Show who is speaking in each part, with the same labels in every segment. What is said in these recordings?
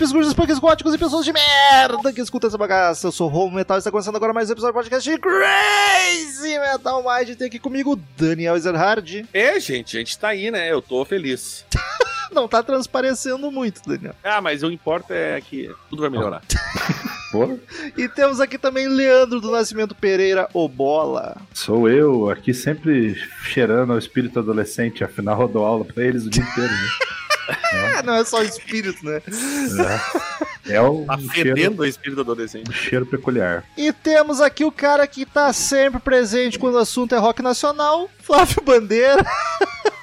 Speaker 1: Hippies, gurus, punks, góticos e pessoas de merda que escutam essa bagaça. Eu sou o Romo Metal e está começando agora mais um episódio do podcast de Crazy Metal Mind. Tem aqui comigo Daniel Ezerhard.
Speaker 2: É, gente, a gente tá aí, né? Eu tô feliz.
Speaker 1: Não tá transparecendo muito, Daniel.
Speaker 2: Ah, mas o importa é que tudo vai melhorar.
Speaker 3: Porra.
Speaker 1: E temos aqui também Leandro do Nascimento Pereira, o Bola.
Speaker 3: Sou eu, aqui sempre cheirando ao espírito adolescente, afinal eu dou aula pra eles o dia inteiro, né?
Speaker 1: É, não é só o espírito, né?
Speaker 3: É, é o
Speaker 2: Tá
Speaker 3: um cheiro,
Speaker 2: fedendo o espírito adolescente.
Speaker 3: um cheiro peculiar.
Speaker 1: E temos aqui o cara que tá sempre presente quando o assunto é rock nacional, Flávio Bandeira.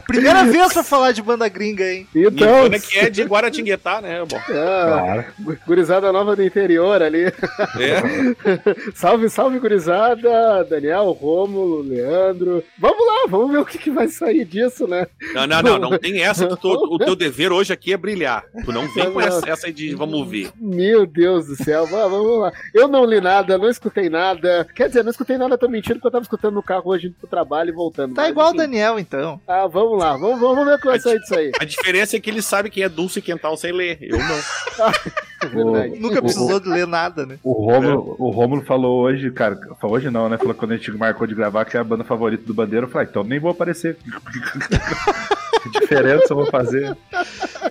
Speaker 1: Primeira vez pra falar de banda gringa, hein?
Speaker 4: Então,
Speaker 2: Nirvana que é de Guaratinguetá, né? Bom,
Speaker 4: ah,
Speaker 3: Claro.
Speaker 4: gurizada nova do interior ali.
Speaker 2: é.
Speaker 4: salve, salve, gurizada. Daniel, Rômulo, Leandro. Vamos lá, vamos ver o que, que vai sair disso, né?
Speaker 2: Não, não, não, não tem essa que tu- o teu dever hoje aqui é brilhar. Tu não vem com essa, essa de vamos ver.
Speaker 4: Meu Deus do céu, va- vamos lá. Eu não li nada, não escutei nada. Quer dizer, não escutei nada, tô mentindo, porque eu tava escutando no carro hoje indo pro trabalho e voltando.
Speaker 1: Tá
Speaker 4: Mas,
Speaker 1: igual o. Daniel, então.
Speaker 4: Ah, vamos lá, vamos, vamos ver o que vai sair disso aí.
Speaker 2: A diferença é que ele sabe quem é Dulce Quental sem ler. Eu não.
Speaker 4: É verdade.
Speaker 1: Nunca
Speaker 3: O-
Speaker 1: precisou de ler nada, né?
Speaker 3: O Rômulo, o Rômulo falou hoje, cara, falou hoje não, né? Falou quando a gente marcou de gravar que é a banda favorita do Bandeira. Eu falei, ah, então nem vou aparecer. que diferença eu vou fazer?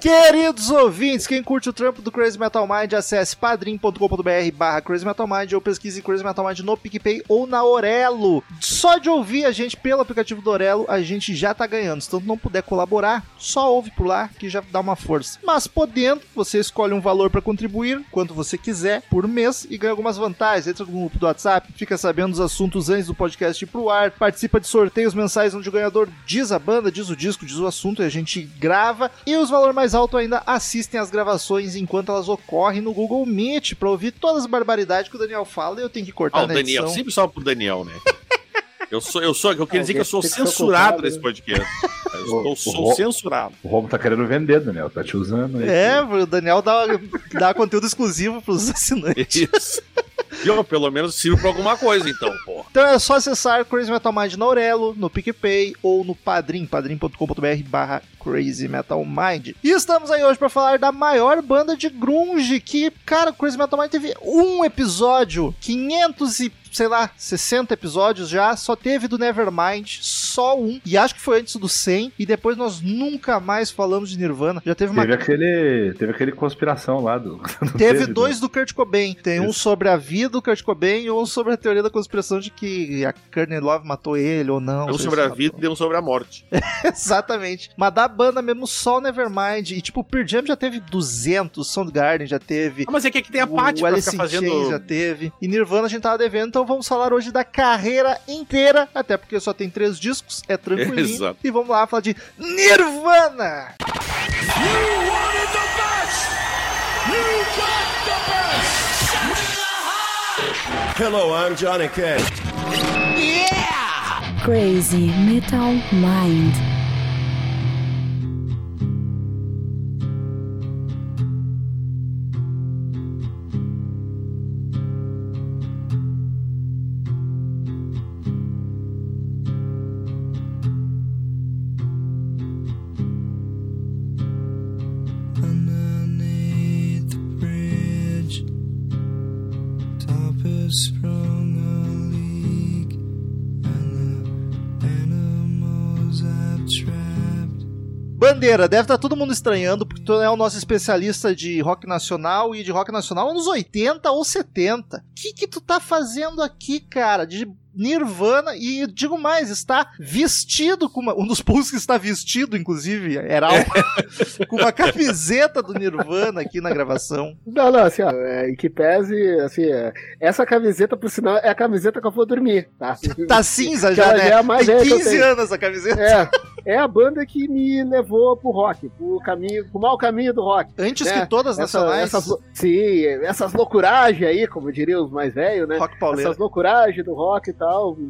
Speaker 1: Queridos ouvintes, quem curte o trampo do Crazy Metal Mind, acesse padrim.com.br barra Crazy Metal Mind ou pesquise Crazy Metal Mind no PicPay ou na Orelo. Só de ouvir a gente pelo aplicativo do Orelo, a gente já tá ganhando. Se tanto não puder colaborar, só ouve por lá que já dá uma força. Mas podendo, você escolhe um valor para contribuir, quanto você quiser, por mês e ganha algumas vantagens. Entra no grupo do WhatsApp, fica sabendo dos assuntos antes do podcast ir pro ar, participa de sorteios mensais onde o ganhador diz a banda, diz o disco, diz o assunto e a gente grava. E os valores mais altos ainda assistem as gravações enquanto elas ocorrem no Google Meet para ouvir todas as barbaridades que o Daniel fala e eu tenho que cortar
Speaker 2: Ah, o
Speaker 1: na
Speaker 2: Daniel,
Speaker 1: edição.
Speaker 2: sempre só pro Daniel, né? Eu sou, eu sou, eu queria dizer que eu sou
Speaker 4: que
Speaker 2: censurado nesse
Speaker 4: né?
Speaker 2: podcast. Eu estou, sou
Speaker 3: o-
Speaker 2: censurado.
Speaker 3: O Rômulo tá querendo vender, Daniel. Tá te usando aí.
Speaker 1: É, o Daniel dá, dá conteúdo exclusivo pros assinantes.
Speaker 2: Isso. E eu, pelo menos, sirvo pra alguma coisa, então, porra.
Speaker 1: Então é só acessar Crazy Metal Mind na Aurelo, no PicPay ou no Padrim, padrim.com.br barra Crazy Metal Mind. E estamos aí hoje para falar da maior banda de grunge que, cara, Crazy Metal Mind teve um episódio, 500 e sei lá, 60 episódios já, só teve do Nevermind, só um, e acho que foi antes do 100, e depois nós nunca mais falamos de Nirvana. Já teve uma
Speaker 3: Teve aquele, teve aquele conspiração lá do. não
Speaker 1: Teve
Speaker 3: né?
Speaker 1: dois do Kurt Cobain. Tem um
Speaker 3: Isso.
Speaker 1: sobre a vida do Kurt Cobain e um sobre a teoria da conspiração de que a Courtney Love matou ele ou não.
Speaker 2: Um sobre a vida e um sobre a morte.
Speaker 1: Exatamente. Mas da banda mesmo, só o Nevermind. E tipo, o Pearl Jam já teve 200, Soundgarden já teve.
Speaker 2: Ah, mas é que aqui tem a
Speaker 1: o
Speaker 2: Paty pra
Speaker 1: Alice
Speaker 2: ficar fazendo...
Speaker 1: já teve. E Nirvana a gente tava devendo, então vamos falar hoje da carreira inteira. Até porque só tem três discos, é tranquilinho.
Speaker 2: Exato.
Speaker 1: E vamos lá falar de Nirvana!
Speaker 5: Hello, I'm Johnny Cash.
Speaker 6: Crazy Metal Mind.
Speaker 1: Bandeira, deve estar todo mundo estranhando, porque tu é o nosso especialista de rock nacional e de rock nacional anos 80 ou 70. O que que tu tá fazendo aqui, cara? De Nirvana, e digo mais, está vestido com uma, um dos poucos que está vestido, inclusive, era algo, com uma camiseta do Nirvana aqui na gravação.
Speaker 4: Não, não, assim, ó, é, em que pese, assim, é, essa camiseta, por sinal, é a camiseta que eu vou dormir, tá?
Speaker 1: Tá cinza
Speaker 4: Que
Speaker 1: já, né?
Speaker 4: já é a mais
Speaker 1: Tem
Speaker 4: velha que eu
Speaker 1: 15
Speaker 4: tenho.
Speaker 1: anos a camiseta.
Speaker 4: É, é a banda que me levou pro rock, pro caminho, pro mau caminho do rock.
Speaker 1: Antes
Speaker 4: É,
Speaker 1: que todas as nacionais,
Speaker 4: essas, sim, essas loucuragens aí, como diriam os mais velhos, né?
Speaker 1: rock pauleiro.
Speaker 4: Essas loucuragens do rock e tal.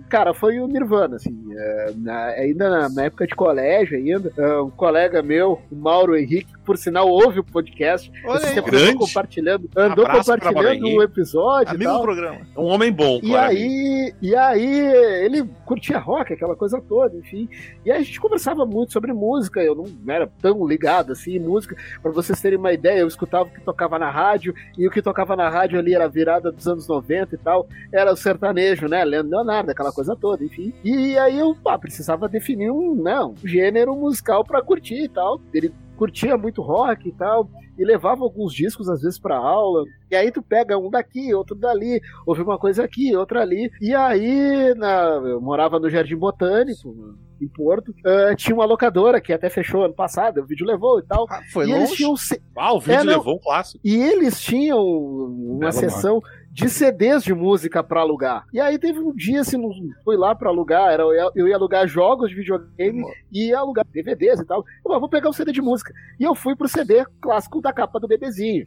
Speaker 4: Cara, foi o Nirvana, assim. é, na- ainda na, na época de colégio, ainda, é, um colega meu, o Mauro Henrique, por sinal ouve o podcast.
Speaker 1: Olha
Speaker 4: Esse
Speaker 1: aí,
Speaker 2: grande.
Speaker 4: andou compartilhando, andou
Speaker 2: Abraço
Speaker 4: compartilhando o episódio
Speaker 1: amigo
Speaker 4: tal.
Speaker 1: do programa.
Speaker 2: É um homem bom,
Speaker 4: E
Speaker 2: claramente.
Speaker 4: aí, e aí ele curtia rock, aquela coisa toda, enfim. E aí a gente conversava muito sobre música, eu não era tão ligado assim em música. Pra vocês terem uma ideia, eu escutava o que tocava na rádio, e o que tocava na rádio ali era a virada dos anos 90 e tal, era o sertanejo, né? Leandro Leonardo, aquela coisa toda, enfim. E aí eu pá, precisava definir um, não, um gênero musical pra curtir e tal. Ele curtia muito rock e tal, e levava alguns discos às vezes pra aula. E aí tu pega um daqui, outro dali, ouve uma coisa aqui, outra ali. E aí, na- eu morava no Jardim Botânico, em Porto, ah, tinha uma locadora que até fechou ano passado, o vídeo levou e tal.
Speaker 1: Ah, foi
Speaker 4: e eles
Speaker 1: longe?
Speaker 4: tinham
Speaker 2: Ah, o vídeo
Speaker 4: É,
Speaker 2: levou um clássico.
Speaker 4: e eles tinham uma
Speaker 3: Belo
Speaker 4: sessão de CDs de música pra alugar. E aí teve um dia, assim, não fui lá pra alugar, era, eu, ia, alugar jogos de videogame e ia alugar DVDs e tal. Eu falei, vou pegar um CD de música. E eu fui pro CD clássico da capa do bebezinho.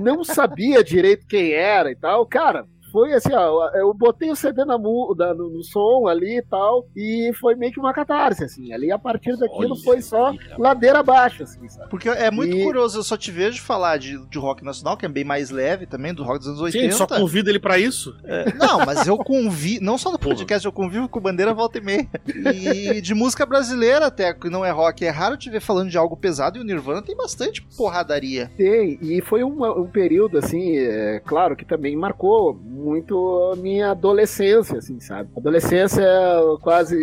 Speaker 4: Não sabia direito quem era e tal. Cara, foi assim, ó, eu botei o CD na mu- da- no, no som ali e tal, e foi meio que uma catarse, assim. Ali, a partir daquilo,
Speaker 2: Olha
Speaker 4: foi só
Speaker 2: rapaz.
Speaker 4: ladeira abaixo, assim, sabe?
Speaker 1: Porque é muito
Speaker 4: E-
Speaker 1: curioso, eu só te vejo falar de, de rock nacional, que é bem mais leve também, do rock dos anos 80.
Speaker 2: Sim, só convida ele pra isso.
Speaker 1: É, não, mas eu convivo, não só no podcast, eu convivo com bandeira volta e meia. E de música brasileira até, que não é rock, é raro te ver falando de algo pesado, e o Nirvana tem bastante porradaria.
Speaker 4: Tem, e foi um, um período, assim, é, claro, que também marcou muito a minha adolescência, assim, sabe? Adolescência quase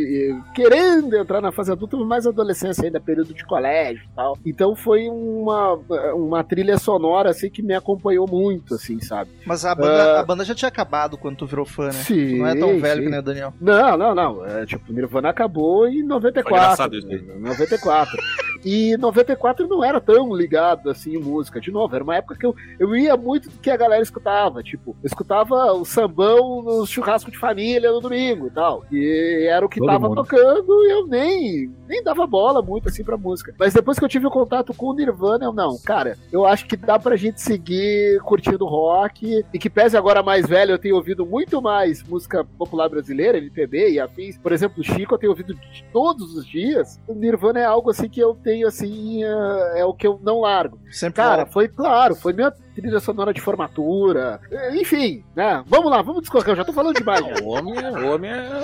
Speaker 4: querendo entrar na fase adulta, mas adolescência ainda, período de colégio e tal. Então foi uma, uma trilha sonora, assim, que me acompanhou muito, assim, sabe?
Speaker 1: Mas a banda,
Speaker 4: Ah.
Speaker 1: a banda já tinha acabado quando tu virou fã, né?
Speaker 4: Sim,
Speaker 1: Tu não é tão velho
Speaker 4: sim.
Speaker 1: que nem o Daniel.
Speaker 4: Não, não, não. É, tipo, Nirvana acabou em 94.
Speaker 2: Foi engraçado isso aí.
Speaker 4: 94. E 94 eu não era tão ligado assim em música. De novo, era uma época que eu, eu ia muito do que a galera escutava. Tipo, eu escutava o sambão no churrasco de família no domingo e tal. E era o que
Speaker 3: Todo
Speaker 4: tava
Speaker 3: mundo.
Speaker 4: tocando e eu nem, nem dava bola muito assim pra música. Mas depois que eu tive o contato com o Nirvana, eu não, cara, eu acho que dá pra gente seguir curtindo rock. E que pese agora mais velho, eu tenho ouvido muito mais música popular brasileira, MPB e afins. Por exemplo, o Chico eu tenho ouvido todos os dias. O Nirvana é algo assim que eu tenho assim, é, é o que eu não largo.
Speaker 1: Sempre
Speaker 4: Cara, foi claro, foi minha trilha sonora de formatura. Enfim, né? Vamos lá, vamos discorrer. Eu já tô falando demais.
Speaker 2: O homem, é- o homem é.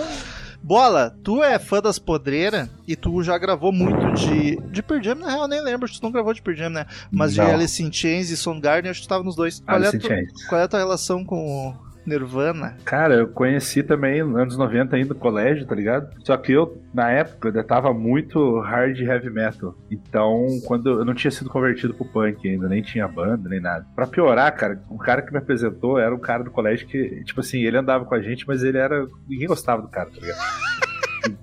Speaker 1: Bola, tu é fã das podreiras e tu já gravou muito de. De Pearl Jam, na real, eu nem lembro, tu não gravou de Pearl Jam, né? Mas de
Speaker 3: Não.
Speaker 1: Alice in Chains e Soundgarden, acho que tu tava nos dois. Qual, é a
Speaker 3: Alice in
Speaker 1: tu-
Speaker 3: Chains.
Speaker 1: qual é a tua relação com o Nirvana?
Speaker 3: Cara, eu conheci também nos anos 90 ainda no colégio, tá ligado? Só que eu, na época, ainda tava muito hard heavy metal. Então, quando eu não tinha sido convertido pro punk ainda, nem tinha banda, nem nada. Pra piorar, cara, um cara que me apresentou era um cara do colégio que, tipo assim, ele andava com a gente, mas ele era. Ninguém gostava do cara, tá ligado?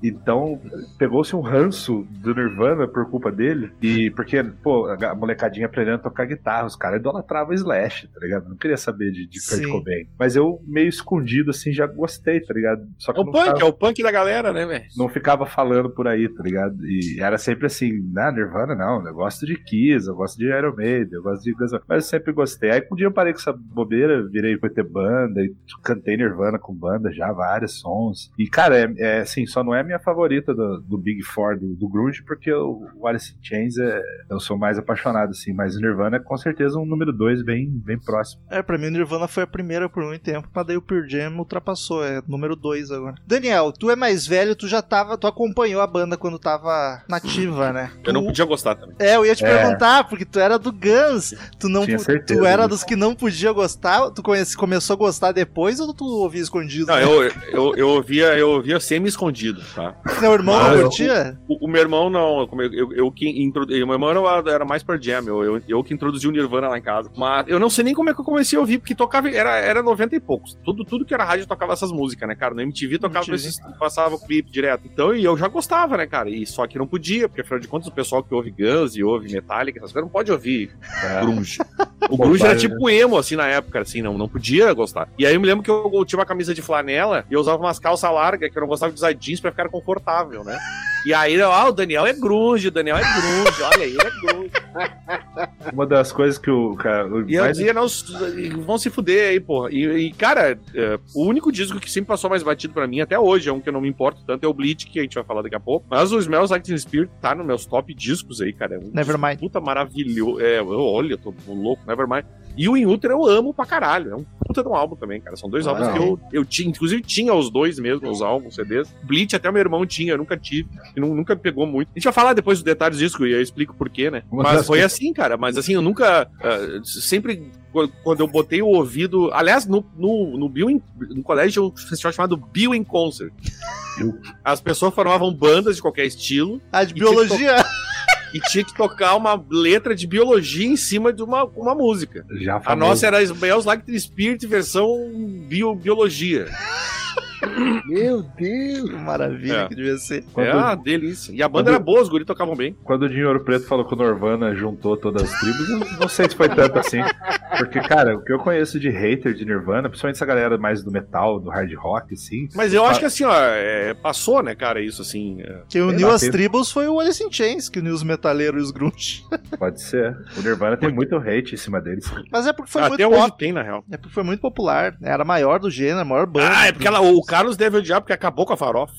Speaker 3: Então, pegou-se um ranço do Nirvana por culpa dele. E porque, pô, a molecadinha aprendendo a tocar guitarra, os caras idolatravam Slash, tá ligado? Não queria saber de, de Kurt. Cobain. Mas eu, meio escondido, assim, já gostei, tá ligado? Só que
Speaker 2: É o punk,
Speaker 3: ficava,
Speaker 2: é o punk da galera, né, velho?
Speaker 3: não ficava falando por aí, tá ligado? E era sempre assim, ah, Nirvana não, eu gosto de Kiss, eu gosto de Iron Maiden, eu gosto de. Mas eu sempre gostei. Aí um dia eu parei com essa bobeira, virei pra ter banda, e cantei Nirvana com banda já, vários sons. E, cara, é, é assim, só não é a minha favorita do, do Big Four do, do Grunge, porque o, o Alice in Chains é, eu sou mais apaixonado, assim, mas o Nirvana é com certeza um número dois bem, bem próximo.
Speaker 1: É, pra mim o Nirvana foi a primeira por muito tempo, mas daí o Pearl Jam ultrapassou, é número 2 agora. Daniel, tu é mais velho, tu já tava, tu acompanhou a banda quando tava nativa, né?
Speaker 2: Eu não podia gostar também.
Speaker 1: É, eu ia te
Speaker 3: É.
Speaker 1: perguntar, porque tu era do Guns, tu não
Speaker 3: Tinha certeza
Speaker 1: tu era dos que não podia gostar, tu conhece- começou a gostar depois ou tu ouvia escondido?
Speaker 2: Não, eu, eu, eu ouvia, eu ouvia semi-escondido, tá?
Speaker 1: Teu irmão
Speaker 3: Ah,
Speaker 1: não
Speaker 3: eu-
Speaker 1: curtia?
Speaker 2: O, o meu irmão não, eu, eu, eu, eu que introdu... o meu irmão era, era mais per jam, eu, eu, eu que introduzi o Nirvana lá em casa. Mas eu não sei nem como é que eu comecei a ouvir, porque tocava, era, era 90 e poucos. Tudo, tudo que era rádio tocava essas músicas, né, cara? No MTV tocava
Speaker 1: MTV.
Speaker 2: esses, passava o clipe direto. Então, e eu já gostava, né, cara? E só que não podia, porque afinal de contas o pessoal que ouve Guns e ouve Metallica, essas coisas, não pode ouvir grunge. O grunge era tipo emo, assim, na época, assim, não, não podia gostar. E aí eu me lembro que eu tinha uma camisa de flanela e eu usava umas calças largas, que eu não gostava de usar jeans pra ficar confortável, né? E aí, ah, o Daniel é grunge, o Daniel é grunge, olha aí, ele é grunge.
Speaker 3: Uma das coisas que o cara. o
Speaker 2: E eu
Speaker 3: mais-
Speaker 2: dizia, não, vão se fuder aí, porra. E, e, cara, é, o único disco que sempre passou mais batido pra mim, até hoje, é um que eu não me importo tanto, é o Bleach, que a gente vai falar daqui a pouco. Mas o Smells Like Teen Spirit tá nos meus top discos aí, cara. É um
Speaker 1: Nevermind.
Speaker 2: Puta maravilhoso. É, eu- olha, eu tô louco, Nevermind. E o In Utero eu amo pra caralho. É um puta de um álbum também, cara. São dois
Speaker 1: Ah,
Speaker 2: álbuns que eu, eu tinha, inclusive tinha os dois mesmo, os álbuns, CDs. Bleach até o meu irmão tinha, eu nunca tive. E nu- nunca pegou muito. A gente vai falar depois dos detalhes disso, e eu explico por quê, né? Mas foi
Speaker 3: que-
Speaker 2: assim, cara. Mas assim, eu nunca. ah, sempre. qu- Quando eu botei o ouvido. Aliás, no, no, no, Bill in- no colégio tinha um festival chamado Bill in Concert. As pessoas formavam bandas de qualquer estilo
Speaker 1: Ah, de biologia.
Speaker 2: e tinha que tocar uma letra de biologia em cima de uma, uma música.
Speaker 3: Já
Speaker 2: A nossa era Smells Like Spirit versão bio, biologia.
Speaker 4: Meu Deus.
Speaker 1: Que maravilha
Speaker 2: É.
Speaker 1: que devia ser.
Speaker 3: Quando,
Speaker 2: É uma delícia. E a banda
Speaker 3: Quando-
Speaker 2: era boa, os guris tocavam bem.
Speaker 3: quando o Dinheiro Preto falou que o Nirvana juntou todas as tribos, eu não sei se foi tanto assim. Porque, cara, o que eu conheço de hater de Nirvana, principalmente essa galera mais do metal, do hard rock, assim.
Speaker 2: Mas eu acho que assim, ó, é, passou, né, cara, isso assim. é.
Speaker 1: Quem
Speaker 3: Sei
Speaker 1: uniu
Speaker 3: lá,
Speaker 1: as tribos foi o Alice in Chains, que uniu os metaleiros e os grunge.
Speaker 3: Pode ser. O Nirvana tem muito hate em cima deles.
Speaker 1: Mas é porque foi
Speaker 2: Até
Speaker 1: muito
Speaker 2: hoje
Speaker 1: pop.
Speaker 2: tem, na real.
Speaker 1: É porque foi muito popular. Era a maior do gênero, a maior banda.
Speaker 2: Ah, é porque ela, o Carlos deve odiar porque acabou com a farofa.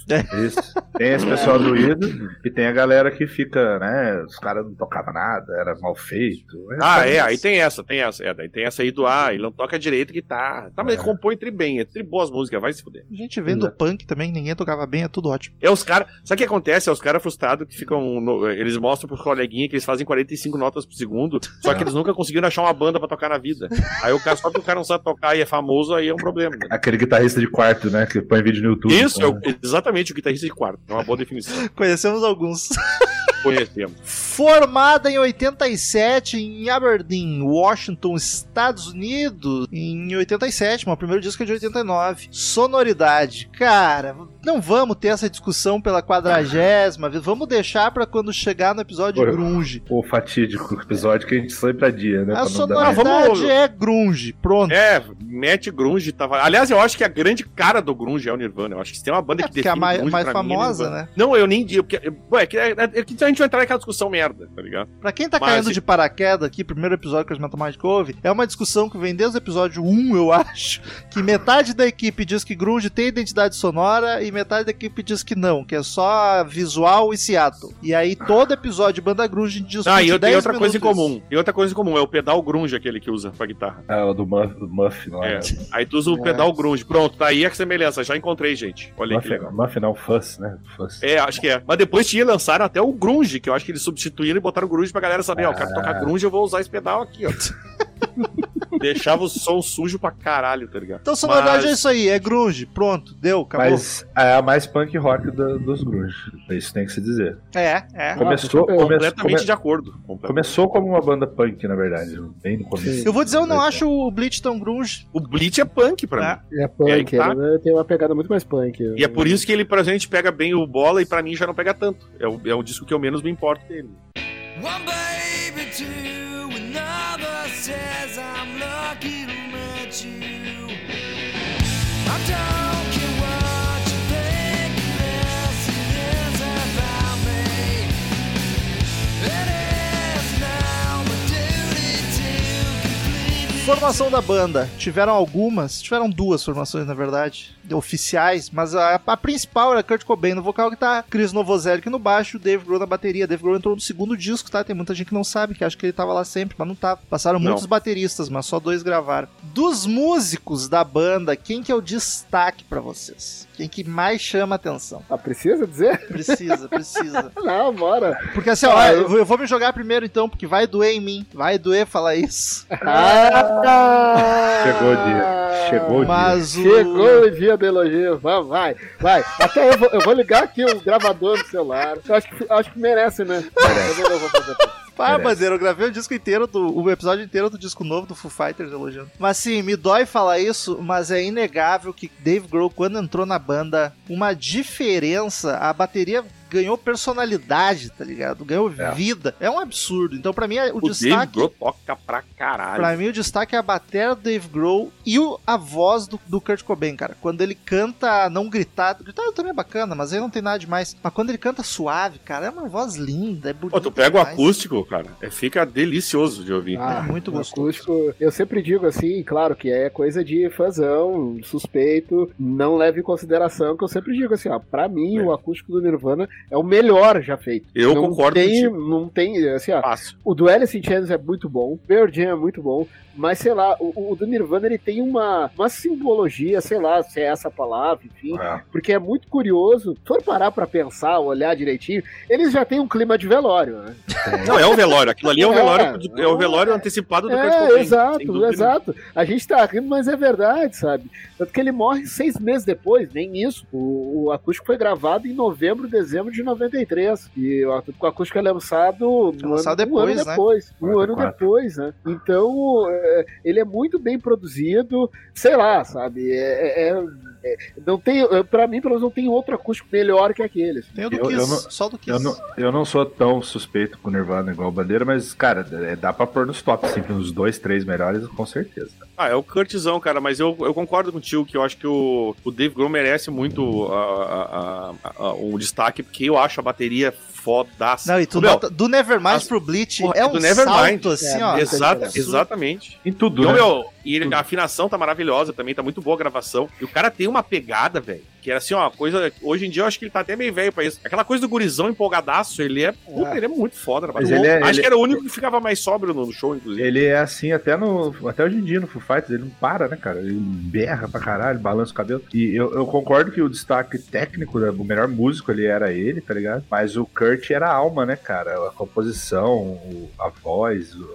Speaker 3: Isso. Tem esse pessoal do Ido e tem a galera que fica, né? Os caras não tocavam nada, era mal feito.
Speaker 2: Ah, é, aí tem essa, tem essa. É, daí tem essa aí do ah, ele não toca direito guitarra. Tá, mas ele compõe tri bem, é tri boas músicas, vai se fuder.
Speaker 1: A gente vendo punk também, ninguém tocava bem, é tudo ótimo.
Speaker 2: É os caras. Sabe o que acontece? É os caras frustrados que ficam. no- eles mostram pros coleguinhas que eles fazem 45 notas por segundo, só que eles nunca conseguiram achar uma banda pra tocar na vida. Aí o cara, só que o cara não sabe tocar e é famoso, aí é um problema. né?
Speaker 3: Aquele guitarrista de quarto, né? Que põe vídeo no YouTube.
Speaker 2: Isso, é
Speaker 3: então,
Speaker 2: o- exatamente o guitarrista de quarto. É uma boa definição.
Speaker 1: Conhecemos alguns.
Speaker 2: Conhecemos.
Speaker 1: Formada em 87 em Aberdeen, Washington, Estados Unidos. Em 87, mas o primeiro disco é de 89. Sonoridade. Cara, não vamos ter essa discussão pela quadragésima vez. Vamos deixar pra quando chegar no episódio
Speaker 3: Oi.
Speaker 1: grunge.
Speaker 3: O fatídico episódio que a gente sempre adia, né?
Speaker 1: A
Speaker 3: pra não dar-
Speaker 2: Ah,
Speaker 1: sonoridade
Speaker 2: vamos-
Speaker 1: é grunge. Pronto.
Speaker 2: É, mete grunge, tava. Aliás, eu acho que a grande cara do grunge é o Nirvana. Eu acho que se tem uma banda
Speaker 1: É,
Speaker 2: que
Speaker 1: porque é a
Speaker 2: define
Speaker 1: mais,
Speaker 2: grunge
Speaker 1: mais
Speaker 2: pra mim, é
Speaker 1: famosa,
Speaker 2: Nirvana.
Speaker 1: né?
Speaker 2: Não, eu nem digo. Porque, ué, é que, é, é que a gente vai entrar naquela discussão merda, tá ligado?
Speaker 1: Pra quem tá
Speaker 2: Mas
Speaker 1: caindo
Speaker 2: se-
Speaker 1: de paraquedas aqui, primeiro episódio que a Mind que houve, é uma discussão que vem desde o episódio 1, eu acho, que metade da equipe diz que grunge tem identidade sonora e metade da equipe diz que não, que é só visual e Seattle. E aí todo episódio de banda grunge discute
Speaker 2: Ah, e eu
Speaker 1: 10
Speaker 2: tenho outra coisa em comum. E outra coisa em comum, é o pedal grunge aquele que usa pra guitarra.
Speaker 3: Ah, o do Muff, do Muff lá.
Speaker 2: É.
Speaker 3: né?
Speaker 2: Aí tu usa o pedal grunge. Pronto, tá aí a semelhança. Já encontrei, gente. Olha aí que
Speaker 3: Muff,
Speaker 2: legal.
Speaker 3: Muff não, Fuss, né? Fuss.
Speaker 2: É, acho que é. Mas depois tinha lançaram até o grunge, que eu acho que eles substituíram e botaram o grunge pra galera saber, ó, eu quero
Speaker 3: Ah.
Speaker 2: tocar grunge, eu vou usar esse pedal aqui, ó. Deixava o som sujo pra caralho, tá ligado?
Speaker 1: Então sonoridade
Speaker 2: Mas-
Speaker 1: é isso aí, é grunge, pronto, deu, acabou.
Speaker 3: Mas é a mais punk rock da- dos grunge. Isso tem que se dizer.
Speaker 1: É, é.
Speaker 3: Começou, come-
Speaker 2: Completamente
Speaker 3: come-
Speaker 2: de acordo. Completamente.
Speaker 3: começou como uma banda punk, na verdade. Bem no começo.
Speaker 1: Eu vou dizer, eu não acho o Bleach tão grunge.
Speaker 2: O Bleach é punk pra
Speaker 1: É.
Speaker 2: mim.
Speaker 4: É punk,
Speaker 2: que tá.
Speaker 4: ele tem uma pegada muito mais punk.
Speaker 2: E é por isso que ele, pra gente, pega bem o bola e pra mim já não pega tanto. É o, é o disco que eu menos me importo dele.
Speaker 7: One baby, two, you. I don't
Speaker 1: Formação da banda. Tiveram algumas, tiveram duas formações, na verdade, oficiais, mas a, a principal era Kurt Cobain no vocal, que tá Chris Novoselic no baixo, Dave Grohl na bateria. Dave Grohl entrou no segundo disco, tá? Tem muita gente que não sabe, que acha que ele tava lá sempre, mas não tava. Passaram
Speaker 2: Não.
Speaker 1: muitos bateristas, mas só dois gravaram. Dos músicos da banda, quem que é o destaque pra vocês? Quem que mais chama atenção?
Speaker 4: Ah, precisa dizer?
Speaker 1: Precisa, precisa.
Speaker 4: Não, bora.
Speaker 1: Porque assim, ó,
Speaker 4: Ah,
Speaker 1: eu vou- eu vou me jogar primeiro então, porque vai doer em mim. Vai doer falar isso.
Speaker 4: Ah,
Speaker 3: Chegou o dia. Chegou o dia.
Speaker 1: Mas o.
Speaker 4: Chegou o dia do elogio. Vai, vai, vai. Até eu vou, eu vou ligar aqui o gravador do celular. Eu acho que, acho que merece, né? Eu vou, eu vou fazer.
Speaker 3: Merece.
Speaker 1: Bandeira, eu gravei o disco inteiro, do, o episódio inteiro do disco novo do Foo Fighters elogiando. Mas sim, me dói falar isso, mas é inegável que Dave Grohl, quando entrou na banda, uma diferença, a bateria ganhou personalidade, tá ligado? Ganhou
Speaker 3: É.
Speaker 1: vida. É um absurdo. Então, pra mim, o,
Speaker 2: O Dave
Speaker 1: destaque.
Speaker 2: Grohl toca pra caralho.
Speaker 1: Pra mim, o destaque é a bateria do Dave Grohl e o- a voz do, do Kurt Cobain, cara. Quando ele canta não gritado, gritado também é bacana, mas aí não tem nada demais. Mas quando ele canta suave, cara, é uma voz linda, é bonita.
Speaker 2: Pô, tu pega o
Speaker 1: demais.
Speaker 2: acústico, cara, é, fica delicioso de ouvir.
Speaker 4: Ah,
Speaker 1: É muito
Speaker 4: o
Speaker 1: gostoso.
Speaker 4: acústico, eu sempre digo assim, claro que é coisa de fãzão, suspeito, não leve em consideração que eu sempre digo assim, ó, pra mim
Speaker 2: É.
Speaker 4: o acústico do Nirvana é o melhor já feito.
Speaker 2: Eu
Speaker 4: não
Speaker 2: concordo
Speaker 4: tem,
Speaker 2: contigo.
Speaker 4: Não tem, assim, ó,
Speaker 2: Fácil.
Speaker 4: o do Alice in Chains é muito bom, Pearl Jam é muito bom, mas sei lá, o, o do Nirvana ele tem uma, uma simbologia, sei lá se é essa a palavra, enfim,
Speaker 3: É.
Speaker 4: porque é muito curioso. Se for parar pra pensar, olhar direitinho, eles já têm um clima de velório, né?
Speaker 2: Não, é o velório. Aquilo ali é o
Speaker 4: É,
Speaker 2: velório, é o
Speaker 4: é.
Speaker 2: velório antecipado do Kurt
Speaker 4: É,
Speaker 2: Cobain, sem
Speaker 4: exato, exato. A gente tá rindo, mas é verdade, sabe? Tanto que ele morre seis meses depois, nem isso. O, o acústico foi gravado em novembro, dezembro de 93. E o, o acústico é lançado,
Speaker 1: É
Speaker 4: um
Speaker 1: lançado
Speaker 4: ano, um ano
Speaker 1: depois, né?
Speaker 4: depois. Um ano
Speaker 3: 44.
Speaker 4: depois, né? Então, é, ele é muito bem produzido, sei lá, sabe? É, é- é- é- não tem, é, pra mim, pelo menos, não tem outro acústico melhor que aquele. assim.
Speaker 1: Tem o do
Speaker 3: Eu-
Speaker 1: Kiss,
Speaker 3: eu não-
Speaker 1: só do Kiss.
Speaker 3: Eu não, eu não sou tão suspeito com Nirvana igual o Bandeira, mas, cara, é, dá pra pôr nos top, assim, nos dois, três melhores, com certeza.
Speaker 2: Ah, é o Kurtzão, cara, mas eu, eu concordo contigo que eu acho que o, o Dave Grohl merece muito a- a- a- a- um destaque, porque eu acho a bateria fodaça.
Speaker 1: Não, e tu
Speaker 2: meu,
Speaker 1: nota, do Nevermind
Speaker 2: as-
Speaker 1: pro Bleach
Speaker 2: Porra,
Speaker 1: é um
Speaker 2: do Nevermind.
Speaker 1: salto assim,
Speaker 4: É,
Speaker 1: ó.
Speaker 2: Exata-
Speaker 4: diferença.
Speaker 2: exatamente.
Speaker 3: Em tudo,
Speaker 2: Então,
Speaker 3: né?
Speaker 2: meu, e ele- a afinação tá maravilhosa também, tá muito boa a gravação. E o cara tem uma pegada, velho, que era assim, ó, coisa. Hoje em dia eu acho que ele tá até meio velho pra isso. Aquela coisa do gurizão empolgadaço, ele é. Puta, ele é muito foda, rapaz.
Speaker 3: Ele é-
Speaker 2: acho
Speaker 3: ele-
Speaker 2: que era o único que ficava mais sóbrio no, show, inclusive.
Speaker 3: Ele é assim até no. Até hoje em dia no Foo Fighters, ele não para, né, cara? Ele berra pra caralho, balança o cabelo. E eu, eu concordo que o destaque técnico, né, o melhor músico ali era ele, tá ligado? Mas o Kurt era a alma, né, cara? A composição, a voz, o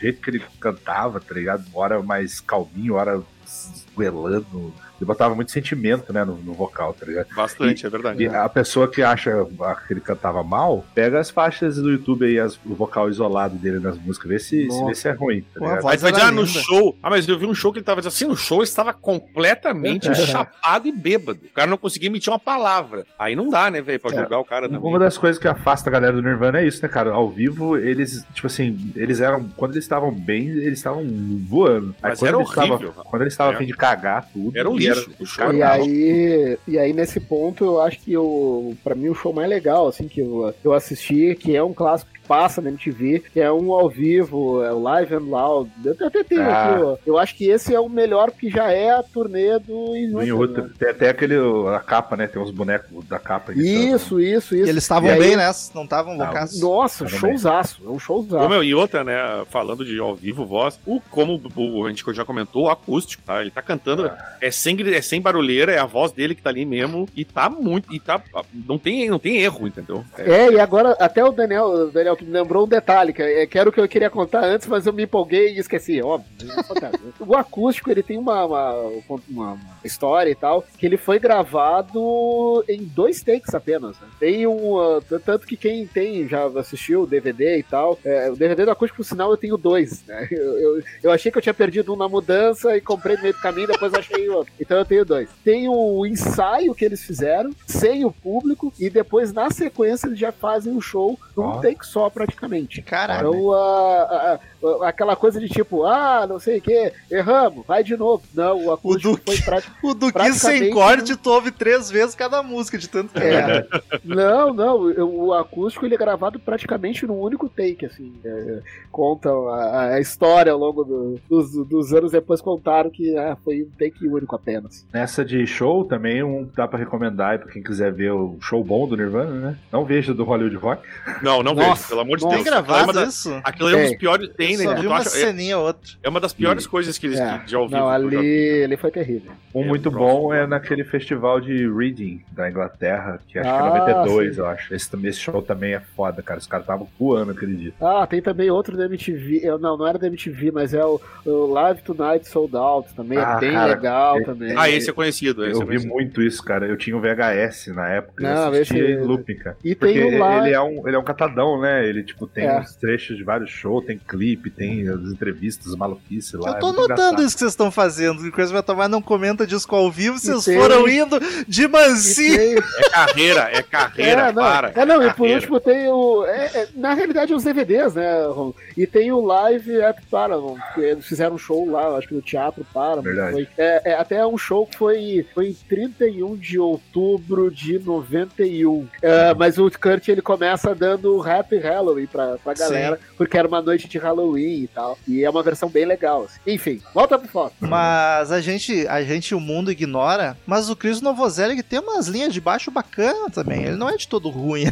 Speaker 3: jeito que ele cantava, tá ligado? Hora mais calminho, hora esguelando. Ele botava muito sentimento, né, no, no vocal, tá ligado?
Speaker 2: Bastante, é verdade.
Speaker 3: E a pessoa que acha que ele cantava mal, pega as faixas do YouTube aí, as- o vocal isolado dele nas músicas, vê se, se, vê se é ruim, tá
Speaker 1: Pô, a
Speaker 3: ligado?
Speaker 1: voz
Speaker 2: Mas vai dizer, ah, no show. Ah, mas eu vi um show que ele tava assim, no show ele estava completamente chapado e bêbado. O cara não conseguia emitir uma palavra. Aí não dá, né, velho, pra
Speaker 3: É.
Speaker 2: julgar o cara também.
Speaker 3: Uma das coisas que afasta a galera do Nirvana é isso, né, cara? Ao vivo, eles, tipo assim, eles eram. Quando eles estavam bem, eles estavam voando. Aí
Speaker 2: Mas
Speaker 3: quando
Speaker 2: era
Speaker 3: eles estavam-
Speaker 2: horrível.
Speaker 3: quando eles estavam
Speaker 2: É.
Speaker 3: a fim de cagar tudo.
Speaker 2: Era um
Speaker 3: e.
Speaker 2: O show
Speaker 4: E aí, e aí, nesse ponto, eu acho que o, pra mim, o show mais legal, assim, que eu, eu assisti, que é um clássico passa na MTV, que é um ao vivo, é o Live and Loud. Eu até tenho
Speaker 3: Ah.
Speaker 4: aqui, ó. Eu acho que esse é o melhor, porque já é a turnê do Inútil. Né?
Speaker 3: Tem até aquele. A capa, né? Tem uns bonecos da capa aqui.
Speaker 4: Isso, isso, isso.
Speaker 1: E eles estavam
Speaker 4: E aí-
Speaker 1: bem nessa, não estavam loucas.
Speaker 4: Nossa, showzaço. É um
Speaker 2: Ô,
Speaker 4: showzaço.
Speaker 2: meu, e outra, né, falando de ao vivo, voz, o, como o, a gente já comentou, o acústico, tá? Ele tá cantando, é, sem, é sem barulheira, é a voz dele que tá ali mesmo, e tá muito, e tá, não tem, não tem erro, entendeu? É,
Speaker 4: É, e agora até o Daniel, o Daniel que me lembrou um detalhe, que, é, que era o que eu queria contar antes, mas eu me empolguei e esqueci, óbvio. é fantástico. o acústico, ele tem uma, uma, uma- história e tal, que ele foi gravado em dois takes apenas. né? Tem um. uh, tanto que quem tem, já assistiu o DVD e tal, é, o DVD do acústico, por sinal, eu tenho dois. né? Eu, eu, eu achei que eu tinha perdido um na mudança e comprei no meio do caminho, depois achei outro. Então eu tenho dois. Tem o ensaio que eles fizeram, sem o público, e depois, na sequência, eles já fazem o show num
Speaker 3: Ó.
Speaker 4: take só, praticamente.
Speaker 1: Caralho.
Speaker 4: Então, a- a- a- aquela coisa de tipo, ah, não sei o que, erramos, vai de novo. Não, o acústico
Speaker 1: Duque.
Speaker 4: foi prático.
Speaker 1: O do Kiss sem corte, tu ouve três vezes cada música, de tanto que
Speaker 4: É. não, não, eu- o acústico ele é gravado praticamente num único take, assim. É, contam a, a história ao longo do- dos, dos anos depois contaram que ah, foi um take único apenas.
Speaker 3: Nessa de show também, um dá pra recomendar aí pra quem quiser ver o show bom do Nirvana, né? Não veja do Hollywood Rock.
Speaker 2: Não, não
Speaker 4: Nossa,
Speaker 2: vejo, pelo amor de
Speaker 4: nossa.
Speaker 2: Deus.
Speaker 1: Tem
Speaker 2: Aquilo é uma
Speaker 1: gravado
Speaker 2: da-
Speaker 1: isso?
Speaker 2: Aquilo é um dos
Speaker 4: Tem.
Speaker 2: piores. Tem, né?
Speaker 1: Só vi uma
Speaker 2: acha- é,
Speaker 1: ceninha ou outra.
Speaker 2: é uma das piores coisas que eles
Speaker 4: É.
Speaker 2: ao vivo.
Speaker 4: Não,
Speaker 2: eu já
Speaker 4: ali,
Speaker 2: vi.
Speaker 4: ali foi terrível.
Speaker 3: Um
Speaker 2: É,
Speaker 3: muito
Speaker 2: próximo.
Speaker 3: bom é naquele festival de Reading da Inglaterra, que acho
Speaker 4: Ah,
Speaker 3: que é 92,
Speaker 4: sim.
Speaker 3: eu acho. Esse, também- esse show também é foda, cara. Os caras estavam voando aquele dia.
Speaker 4: Ah, tem também outro da MTV. Eu, não, não era da MTV, mas é o, o Live Tonight Sold Out também.
Speaker 3: Ah,
Speaker 4: é bem
Speaker 3: cara,
Speaker 4: legal
Speaker 3: é-
Speaker 4: também.
Speaker 2: Ah, esse é conhecido. Esse
Speaker 3: Eu
Speaker 2: é
Speaker 3: vi
Speaker 2: conhecido.
Speaker 3: muito isso, cara. Eu tinha o VHS na época.
Speaker 4: Não,
Speaker 3: eu assistia
Speaker 4: esse-
Speaker 3: em looping, cara.
Speaker 4: E
Speaker 3: Porque
Speaker 4: tem o lá.
Speaker 3: ele é, um, ele é um catadão, né? Ele, tipo, tem
Speaker 4: É.
Speaker 3: uns trechos de vários shows, tem clipe, tape, tem as entrevistas, as maluquices lá.
Speaker 1: Eu
Speaker 3: é
Speaker 1: tô
Speaker 3: muito
Speaker 1: notando
Speaker 3: engraçado.
Speaker 1: isso que vocês estão fazendo. O Crazy Metal Mind não comenta disco ao vivo, vocês
Speaker 4: tem-
Speaker 1: foram indo de mansinho.
Speaker 4: tem-
Speaker 2: É carreira, é carreira,
Speaker 4: É, não,
Speaker 2: para.
Speaker 4: é, não, e por último tem o. é, é, na realidade, os DVDs, né, Ron? E tem o Live at Paramount, que eles fizeram um show lá, acho que no Teatro Paramount.
Speaker 3: Verdade.
Speaker 4: Foi, é, é, até um show que foi, foi em 31 de outubro de 91. É, mas o Kurt ele começa dando Happy Halloween pra, pra galera, porque era uma noite de Halloween e tal. E é uma versão bem legal. assim. Enfim, volta pro foto.
Speaker 1: Mas a gente, a gente, o mundo ignora. Mas o Chris Novoselic tem umas linhas de baixo bacana também. Ele não é de todo ruim.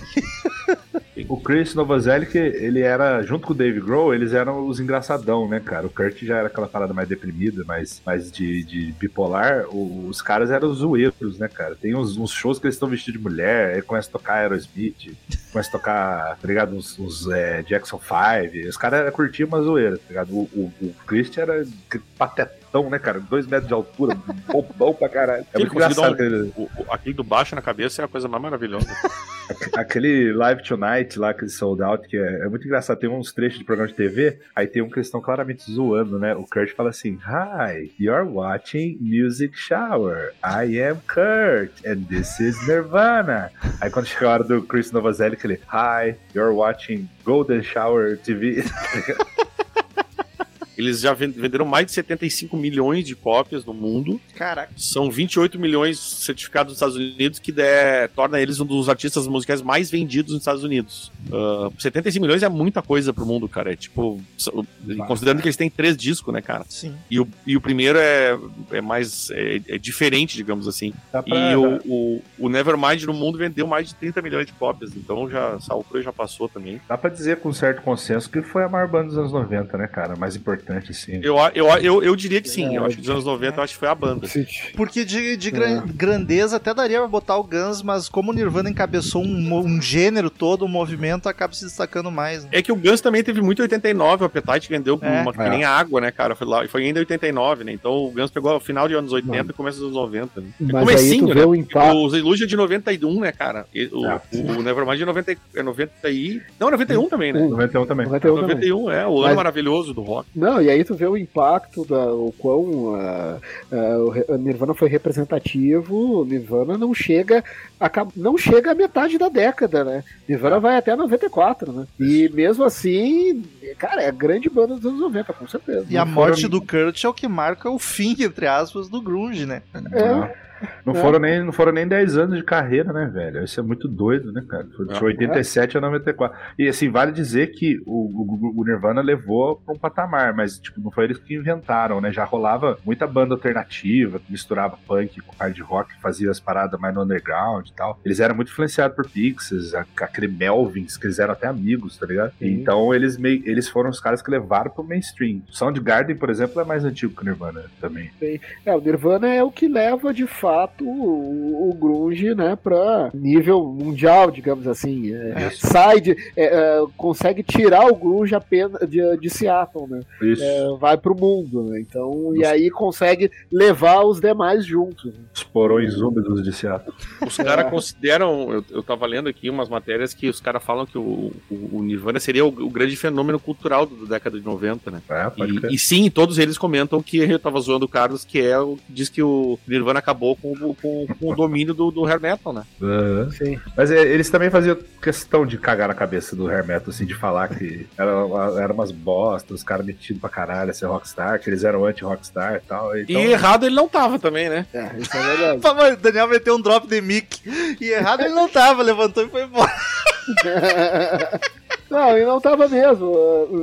Speaker 3: O Chris Novoselic, ele era, junto com o Dave Grohl, eles eram os engraçadão, né, cara? O Kurt já era aquela parada mais deprimida, mais, mais de, de bipolar. O- os caras eram os zoeiros, né, cara? Tem uns, uns shows que eles estão vestidos de mulher, aí começa a tocar Aerosmith, começa a tocar, tá ligado? Uns, uns, é, Jackson 5. Os caras curtiam uma zoeira, tá ligado? O, o, o Chris era patetão, né, cara? Dois metros de altura, bobão pra caralho. É muito engraçado.
Speaker 2: um-
Speaker 3: aquele-
Speaker 2: O- o- aquele do baixo na cabeça é a coisa mais maravilhosa.
Speaker 3: Aquele Live Tonight lá, aquele sold out, que é, é muito engraçado. Tem uns trechos de programa de TV, aí tem um que eles estão claramente zoando, né? O Kurt fala assim: Hi, you're watching Music Shower. I am Kurt, and this is Nirvana. Aí quando chega a hora do Chris Novoselic, ele: Hi, you're watching Golden Shower TV.
Speaker 2: Eles já ven- venderam mais de 75 milhões de cópias no mundo.
Speaker 1: Caraca.
Speaker 2: São 28 milhões certificados nos Estados Unidos, que der- torna eles um dos artistas musicais mais vendidos nos Estados Unidos. Ah, 75 milhões é muita coisa pro mundo, cara. É tipo, considerando que eles têm três discos, né, cara?
Speaker 1: Sim.
Speaker 2: E o, e o primeiro é, é mais é, é diferente, digamos assim.
Speaker 3: Dá pra-
Speaker 2: E o, o, o Nevermind no mundo vendeu mais de 30 milhões de cópias. Então já, essa altura já passou também.
Speaker 3: Dá pra dizer com certo consenso que foi a maior banda dos anos 90, né, cara? Mais importante, assim.
Speaker 2: Eu, eu, eu, eu diria que sim. Eu acho que dos anos 90 eu acho que foi a banda.
Speaker 1: Porque de, de gran- grandeza até daria pra botar o Guns, mas como o Nirvana encabeçou um, um gênero todo, um movimento, acaba se destacando mais. né?
Speaker 2: É que o Guns também teve muito em 89, o Appetite vendeu
Speaker 1: É.
Speaker 2: uma, que
Speaker 3: É.
Speaker 2: nem água, né, cara? Foi, lá, foi ainda em 89, né? Então o Guns pegou o final de anos 80 e começo dos anos 90, né?
Speaker 4: Mas aí
Speaker 2: Comecinho, né?
Speaker 4: o impacto.
Speaker 2: O Illusion é de 91, né, cara? E O,
Speaker 3: Ah.
Speaker 2: o Nevermind é 90, e- é 90 e... Não, 91 também, né?
Speaker 3: 91 também.
Speaker 4: 91 também.
Speaker 2: 91, é, o ano
Speaker 4: Mas-
Speaker 2: maravilhoso do rock.
Speaker 4: Não, e aí tu vê o impacto, da, o quão ah, ah, o Nirvana foi representativo, o Nirvana não chega a, não chega à metade da década, né? Nirvana vai até 94, né? E mesmo assim, cara, é a grande banda dos anos 90, com certeza.
Speaker 1: E a
Speaker 3: Não
Speaker 1: morte
Speaker 3: foram-
Speaker 1: do Kurt é o que marca o fim, entre aspas, do grunge, né?
Speaker 4: É.
Speaker 3: Não,
Speaker 4: É.
Speaker 3: foram nem, não foram nem 10 anos de carreira, né, velho? Isso é muito doido, né, cara? Foi de
Speaker 2: É.
Speaker 3: 87 a 94. E assim, vale dizer que o, o- o Nirvana levou pra um patamar, mas tipo, não foi eles que inventaram, né? Já rolava muita banda alternativa, misturava punk com hard rock, fazia as paradas mais no underground e tal. Eles eram muito influenciados por Pixies, aquele Melvins, que eles eram até amigos, tá ligado?
Speaker 4: Sim.
Speaker 3: Então eles, meio, eles foram os caras que levaram pro mainstream. Soundgarden, por exemplo, é mais antigo que o Nirvana também.
Speaker 4: É, o Nirvana é o que leva de fato o, o grunge, né, para nível mundial, digamos assim. É, sai de, é, é, consegue tirar o grunge apenas de, de Seattle, né?
Speaker 3: Isso.
Speaker 4: É, vai pro mundo, né? Então, e aí consegue levar os demais juntos. né?
Speaker 3: Os porões úmidos de Seattle.
Speaker 2: Os caras consideram, eu, eu tava lendo aqui umas matérias que os caras falam que o, o, o Nirvana seria o, o grande fenômeno cultural da década de 90, né?
Speaker 3: É, pode
Speaker 2: E, e sim, todos eles comentam que eu tava zoando o Carlos, que é o diz que o Nirvana acabou com, o- com, com o domínio do, do hair metal, né?
Speaker 3: Aham.
Speaker 4: Sim.
Speaker 3: Mas é, eles também faziam questão de cagar na cabeça do hair metal, assim, de falar que era, era umas bostas, os caras metidos pra caralho a ser rockstar, que eles eram anti-rockstar e tal. Então,
Speaker 2: E errado ele não tava também, né?
Speaker 4: É, isso é verdade.
Speaker 1: O Daniel meteu um drop de mic. E errado ele não tava, levantou e foi embora.
Speaker 4: Não, e não tava mesmo.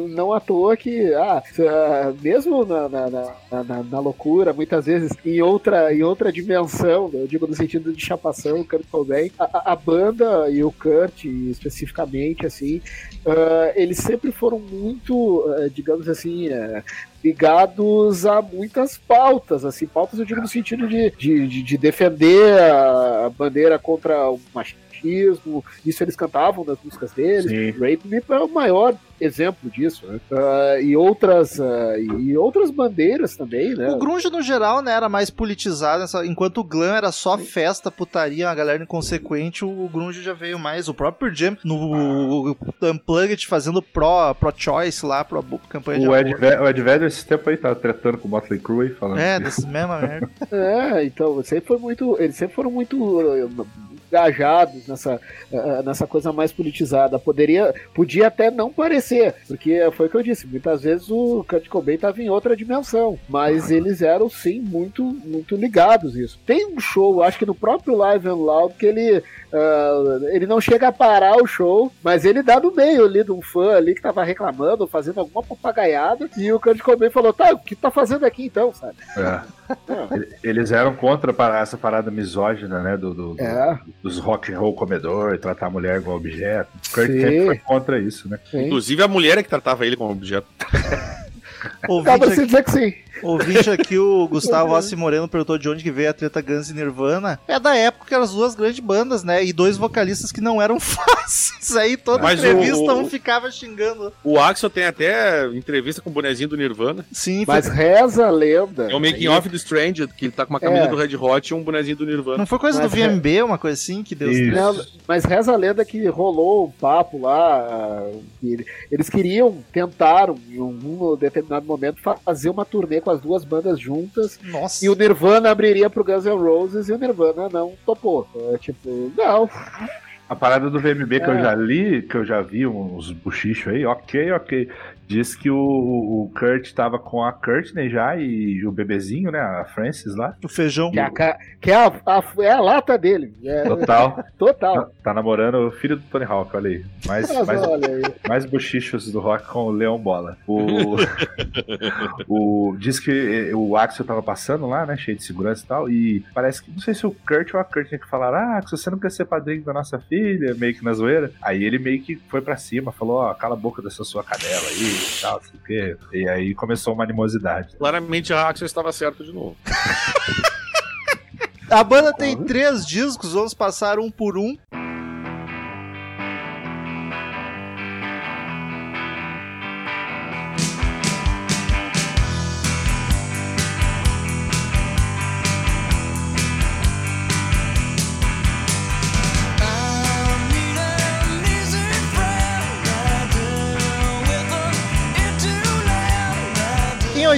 Speaker 4: Não à toa que, ah, uh, mesmo na, na, na, na- loucura, muitas vezes em outra, em outra dimensão, eu digo no sentido de chapação, o Kurt Cobain, a, a- banda e o Kurt especificamente, assim, uh, eles sempre foram muito, uh, digamos assim, uh, ligados a muitas pautas, assim, pautas eu digo no sentido de, de, de- de defender a bandeira contra o machismo, machismo, isso eles cantavam nas músicas deles.
Speaker 3: Sim.
Speaker 4: Rape Me é o maior exemplo disso, né? Ah, e outras ah, e outras bandeiras também, né?
Speaker 1: O grunge, no geral, né, era mais politizado, enquanto o glam era só festa, putaria, uma galera inconsequente, o grunge já veio mais. O próprio Jam, no Unplugged, fazendo pro- pro-choice lá, pro campanha de
Speaker 3: O Ed, o Ed Vedder esse tempo aí tava tretando com o Motley Crue aí, falando.
Speaker 1: É, dessa mesma merda.
Speaker 4: É, então, sempre foi muito. Eles sempre foram muito engajados nessa, eh, nessa coisa mais politizada. Poderia, podia até não parecer, porque foi o que eu disse, muitas vezes o Kurt Cobain estava em outra dimensão, mas eles eram sim muito, muito ligados nisso. Tem um show, acho que no próprio Live and Loud, que ele, ah, ele não chega a parar o show, mas ele dá no meio ali de um fã ali que tava reclamando, fazendo alguma papagaiada, e o Kurt Cobain falou, tá, o que tá fazendo aqui então, sabe?
Speaker 3: É. Ele- Eles eram contra essa parada misógina, né? Do, do- do-
Speaker 4: É.
Speaker 3: dos rock and roll comedor, tratar a mulher igual objeto. Kurt
Speaker 4: Sim.
Speaker 3: sempre foi contra isso, né?
Speaker 4: Sim.
Speaker 2: Inclusive a mulher é que tratava ele como objeto.
Speaker 4: Dá pra se dizer que sim.
Speaker 1: Ouvinte aqui, o Gustavo Rossi Moreno perguntou de onde que veio a treta Guns e Nirvana. É da época que eram as duas grandes bandas, né? E dois vocalistas que não eram fáceis. Aí toda
Speaker 2: Mas
Speaker 1: entrevista
Speaker 2: o-
Speaker 1: um ficava xingando.
Speaker 2: O Axel tem até entrevista com o bonezinho do Nirvana.
Speaker 1: Sim, foi-
Speaker 4: Mas reza a lenda.
Speaker 2: É o making off do Stranger, que ele tá com uma camisa
Speaker 4: É.
Speaker 2: do Red Hot e um bonezinho do Nirvana.
Speaker 1: não foi coisa
Speaker 4: Mas
Speaker 1: do VMB, uma coisa assim que Deus.
Speaker 4: Não, mas reza a lenda que rolou um papo lá. que ele- eles queriam, tentaram, em algum determinado momento, fa- fazer uma turnê com as duas bandas juntas.
Speaker 1: Nossa.
Speaker 4: E o Nirvana abriria pro Guns N' Roses e o Nirvana não topou. É, tipo, não.
Speaker 3: A parada do VMB que eu
Speaker 4: É.
Speaker 3: já li, que eu já vi uns buchichos aí, ok, ok. Diz que o, o Kurt tava com a Courtney já e o bebezinho, né? A Francis lá.
Speaker 1: O feijão.
Speaker 4: Que, é a, que é, a, a- é a lata dele. É,
Speaker 3: Total.
Speaker 4: total.
Speaker 3: tá, tá namorando o filho do Tony Hawk, olha aí. Mais, mais,
Speaker 4: olha aí.
Speaker 3: mais buchichos do rock com o Leão Bola. O, o, diz que eh, o Axel tava passando lá, né? Cheio de segurança e tal. E parece que, não sei se o Kurt ou a Courtney que falaram: Ah, Axel, você não quer ser padrinho da nossa filha? Meio que na zoeira. Aí ele meio que foi pra cima, falou: Ó, cala a boca dessa sua cadela aí e tal, sei o quê. E aí começou uma animosidade.
Speaker 2: Claramente a Axel estava certo de novo.
Speaker 1: A banda tem três discos, vamos passar um por um.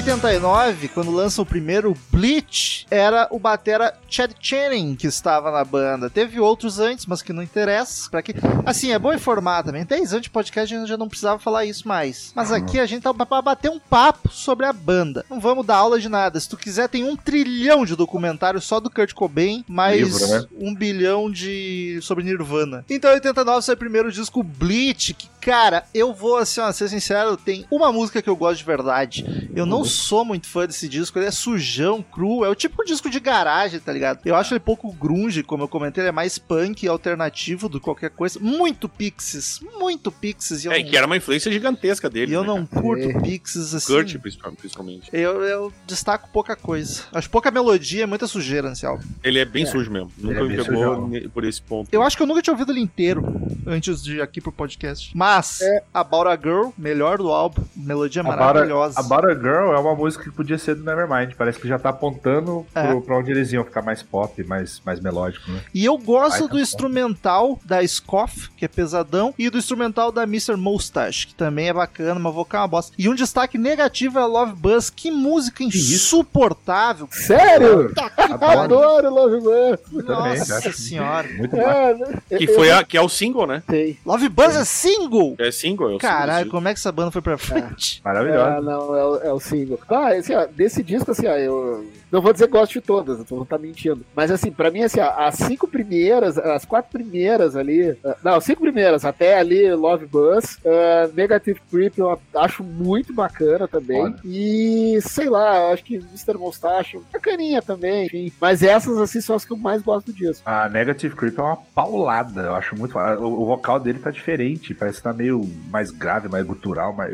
Speaker 1: 89, quando lança o primeiro Bleach, era o batera Chad Channing que estava na banda. Teve outros antes, mas que não interessa. para que Assim, é bom informar também. 10 anos de podcast a gente já não precisava falar isso mais. Mas aqui a gente tá pra bater um papo sobre a banda. Não vamos dar aula de nada. Se tu quiser, tem um trilhão de documentários só do Kurt Cobain, mais
Speaker 3: Livro, né?
Speaker 1: um bilhão de... sobre Nirvana. Então, 89 foi o primeiro disco Bleach, que, cara, eu vou, assim, ó, ser sincero, tem uma música que eu gosto de verdade. Eu não sou muito fã desse disco, ele é sujão, cru, é o tipo de disco de garagem, tá ligado? Eu acho ele pouco grunge, como eu comentei, ele é mais punk e alternativo do que qualquer coisa. Muito Pixies, muito Pixies. E
Speaker 2: É,
Speaker 1: não,
Speaker 2: que era uma influência gigantesca dele.
Speaker 1: e eu
Speaker 2: né,
Speaker 1: não
Speaker 2: cara?
Speaker 1: curto
Speaker 4: É.
Speaker 1: Pixies assim.
Speaker 2: Kurt, principalmente-.
Speaker 1: Eu, eu destaco pouca coisa. Acho pouca melodia, muita sujeira nesse álbum.
Speaker 2: Ele é bem sujo mesmo. Nunca
Speaker 3: é
Speaker 2: me pegou
Speaker 3: sujão.
Speaker 2: por esse ponto.
Speaker 1: Eu acho que eu nunca tinha ouvido ele inteiro antes de ir aqui pro podcast. Mas, About a Girl, melhor do álbum, melodia
Speaker 3: About
Speaker 1: maravilhosa.
Speaker 3: a, About a Girl é uma música que podia ser do Nevermind. Parece que já tá apontando
Speaker 1: É.
Speaker 3: pro, pra onde eles iam ficar mais pop, mais, mais melódico, né?
Speaker 1: E eu gosto
Speaker 3: Vai,
Speaker 1: do
Speaker 3: tá
Speaker 1: instrumental da Scoff, que é pesadão, e do instrumental da Mr. Moustache, que também é bacana, mas vocal é uma bosta. E um destaque negativo é Love Buzz, que música insuportável.
Speaker 4: Sério?
Speaker 3: Adoro.
Speaker 4: Adoro Love Buzz.
Speaker 3: Também,
Speaker 1: Nossa senhora.
Speaker 3: Muito bom.
Speaker 4: É, né?
Speaker 2: Que, foi a, que é o single, né?
Speaker 4: sei.
Speaker 1: Love Buzz é single?
Speaker 2: É single, é o
Speaker 1: Caralho,
Speaker 2: single.
Speaker 1: como é que essa banda foi pra frente?
Speaker 4: Ah,
Speaker 3: Maravilhoso.
Speaker 4: não, é o, é o single. Ah, assim, ó, desse disco, assim, ó, eu não vou dizer que gosto de todas, eu vou estar mentindo. Mas, assim, pra mim, assim, ó, as cinco primeiras, as quatro primeiras ali, ah, não, as cinco primeiras, até ali Love Buzz, ah, Negative Creep eu acho muito bacana também.
Speaker 3: Olha.
Speaker 4: E, sei lá, eu acho que Mr. Mustache, bacaninha também, enfim. Mas essas, assim, são as que eu mais gosto do disco.
Speaker 3: A Negative Creep é uma paulada, eu acho muito. O, o vocal dele tá diferente, parece que tá meio mais grave, mais gutural, mais.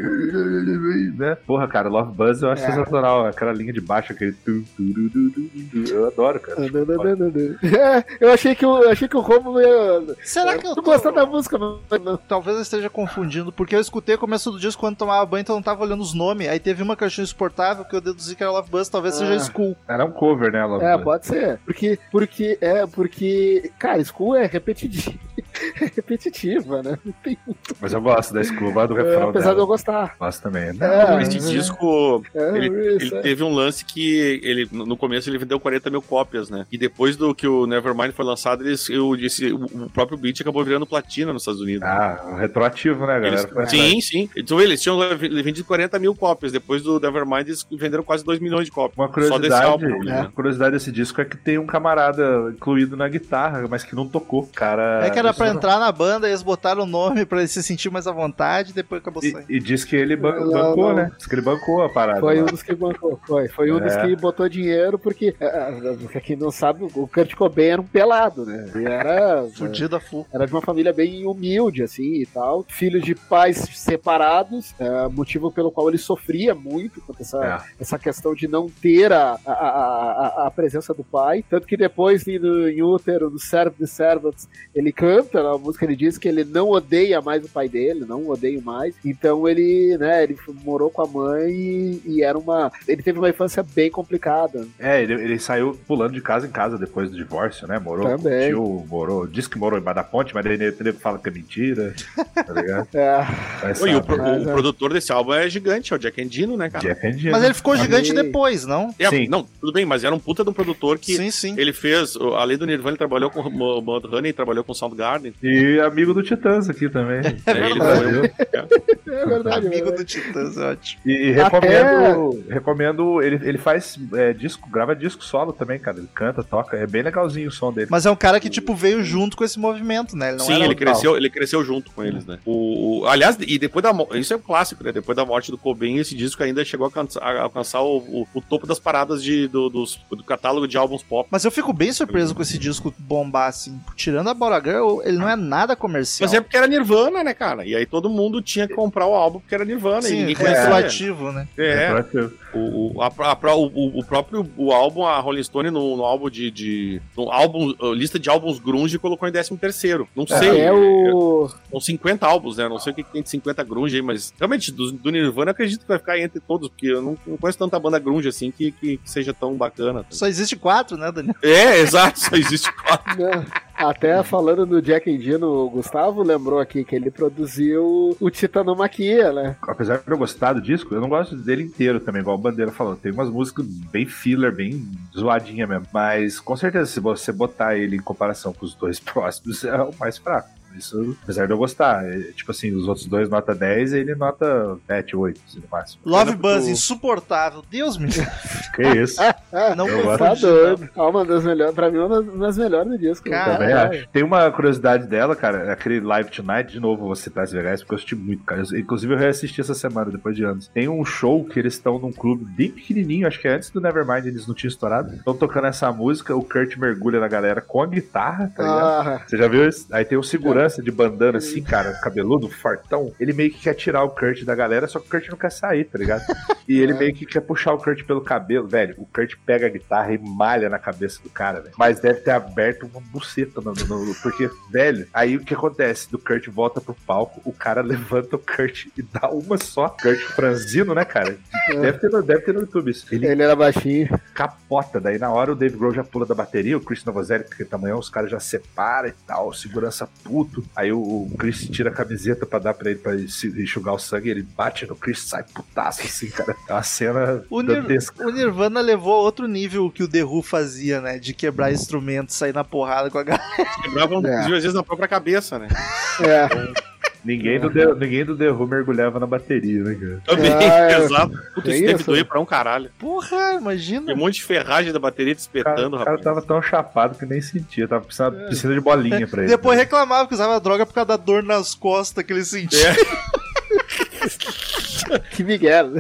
Speaker 3: Né? Porra, cara, Love Buzz eu, acho sensacional. Aquela linha de baixo, aquele. tu, tu, tu, tu, tu, tu. Eu adoro, cara.
Speaker 4: É, eu achei que o, eu achei que o Romulo ia.
Speaker 1: Será que eu tô...
Speaker 4: gosta da música, mas não.
Speaker 1: Talvez eu esteja confundindo, porque eu escutei o começo do disco quando tomava banho, então eu não tava olhando os nomes. Aí teve uma que eu achei insuportável, que eu deduzi que era Love Buzz, talvez seja
Speaker 4: Ah.
Speaker 1: School.
Speaker 3: Era um cover, né, Love
Speaker 4: É,
Speaker 3: Buzz?
Speaker 4: pode ser. Porque, porque, é, porque, cara, School é repetitivo. É repetitiva, né? Não tem-
Speaker 3: Mas eu gosto da escova do
Speaker 4: é,
Speaker 3: refrão
Speaker 4: apesar de eu
Speaker 3: dela.
Speaker 4: gostar.
Speaker 3: Gosto também. né?
Speaker 4: É,
Speaker 2: Esse disco,
Speaker 4: é,
Speaker 2: ele,
Speaker 4: isso,
Speaker 2: ele
Speaker 4: é.
Speaker 2: teve um lance que ele no começo ele vendeu 40 mil cópias, né? E depois do que o Nevermind foi lançado, eles, eu disse, o, o próprio Beat acabou virando platina nos Estados Unidos.
Speaker 3: Ah, retroativo, né, galera?
Speaker 2: Eles- sim, sim. Então eles tinham vendido 40 mil cópias. Depois do Nevermind, eles venderam quase 2 milhões de cópias.
Speaker 3: Uma
Speaker 2: Só desse
Speaker 3: curiosidade,
Speaker 2: álbum,
Speaker 3: né?
Speaker 2: né?
Speaker 3: curiosidade desse disco é que tem um camarada incluído na guitarra, mas que não tocou. Cara,
Speaker 1: É que era pra
Speaker 3: não-
Speaker 1: entrar na banda, eles botaram o nome pra ele se sentir mais à vontade e depois acabou saindo.
Speaker 3: E, e diz que ele ban-
Speaker 4: Não,
Speaker 3: bancou,
Speaker 4: não.
Speaker 3: né? Diz que ele bancou a parada.
Speaker 4: Foi
Speaker 3: lá.
Speaker 4: um dos que bancou, foi. Foi um dos
Speaker 3: É.
Speaker 4: que botou dinheiro, porque, é, pra quem não sabe, o Kurt Cobain era um pelado, né? Era,
Speaker 1: Fudido a full.
Speaker 4: era de uma família bem humilde, assim, e tal. Filho de pais separados, é, motivo pelo qual ele sofria muito com essa,
Speaker 3: É.
Speaker 4: essa questão de não ter a, a, a, a- presença do pai. Tanto que depois, no, em útero, no Servo de Servants, ele canta na música, ele diz que ele não odeia mais o pai dele, não odeio mais. Então ele, né, ele morou com a mãe e, e era uma. Ele teve uma infância bem complicada.
Speaker 3: É, ele, ele saiu pulando de casa em casa depois do divórcio, né? Morou com o
Speaker 4: Também.
Speaker 3: tio, morou, disse que morou embaixo da ponte, mas ele ele fala que é mentira, tá ligado?
Speaker 4: É,
Speaker 3: Mas
Speaker 2: Oi, e o, pro-
Speaker 3: né?
Speaker 2: o produtor desse álbum é gigante, é o Jack Endino, né, cara?
Speaker 3: Jeff Endino.
Speaker 1: Mas ele ficou gigante
Speaker 4: Amei.
Speaker 1: depois, não?
Speaker 2: É,
Speaker 3: Sim.
Speaker 2: Não, tudo bem, mas era um puta de um produtor que
Speaker 1: Sim, sim.
Speaker 2: ele fez, além do Nirvana, ele trabalhou com o Mudhoney, trabalhou com Soundgarden.
Speaker 3: E amigo do Titãs aqui também.
Speaker 2: É, ele
Speaker 3: verdade.
Speaker 2: foi-
Speaker 4: é verdade.
Speaker 1: Amigo
Speaker 4: é.
Speaker 1: do Titãs, é ótimo.
Speaker 3: E, e recomendo, recomendo ele, ele faz é, disco, grava disco solo também, cara. Ele canta, toca, é bem legalzinho o som dele.
Speaker 1: Mas é um cara que, tipo, veio junto com esse movimento, né? Ele não
Speaker 2: Sim,
Speaker 1: era
Speaker 2: ele cresceu, ele cresceu junto com eles, né? O, o- aliás, e depois da isso é um clássico, né? Depois da morte do Cobain, esse disco ainda chegou a, alcançar, a alcançar o, o- o topo das paradas de, do, dos- do catálogo de álbuns pop.
Speaker 1: Mas eu fico bem surpreso com esse disco bombar, assim. Tirando a Bora Girl, ele não é nada comercial.
Speaker 2: Mas é porque era Nirvana, né, cara? E aí todo mundo tinha que comprar o álbum porque era Nirvana e
Speaker 1: Sim,
Speaker 2: ninguém
Speaker 1: é
Speaker 2: conhecia.
Speaker 1: retroativo, né?
Speaker 2: É,
Speaker 3: Retroativo.
Speaker 2: o, o, a- a- o, o- próprio o álbum, a Rolling Stone, no, no álbum de. de no álbum, lista de álbuns grunge, colocou em 13 terceiro. Não sei.
Speaker 4: É o.
Speaker 2: São 50 álbuns, né? Não sei o que que tem de 50 grunge aí, mas realmente, do, do Nirvana, eu acredito que vai ficar entre todos, porque eu não, não conheço tanta banda grunge assim que, que, que seja tão bacana.
Speaker 1: Só existe quatro, né, Daniel?
Speaker 2: É, exato, só existe quatro.
Speaker 4: Até falando do Jack Endino, o Gustavo lembrou aqui que ele produziu o Titanomaquia, né?
Speaker 3: Apesar de eu gostar do disco, eu não gosto dele inteiro também, igual o Bandeira falou. Tem umas músicas bem filler, bem zoadinha mesmo. Mas com certeza, se você botar ele em comparação com os dois próximos, é o mais fraco. Isso, apesar de eu gostar. É, tipo assim, os outros dois nota 10, ele nota 7, 8, assim, no máximo.
Speaker 1: Love Buzz,
Speaker 2: pro-
Speaker 1: insuportável. Deus me livre.
Speaker 3: Que isso?
Speaker 1: Não
Speaker 3: Eu
Speaker 4: Tá doido. Ah, uma das melhores, pra mim, uma das, das melhores do disco.
Speaker 1: Cara,
Speaker 3: Também
Speaker 4: É.
Speaker 3: acho. Tem uma curiosidade dela, cara, aquele Live Tonight, de novo, vou citar esse VHS, porque eu assisti muito, cara. Eu- inclusive, eu reassisti essa semana, depois de anos. Tem um show que eles estão num clube bem pequenininho, acho que é antes do Nevermind, eles não tinham estourado. Estão tocando essa música, o Kurt mergulha na galera com a guitarra, tá ligado?
Speaker 4: Ah,
Speaker 3: Você já viu isso? Aí tem o segurança de bandana assim, cara, cabeludo, fartão. Ele meio que quer tirar o Kurt da galera, só que o Kurt não quer sair, tá ligado? E ele meio que quer puxar o Kurt pelo cabelo. Velho, o Kurt pega a guitarra e malha na cabeça do cara, velho. Mas deve ter aberto uma buceta no, no- no- Porque, velho, aí o que acontece? Do Kurt volta pro palco, o cara levanta o Kurt e dá uma só. Kurt franzino, né, cara? Deve ter, no- deve ter no YouTube isso. Ele
Speaker 4: ele era baixinho.
Speaker 3: capota. Daí na hora o Dave Grohl já pula da bateria, o Chris Novoselic, porque tamanho os caras já separa e tal, segurança puto. Aí o, o Chris tira a camiseta pra dar pra ele pra ele se enxugar o sangue, ele bate no Chris, sai putaço assim, cara. É uma cena
Speaker 1: O, Nir- o Nirvana levou a outro nível que o The Who fazia, né? De quebrar instrumentos, sair na porrada com a galera.
Speaker 2: Quebravam,
Speaker 4: É.
Speaker 2: às vezes, na própria cabeça, né?
Speaker 4: É.
Speaker 3: Ninguém do, The, ninguém do The Who mergulhava na bateria, né, cara?
Speaker 2: Também,
Speaker 4: Ah, é.
Speaker 2: exato. Puta,
Speaker 4: Tem
Speaker 2: isso deve doer pra um caralho.
Speaker 1: Porra, imagina.
Speaker 2: Tem um monte de ferragem da bateria te
Speaker 3: O cara,
Speaker 2: espetando,
Speaker 3: o cara
Speaker 2: rapaz.
Speaker 3: tava tão chapado que nem sentia, tava precisando
Speaker 4: É.
Speaker 3: piscina de bolinha pra ele.
Speaker 1: Depois reclamava que usava droga por causa da dor nas costas que ele sentia.
Speaker 2: É.
Speaker 4: Que Miguel.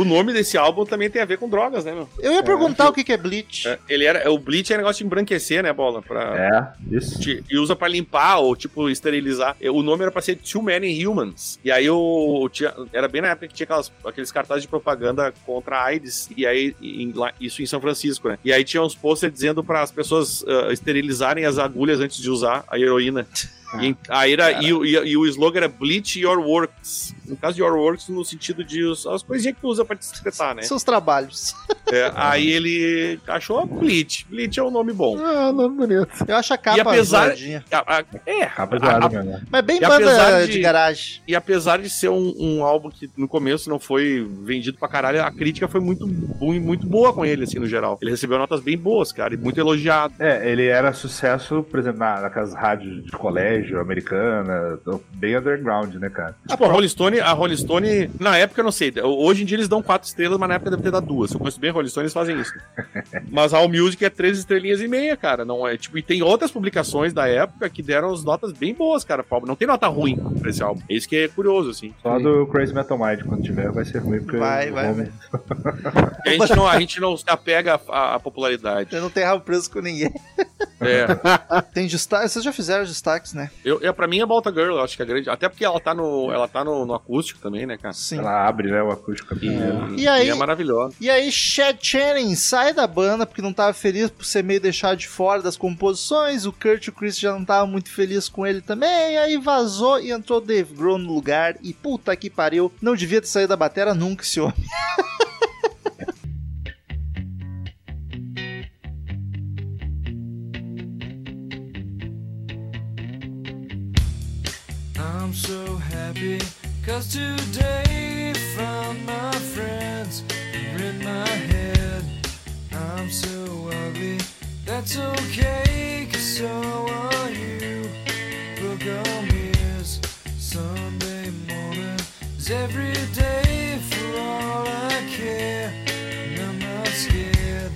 Speaker 2: O nome desse álbum também tem a ver com drogas, né, meu?
Speaker 1: Eu ia perguntar o que que é Bleach.
Speaker 2: É, ele era, o bleach é negócio de embranquecer, né, bola? Pra,
Speaker 3: É, isso.
Speaker 2: te- e usa pra limpar ou, tipo, esterilizar. O nome era pra ser Too Many Humans. E aí o, tinha- era bem na época que tinha aquelas- aqueles cartazes de propaganda contra a AIDS. E aí, em- lá- isso em São Francisco, né? E aí tinha uns posters dizendo para as pessoas ah, esterilizarem as agulhas antes de usar a heroína. E, em- aí era, e, o- e, e o slogan era Bleach Your Works. No caso de Your Works, no sentido de os- as coisinhas que tu usa pra descretar, né?
Speaker 1: Seus trabalhos.
Speaker 2: É, aí ele achou Bleach. Bleach é um nome bom.
Speaker 4: Ah, nome bonito.
Speaker 1: Eu acho a capa
Speaker 2: E apesar-. A- a- é,
Speaker 3: Capa
Speaker 2: a-
Speaker 3: zoada
Speaker 2: a-
Speaker 3: né?
Speaker 1: Mas bem banda
Speaker 2: apesar
Speaker 1: de...
Speaker 2: de-
Speaker 1: garagem.
Speaker 2: E apesar de ser um, um álbum que no começo não foi vendido pra caralho, a crítica foi muito, muito boa com ele, assim, no geral. Ele recebeu notas bem boas, cara, e muito elogiado.
Speaker 3: É, ele era sucesso, por exemplo, na, naquelas rádios de colégio americana, bem underground, né, cara?
Speaker 2: Tipo, a Rolling Stone, a Rolling Stone, na época eu não sei, hoje em dia eles dão quatro estrelas, mas na época deve ter dado duas. Se eu conheço bem a Rolling Stone, eles fazem isso. mas a All Music é três estrelinhas e meia, cara. Não é, tipo, e tem outras publicações da época que deram as notas bem boas, cara. pro álbum. Não tem nota ruim pra esse álbum. É isso que é curioso, assim.
Speaker 3: Só do Crazy Metal Mind, quando tiver, vai ser ruim, porque
Speaker 1: Vai, vai,
Speaker 2: a gente não, a gente não se apega à, à popularidade.
Speaker 1: Eu não tenho rabo preso com ninguém.
Speaker 2: É.
Speaker 1: Tem destaque. Vocês já fizeram destaques, né?
Speaker 2: Eu, eu, pra mim, é Balta Girl, eu acho que é grande. Até porque ela tá no, ela tá no, no acústico também, né, cara?
Speaker 1: Sim.
Speaker 3: Ela abre, né, o acústico.
Speaker 2: E,
Speaker 1: E aí-
Speaker 2: e é maravilhosa.
Speaker 1: E aí, Chad Channing sai da banda porque não tava feliz por ser meio deixado de fora das composições. O Kurt e o Chris já não tava muito feliz com ele também. Aí vazou e entrou o Dave Grohl no lugar. E puta que pariu, não devia ter saído da batera nunca esse homem.
Speaker 7: happy cause today found my friends in my head. I'm so ugly, that's okay cause so are you. Book on mirrors, Sunday morning is every day for all I care. And I'm not scared,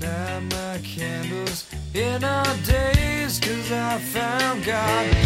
Speaker 7: light my candles in our days cause I found God.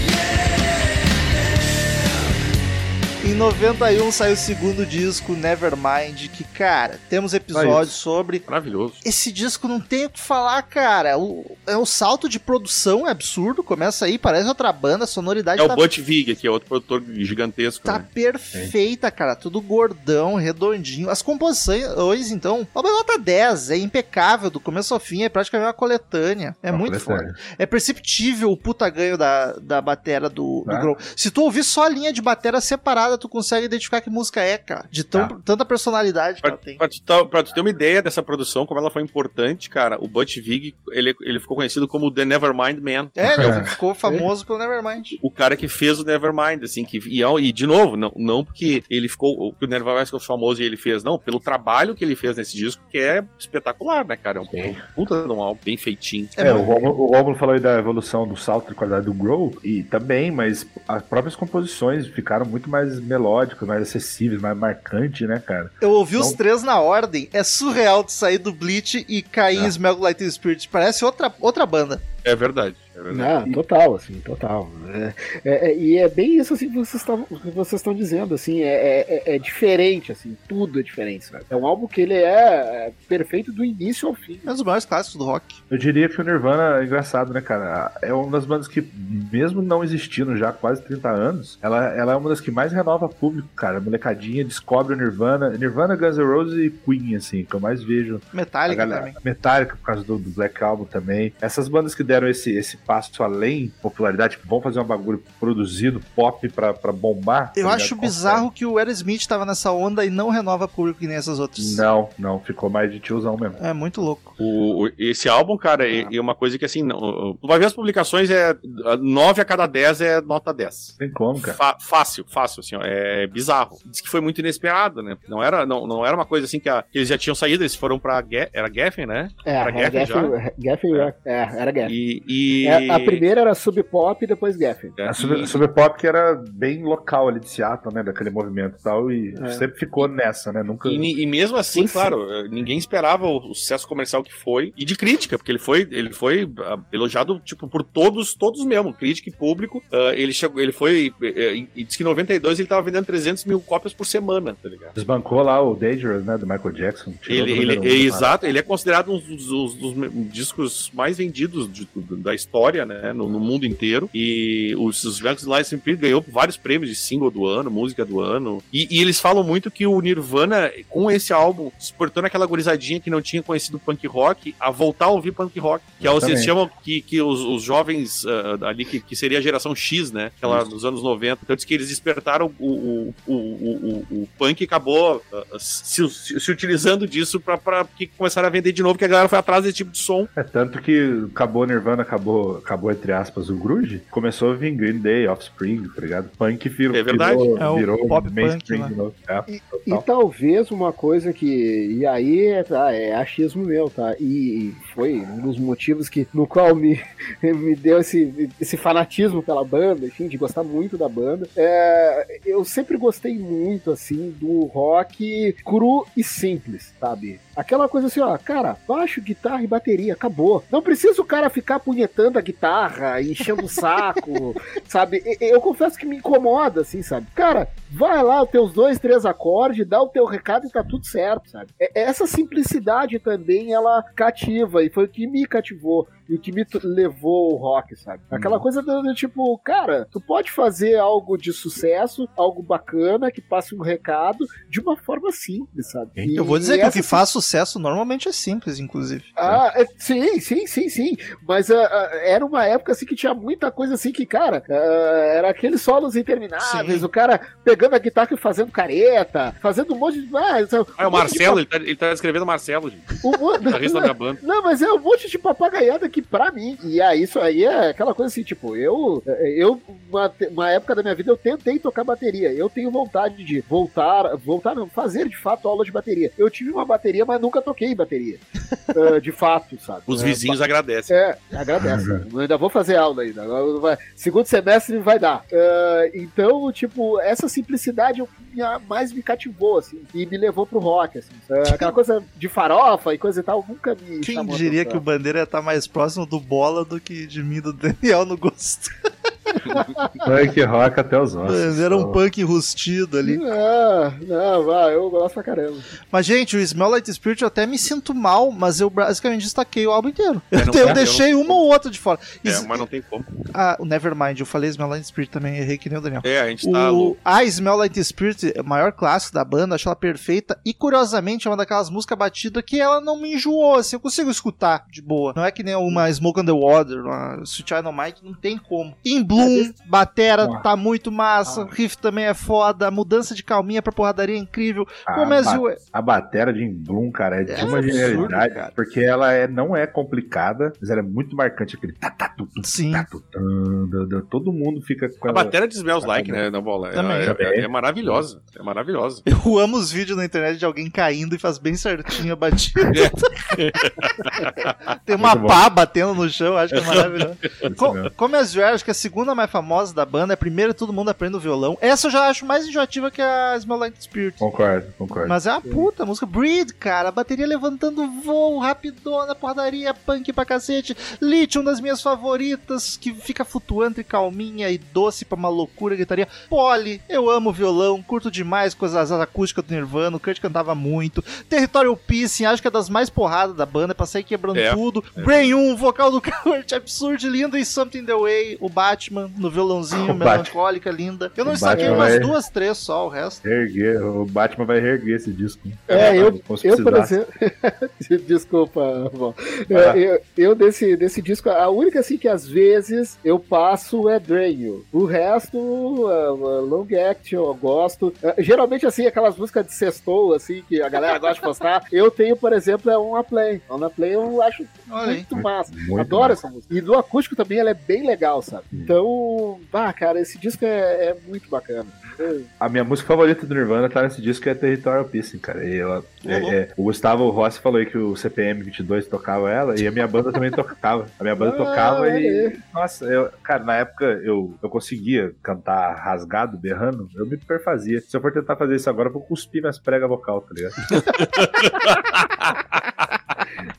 Speaker 1: 91 saiu o segundo disco, Nevermind, que, cara, temos episódios sobre.
Speaker 2: Maravilhoso.
Speaker 1: Esse disco não tem o que falar, cara. O, é o salto de produção é absurdo. Começa aí, parece outra banda, a sonoridade
Speaker 2: É
Speaker 1: tá
Speaker 2: o Butch Vig, que é outro produtor gigantesco.
Speaker 1: Tá
Speaker 2: né?
Speaker 1: perfeita, cara. Tudo gordão, redondinho. As composições, então, ó, mas nota 10. É impecável, do começo ao fim. É praticamente uma coletânea. É
Speaker 3: Uma
Speaker 1: muito
Speaker 3: coletânea.
Speaker 1: foda. É perceptível o puta ganho da, da batera do, do
Speaker 3: Ah.
Speaker 1: Grohl. Se tu ouvir só a linha de batera separada, tu consegue identificar que música é, cara. De tão,
Speaker 3: Tá.
Speaker 1: tanta personalidade que
Speaker 2: Pra,
Speaker 1: ela tem.
Speaker 2: pra tu, tá- pra tu ter uma ideia dessa produção, como ela foi importante, cara, o Butch Vig, ele, ele ficou conhecido como The Nevermind Man.
Speaker 1: É, ele
Speaker 3: É.
Speaker 1: ficou famoso pelo Nevermind.
Speaker 2: O cara que fez o Nevermind, assim, que, e, é- e de novo, não, não porque ele ficou, que o Nevermind ficou famoso e ele fez, não, pelo trabalho que ele fez nesse disco, que é espetacular, né, cara? É um puta de um álbum bem feitinho.
Speaker 3: É, o Romulo, o Romulo falou aí da evolução do salto de qualidade do Grow, e também, mas as próprias composições ficaram muito mais melódicas, mais acessíveis, mais marcantes, né, cara?
Speaker 1: Eu ouvi os
Speaker 3: Não.
Speaker 1: três na ordem. É surreal de sair do Bleach e cair em
Speaker 3: É.
Speaker 1: Smell Like Teen Spirit. Parece outra, outra banda.
Speaker 2: É verdade. É verdade.
Speaker 4: Não, total, assim, total. É, é- é- e é bem isso assim que vocês estão dizendo, assim, é, é- é diferente, assim, tudo é diferente. sabe? É um álbum que ele é, é perfeito do início ao fim.
Speaker 1: É um dos maiores clássicos do rock.
Speaker 3: Eu diria que o Nirvana é engraçado, né, cara? É uma das bandas que, mesmo não existindo já há quase 30 anos, ela, ela é uma das que mais renova público, cara. A molecadinha descobre o Nirvana. Nirvana, Guns N' Roses e Queen, assim, que eu mais vejo.
Speaker 1: Metallica
Speaker 3: galera,
Speaker 1: também.
Speaker 3: Metallica, por causa do, do Black Album também. Essas bandas que deram esse, esse passo além, popularidade, tipo, vão fazer um bagulho produzido, pop, pra, pra bombar.
Speaker 1: Eu
Speaker 3: tá
Speaker 1: acho
Speaker 3: ligado?
Speaker 1: bizarro que o Aerosmith tava nessa onda e não renova público que nem essas outras.
Speaker 3: Não, não, ficou mais de tiozão mesmo.
Speaker 1: É muito louco.
Speaker 2: O, o- esse álbum, cara, é, é uma coisa que assim, não, tu vai ver as publicações, é 9 a cada 10 é nota 10.
Speaker 3: Tem como, cara.
Speaker 2: Fa- fácil, fácil, assim, ó, é bizarro. Diz que foi muito inesperado, né? Não era, não, não era uma coisa assim que, a- que eles já tinham saído, eles foram pra. Ge- Era Geffen, né?
Speaker 4: É,
Speaker 2: Era
Speaker 4: era
Speaker 2: Geffen
Speaker 4: Geffen, Geffen,
Speaker 2: É.
Speaker 4: é, era Geffen.
Speaker 2: E. e-
Speaker 4: É, a primeira era Sub Pop e depois Geffen.
Speaker 2: É,
Speaker 3: A Super,
Speaker 2: e-
Speaker 3: Super Pop que era bem local ali de Seattle, né? Daquele movimento e tal. E
Speaker 4: É.
Speaker 3: sempre ficou nessa, né? Nunca.
Speaker 2: E, e mesmo assim,
Speaker 4: Isso.
Speaker 2: claro, eh, ninguém esperava o, o sucesso comercial que foi e de crítica, porque ele foi, ele foi ah, elogiado tipo por todos, todos mesmo, crítica e público. Ah, ele chegou, ele foi eh, e e disse que em 92 ele tava vendendo 300 mil cópias por semana, tá ligado?
Speaker 3: Desbancou lá o Dangerous, né? Do Michael Jackson.
Speaker 2: Ele, ele-
Speaker 3: um
Speaker 2: é exato, ele é considerado um dos, dos- dos discos mais vendidos de- da história, né, no, no mundo inteiro. E os, os License Plate ganhou vários prêmios de single do ano, música do ano. E, e eles falam muito que o Nirvana, com esse álbum, exportando aquela gurizadinha que não tinha conhecido punk rock, a voltar a ouvir punk rock. Que é, o- vocês
Speaker 3: Exatamente.
Speaker 2: chamam que, que os, os jovens ah, ali, que, que seria a geração X, né, aquela dos anos 90. Então diz que eles despertaram o, o, o, o, o, punk e acabou ah, se, se, se utilizando disso pra, pra que começaram a vender de novo, que a galera foi atrás desse tipo de som.
Speaker 3: É tanto que acabou Nirvana, acabou, acabou entre aspas o grunge, começou a vir Green Day, Offspring, tá ligado? Punk virou,
Speaker 2: É verdade.
Speaker 3: virou,
Speaker 1: É o
Speaker 3: virou
Speaker 1: pop
Speaker 3: mainstream
Speaker 1: punk,
Speaker 3: de novo. É,
Speaker 4: E
Speaker 3: total.
Speaker 4: talvez uma coisa que. E aí é, tá, é achismo meu, tá? E foi um dos motivos que, no qual me, me deu esse, esse fanatismo pela banda, enfim, de gostar muito da banda. É, eu sempre gostei muito, assim, do rock cru e simples, sabe? Aquela coisa assim, ó, cara, baixo, guitarra e bateria, acabou. Não precisa o cara ficar punhetando a guitarra, enchendo o saco, sabe? Eu confesso que me incomoda, assim, sabe? Cara, vai lá, os teus dois, três acordes, dá o teu recado e tá tudo certo, sabe? É- Essa simplicidade também, ela cativa, e foi o que me cativou. E o que me levou ao rock, sabe? Aquela coisa do, tipo, cara, tu pode fazer algo de sucesso, algo bacana, que passe um recado, de uma forma simples, sabe? E-
Speaker 1: Eu vou dizer que o que faz sucesso normalmente é simples, inclusive.
Speaker 4: ah, é, sim, sim, sim, sim. Mas ah, ah, era uma época assim que tinha muita coisa assim que, cara, ah, era aqueles solos intermináveis,
Speaker 1: Sim.
Speaker 4: o cara pegando a guitarra e fazendo careta, fazendo um monte de. Ah, isso-
Speaker 2: Ah, é o
Speaker 4: monte de
Speaker 2: Marcelo, ele tá, ele tá escrevendo Marcelo, gente,
Speaker 4: um monte-
Speaker 2: banda.
Speaker 4: Não, mas é um monte de papagaiada que pra mim. E aí, isso aí é aquela coisa assim, tipo, eu. Eu, uma, uma época da minha vida, eu tentei tocar bateria. Eu tenho vontade de voltar, voltar, não, fazer de fato aula de bateria. Eu tive uma bateria, mas nunca toquei bateria. Ah, de fato, sabe?
Speaker 2: Os
Speaker 4: É,
Speaker 2: vizinhos agradecem.
Speaker 4: é, agradece. Eu ainda vou fazer aula ainda. Vai- Segundo semestre vai dar. Ah, então, tipo, essa simplicidade mais me cativou, assim, e me levou pro rock, assim. Ah, aquela coisa de farofa e coisa e tal, nunca me
Speaker 1: Quem diria que o. Bandeira ia estar mais próximo do Bola do que de mim, do Daniel, no gosto.
Speaker 3: Punk rock até os ossos.
Speaker 1: É um punk rustido ali.
Speaker 4: Ah, não, vai, eu gosto pra caramba.
Speaker 1: Mas, gente, o Smell Like Spirit eu até me sinto mal, mas eu basicamente destaquei o álbum inteiro.
Speaker 2: É,
Speaker 1: Eu,
Speaker 2: não
Speaker 1: te- eu deixei uma ou outra de fora.
Speaker 2: É,
Speaker 1: Is-
Speaker 2: mas não tem como.
Speaker 1: Ah, o Nevermind, eu falei Smell Like Spirit também, errei que nem o Daniel.
Speaker 2: É, a gente tá
Speaker 1: O,
Speaker 2: louco.
Speaker 1: a Smell Like Spirit, o maior clássico da banda, acho ela perfeita. E curiosamente, é uma daquelas músicas batidas que ela não me enjoou, assim, eu consigo escutar de boa. Não é que nem uma Smoke on the Water, uma Sweet Child O' Mine, não tem como. In Bloom, batera,
Speaker 3: Ah.
Speaker 1: tá muito massa. Riff também é foda. A mudança de calminha pra porradaria é incrível.
Speaker 3: A,
Speaker 1: Começa
Speaker 3: ba- a batera de Bloom, cara, é de
Speaker 1: É
Speaker 3: uma
Speaker 1: absurdo,
Speaker 3: genialidade,
Speaker 1: cara.
Speaker 3: porque ela é, não é complicada, mas ela é muito marcante, aquele tá, tá,
Speaker 1: Sim.
Speaker 3: tá, tu, tan, da, da, todo mundo fica com
Speaker 2: A
Speaker 3: ela.
Speaker 2: bateria de Smells Like, né, na bola. É, é, é maravilhosa. É maravilhosa.
Speaker 1: Eu amo os vídeos na internet de alguém caindo e faz bem certinho a batida. Tem uma pá batendo no chão, acho que é maravilhoso. Co-. Como as acho que a segunda mais famosa da banda é a primeira todo mundo aprende o violão. Essa eu já acho mais enjoativa que a Smell Like Spirit.
Speaker 3: Concordo, concordo.
Speaker 1: Mas é uma puta música. Breed, cara. A bateria levantando voo, rapidona, porradaria, punk pra cacete. Lithium, das minhas favoritas, que fica flutuando entre calminha e doce pra uma loucura, gritaria. Polly, eu amo violão, curto demais coisas acústicas do Nirvana. O Kurt cantava muito. Territorial Pissing, acho que é das mais porradas da banda, pra sair quebrando
Speaker 2: É.
Speaker 1: tudo. Brain 1, vocal do Kurt, absurdo, lindo. E Something the Way, o Batman no violãozinho,
Speaker 3: O Batman.
Speaker 1: melancólica, linda. Eu não destaquei
Speaker 3: Batman
Speaker 1: umas
Speaker 3: é-
Speaker 1: duas, três só, o resto.
Speaker 3: Reerguer, o Batman vai reerguer esse disco.
Speaker 4: É, eu,
Speaker 3: se
Speaker 4: eu por exemplo. Desculpa, bom.
Speaker 3: Ah.
Speaker 4: eu, eu desse, desse disco, a única assim que às vezes eu passo é Drain. O resto, uh, Long Act, eu gosto. Uh, geralmente, assim, aquelas músicas de sextou, assim, que a galera gosta de postar. Eu tenho, por exemplo, é Uma Play. Uma Play eu acho
Speaker 1: Olha
Speaker 4: muito massa.
Speaker 3: Muito
Speaker 4: Adoro
Speaker 3: massa.
Speaker 4: essa música. E do acústico também ela é bem legal, sabe? Então, o. Ah, cara, esse disco é, é muito bacana.
Speaker 3: A minha música favorita do Nirvana tá nesse disco que é Territorial Pissing, cara. E ela, é- é- o Gustavo Rossi falou aí que o CPM 22 tocava ela e a minha banda também tocava. A minha banda
Speaker 4: Ah,
Speaker 3: tocava e. Nossa, eu, cara, na época eu, eu conseguia cantar rasgado, berrando, eu me perfazia. Se eu for tentar fazer isso agora, eu vou cuspir minhas pregas vocal, tá ligado?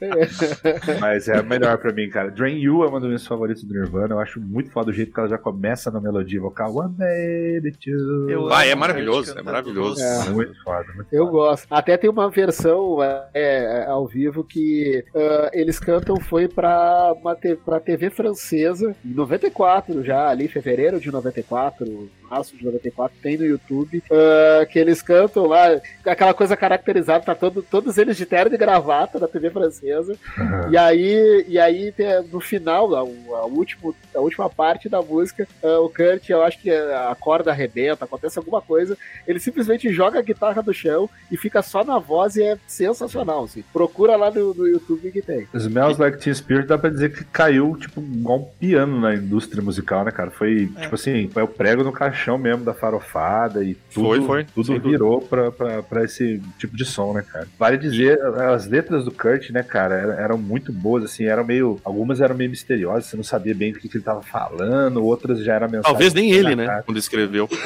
Speaker 3: Mas é a melhor pra mim, cara. Drain You é uma das minhas favoritas do Nirvana. Eu acho muito foda o jeito que ela já começa na melodia vocal. One day, two.
Speaker 1: Eu
Speaker 2: Ah, é maravilhoso, é maravilhoso.
Speaker 4: É.
Speaker 3: Muito foda, muito
Speaker 4: Eu
Speaker 3: foda.
Speaker 4: gosto. Até tem uma versão é, é, ao vivo que ah, eles cantam foi pra, uma te- pra TV francesa, em 94 já, ali, fevereiro de 94, março de 94, tem no YouTube, ah, que eles cantam lá, aquela coisa caracterizada, tá todo, todos eles de terno e gravata na TV francesa, e aí, e aí tem- no final, a, a, último, a última parte da música, ah, o Kurt, eu acho que a corda arrebenta, acontece alguma coisa, ele simplesmente joga a guitarra do chão e fica só na voz e é sensacional, assim. Procura lá no, no YouTube que tem.
Speaker 3: Smells Like Teen Spirit dá pra dizer que caiu, tipo, igual um piano na indústria musical, né, cara? Foi,
Speaker 1: É.
Speaker 3: tipo assim, foi o prego no caixão mesmo da farofada e tudo,
Speaker 2: Foi, foi,
Speaker 3: tudo virou pra, pra, pra esse tipo de som, né, cara? Vale dizer, as letras do Kurt, né, cara, eram, eram muito boas, assim, eram meio, algumas eram meio misteriosas, você não sabia bem o que, que ele tava falando, outras já eram mensagens.
Speaker 2: Talvez nem ele, né?
Speaker 3: cara.
Speaker 2: Quando escreveu.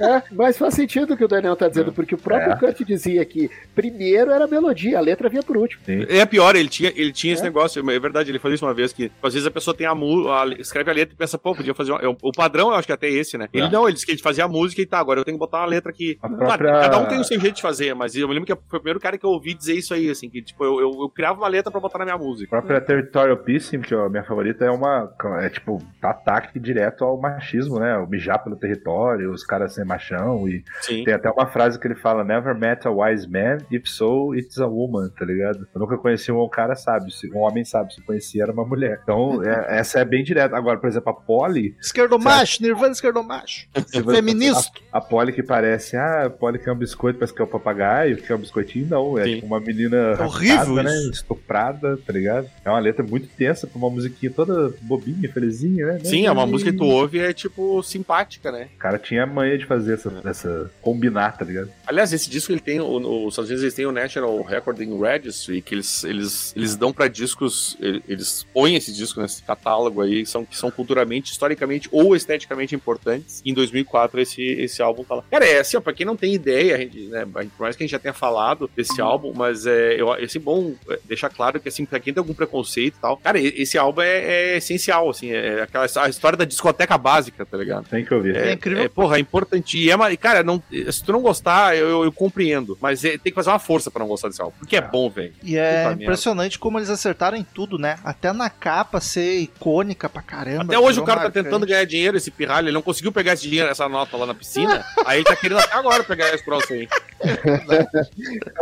Speaker 4: É, mas faz sentido o que o Daniel tá dizendo, porque o próprio
Speaker 3: É.
Speaker 4: Kurt dizia que primeiro era a melodia, a letra vinha por último.
Speaker 2: É pior, ele tinha, ele tinha esse
Speaker 4: É?
Speaker 2: negócio, é verdade, ele falou isso uma vez, que às vezes a pessoa tem a música, escreve a letra e pensa, pô, podia fazer uma, é, o padrão eu acho que até esse, né? Ele não, ele disse que ele fazia a música e tá, agora eu tenho que botar uma letra aqui.
Speaker 3: A
Speaker 2: Claro,
Speaker 3: própria-
Speaker 2: cada um tem o seu jeito de fazer, mas eu me lembro que foi o primeiro cara que eu ouvi dizer isso aí, assim, que tipo, eu, eu, eu criava uma letra pra botar na minha
Speaker 3: A
Speaker 2: música.
Speaker 3: própria Territorial Pissing, que é a minha favorita, é uma. É tipo, ataque direto ao machismo, né? O mijar pelo território, os caras ser machão. E
Speaker 2: Sim.
Speaker 3: tem até uma frase que ele fala: Never met a wise man, if so, it's a woman, tá ligado? Eu nunca conheci um cara sábio, se- um homem sábio, se conhecia era uma mulher. Então, é- essa é bem direta. Agora, por exemplo, a Polly.
Speaker 1: Esquerdo macho, Nirvana esquerdo macho.
Speaker 3: se você-
Speaker 1: Feminista.
Speaker 3: A, a Polly que parece, ah, a Polly que é um biscoito, parece que é o papagaio, que é um biscoitinho, não. É
Speaker 2: Sim.
Speaker 3: tipo uma menina
Speaker 1: Horrível
Speaker 3: raptada, né? Estuprada, tá ligado? É uma letra muito tensa pra uma musiquinha toda bobinha, felizinha, né?
Speaker 2: Sim, é uma música que tu ouve e é tipo simpática, né?
Speaker 3: O cara tinha a manha de fazer essa, essa combinar, tá ligado?
Speaker 2: Aliás, esse disco ele tem, os Estados Unidos eles têm o National Recording Registry, que eles, eles, eles dão pra discos, ele- eles põem esse disco nesse catálogo aí, são, que são culturalmente, historicamente ou esteticamente importantes. Em 2004 esse, esse álbum tá lá. Cara, é assim, ó, pra quem não tem ideia, a gente, né, por mais que a gente já tenha falado desse álbum, mas é, eu, esse bom é, deixar claro que assim, pra quem tem algum preconceito e tal, cara, e- esse álbum é, é essencial, assim, é aquela a história da discoteca básica, tá ligado?
Speaker 3: Tem que ouvir.
Speaker 1: É incrível.
Speaker 2: É, porra, é importante. E é uma, e, cara, não, se tu não gostar, eu, eu, eu compreendo. Mas é- tem que fazer uma força pra não gostar desse álbum. Porque é bom, velho.
Speaker 1: E é
Speaker 2: Puta
Speaker 1: impressionante como eles acertaram em tudo, né? Até na capa ser icônica pra caramba.
Speaker 2: Até hoje o cara tá
Speaker 1: marcante.
Speaker 2: tentando ganhar dinheiro, esse pirralho. Ele não conseguiu pegar esse dinheiro, essa nota lá na piscina. aí tá querendo até agora pegar esse troço aí.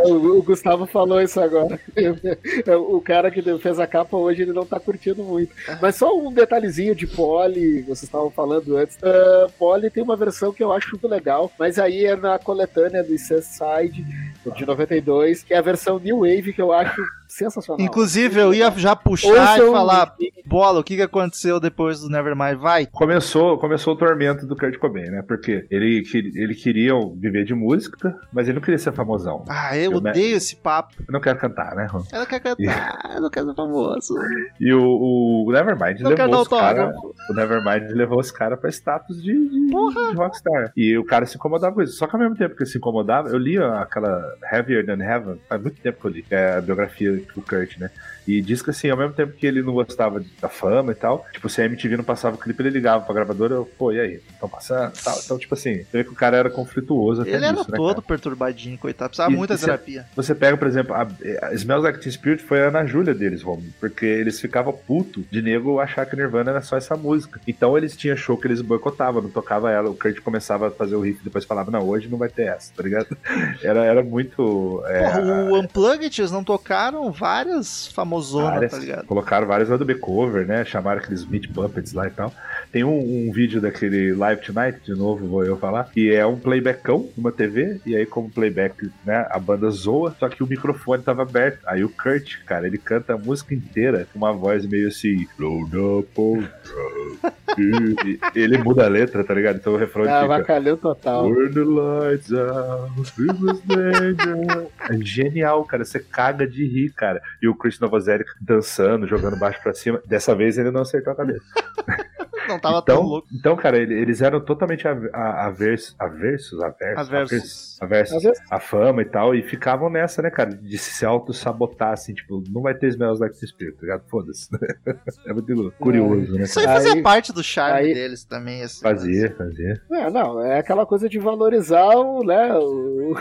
Speaker 4: O, Gustavo falou isso agora. o cara que fez a capa hoje, ele não tá curtindo muito. Mas só um detalhezinho de Polly, vocês estavam falando antes. Uh, tem uma versão que eu acho muito legal, mas aí é na coletânea do Side de 92, que é a versão New Wave, que eu acho sensacional.
Speaker 1: Inclusive, eu ia já puxar
Speaker 4: Ouçam-
Speaker 1: e falar, bola, o que, que aconteceu depois do Nevermind? Vai.
Speaker 3: Começou, começou o tormento do Kurt Cobain, né? Porque ele, que- ele queria viver de música, mas ele não queria ser famosão.
Speaker 1: Ah, eu
Speaker 3: Eu me-
Speaker 1: odeio esse papo.
Speaker 3: Eu não quero cantar, né, Ron?
Speaker 1: Ela quer cantar, eu não quero ser famoso.
Speaker 3: E o, o Nevermind
Speaker 1: Eu quero dar
Speaker 3: levou os cara,
Speaker 1: autógrafo.
Speaker 3: o Nevermind levou os caras pra status de, de, de rockstar. E o cara se incomodava com isso. Só que ao mesmo tempo que ele se incomodava, eu li aquela Heavier Than Heaven, faz muito tempo que eu li, que é a biografia do Kurt, né? E diz que assim, ao mesmo tempo que ele não gostava da fama e tal, tipo, se a MTV não passava o clipe, ele ligava pra gravadora, eu, pô, e aí? Estão passando tal. Então, tipo assim, você vê que o cara era conflituoso até
Speaker 1: Ele era
Speaker 3: né,
Speaker 1: todo
Speaker 3: cara?
Speaker 1: perturbadinho, coitado. Precisava
Speaker 3: E-
Speaker 1: muita
Speaker 3: e
Speaker 1: terapia.
Speaker 3: Você pega, por exemplo, a, a Smells Like Teen Spirit foi a Ana Júlia deles, Romulo, porque eles ficavam puto de nego achar que Nirvana era só essa música. Então eles tinham show que eles boicotavam, não tocava ela. O Kurt começava a fazer o riff e depois falava, não, hoje não vai ter essa, tá ligado? Era, era muito. é,
Speaker 1: Porra, o Unplugged, eles não tocaram várias famosonas,
Speaker 3: várias-
Speaker 1: tá ligado?
Speaker 3: Colocaram várias lá do B cover, né? Chamaram aqueles Meat Puppets lá e tal. Tem um, um vídeo daquele Live Tonight, de novo vou eu falar, que é um playbackão numa TV, e aí como playback, né, a banda zoa, só que o microfone tava aberto. Aí o Kurt, cara, ele canta a música inteira com uma voz meio assim, load up on drugs." E ele muda a letra, tá ligado? Então o refrão
Speaker 4: Ah,
Speaker 3: fica...
Speaker 4: vacalhão total.
Speaker 3: Burn the lights out. É genial, cara. Você caga de rir, cara. E o Chris Novoselic dançando, jogando baixo pra cima. Dessa vez ele não acertou a cabeça.
Speaker 1: Não tava tão
Speaker 3: Então,
Speaker 1: louco.
Speaker 3: então cara, ele- eles eram totalmente av- a- aversos, aversos, aversos,
Speaker 1: Aversos.
Speaker 3: à fama e tal, e ficavam nessa, né, cara, de se auto-sabotar, assim, tipo, não vai ter Smells Like Spirit, tá ligado? Foda-se. é muito curioso, né?
Speaker 1: Isso aí fazia
Speaker 4: Aí-
Speaker 1: parte do charme
Speaker 4: aí-
Speaker 1: deles também. Assim,
Speaker 3: Fazia, fazia.
Speaker 4: É, não, é aquela coisa de valorizar o, né, o,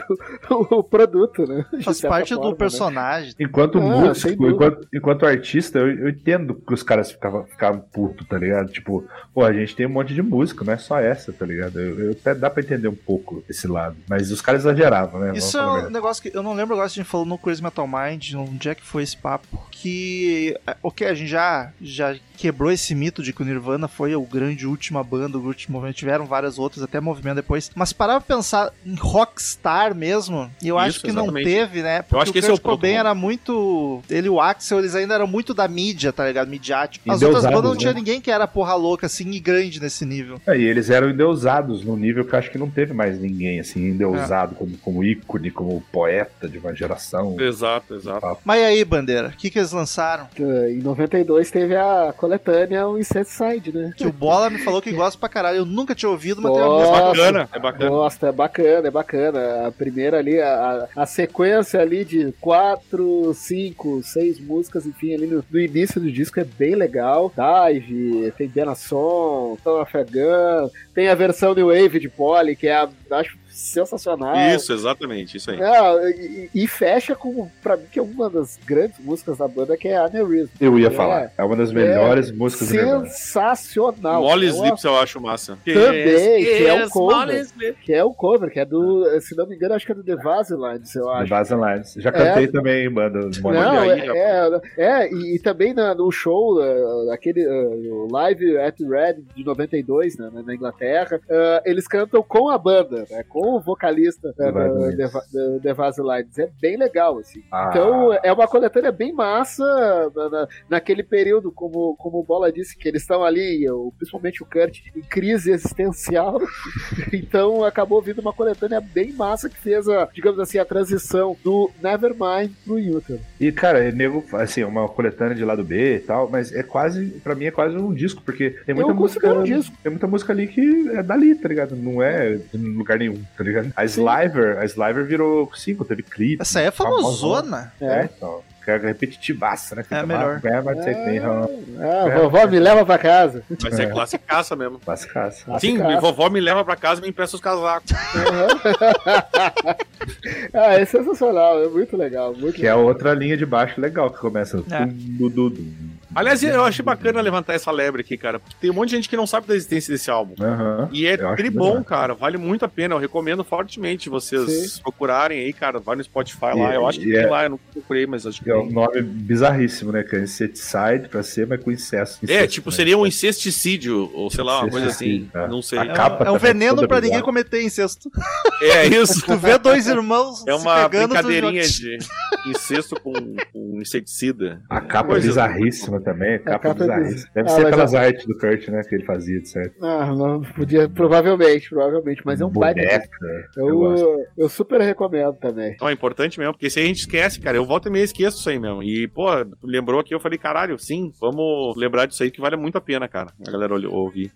Speaker 4: o produto, né?
Speaker 1: Faz parte
Speaker 4: forma,
Speaker 1: do
Speaker 4: né?
Speaker 1: personagem.
Speaker 3: Enquanto
Speaker 4: Ah,
Speaker 3: músico,
Speaker 4: dúvida.
Speaker 3: Enquanto, enquanto artista, eu, eu entendo que os caras ficavam, ficavam putos, tá ligado? Tipo, pô, a gente tem um monte de música, não é só essa, tá ligado? Eu, eu até dá pra entender um pouco esse lado. Mas os caras exageravam, né?
Speaker 1: Isso é um negócio que eu não lembro agora se a gente falou no Crazy Metal Mind, onde é que foi esse papo, que, é, ok, a gente já, já quebrou esse mito de que o Nirvana foi o grande última banda, o último movimento, tiveram várias outras, até movimento depois, mas parar pra pensar em rockstar mesmo, e eu acho
Speaker 2: Isso,
Speaker 1: que não
Speaker 2: exatamente.
Speaker 1: teve, né, porque
Speaker 2: acho que
Speaker 1: o
Speaker 2: esse é o ponto, mano.
Speaker 1: era muito, ele e o Axel, eles ainda eram muito da mídia, tá ligado, midiático. As outras bandas não
Speaker 3: né?
Speaker 1: tinha ninguém que era porra louca, assim, e grande nesse nível.
Speaker 3: É, e eles eram endeusados num nível que eu acho que não teve mais ninguém, assim,
Speaker 1: É.
Speaker 3: endeusado como, como ícone, como poeta de uma geração.
Speaker 2: Exato, exato.
Speaker 1: Mas e aí, Bandeira, o que que eles lançaram?
Speaker 4: Em 92 teve a coletânea o Incesticide, né?
Speaker 1: Que o Bola me falou que gosta pra caralho, eu nunca tinha ouvido, mas tem uma
Speaker 4: Nossa.
Speaker 2: É bacana, é bacana.
Speaker 4: Gosta, é bacana, é bacana. A primeira ali, a, a sequência ali de quatro, cinco, seis músicas, enfim, ali no, no início do disco é bem legal. Dive, tem Benasson, Tom of a Gun, tem a versão New Wave de Polly, que é, a, acho, sensacional.
Speaker 2: Isso, exatamente, isso aí.
Speaker 4: É, e, e fecha com, pra mim, que é uma das grandes músicas da banda, que é Aneurism.
Speaker 3: Eu ia
Speaker 4: É.
Speaker 3: falar. É uma das melhores músicas do Nirvana.
Speaker 4: Sensacional.
Speaker 2: Molly
Speaker 4: É
Speaker 2: Slips eu acho massa.
Speaker 4: Também, que é o
Speaker 2: Yes,
Speaker 4: cover.
Speaker 2: Molly Slips.
Speaker 4: Que é o cover, que é do, se não me engano, acho que é do The Vaselines, eu
Speaker 3: The
Speaker 4: acho.
Speaker 3: Vasen Lines. Já cantei também em banda.
Speaker 4: Não, é, é, é, e, e também na- no show, uh, aquele uh, Live at Red de 92, né, na Inglaterra, uh, eles cantam com a banda, né, com o vocalista uh, da-. The Va- da- The Vaselines. É bem legal, assim.
Speaker 3: Ah.
Speaker 4: Então, é uma coletânea bem massa na- na- naquele período, como, como o Bola disse, que eles estão ali, principalmente o Kurt, em crise existencial. então, acabou vindo uma coletânea bem massa que fez, a, digamos assim, a transição do Nevermind pro Utah.
Speaker 3: E, cara, é nego, assim, uma coletânea de lado B e tal, mas é quase, pra mim é quase um disco, porque tem muita música.
Speaker 4: um disco.
Speaker 3: Tem muita música ali que é dali, tá ligado? Não é de lugar nenhum, tá ligado? A
Speaker 4: Sim.
Speaker 3: Sliver, a Sliver virou cinco, teve clipe.
Speaker 1: Essa aí é famosona.
Speaker 3: É, então. Que é repetitivaça, né?
Speaker 1: É melhor.
Speaker 3: Me Home.
Speaker 4: Ah, vovó me leva pra casa.
Speaker 2: Mas é classicaça mesmo.
Speaker 3: Classicaça.
Speaker 2: Sim,
Speaker 4: Classicaça.
Speaker 2: vovó me leva pra casa e me empresta os casacos.
Speaker 4: ah, é sensacional, é muito legal, muito
Speaker 3: Que é
Speaker 4: legal.
Speaker 3: outra linha de baixo legal que começa.
Speaker 1: É.
Speaker 3: Dum, dum, dum.
Speaker 2: Aliás, eu achei bacana levantar essa lebre aqui, cara. Porque tem um monte de gente que não sabe da existência desse álbum.
Speaker 3: Aham.
Speaker 2: E é
Speaker 3: Eu acho
Speaker 2: tri
Speaker 3: legal.
Speaker 2: bom, cara. Vale muito a pena. Eu recomendo fortemente vocês
Speaker 4: Sim.
Speaker 2: procurarem aí, cara. Vai no Spotify
Speaker 3: E-
Speaker 2: lá. Eu acho que tem
Speaker 3: é-
Speaker 2: lá. Eu não procurei, mas acho que
Speaker 3: é um nome bizarríssimo, né? Que é Insecticide pra ser, mas com incesto.
Speaker 2: É,
Speaker 3: Incesto,
Speaker 2: tipo,
Speaker 3: né?
Speaker 2: seria um incesticídio, ou sei lá, uma coisa assim.
Speaker 3: É.
Speaker 2: Não sei.
Speaker 1: É,
Speaker 3: capa
Speaker 1: um- é um
Speaker 3: também
Speaker 1: veneno pra ninguém cometer incesto.
Speaker 2: É isso.
Speaker 1: Tu vê dois irmãos
Speaker 2: É
Speaker 1: se
Speaker 2: uma brincadeirinha de incesto com, com inseticida.
Speaker 3: A capa
Speaker 2: Coisa-
Speaker 3: bizarríssima também. A capa,
Speaker 4: capa é
Speaker 3: bizarríssima.
Speaker 4: biz-
Speaker 3: Deve
Speaker 4: Ah,
Speaker 3: ser pelas
Speaker 4: a-
Speaker 3: artes do Kurt, né? Que ele fazia, de certo.
Speaker 4: Ah, não podia, provavelmente, provavelmente, mas é um baita.
Speaker 3: Eu.
Speaker 4: Eu, eu super recomendo também.
Speaker 2: Então é importante mesmo, porque se a gente esquece, cara, eu volto e meio esqueço isso aí mesmo. E, pô, lembrou aqui, eu falei, caralho, sim, vamos lembrar disso aí que vale muito a pena, cara. A galera ouvir.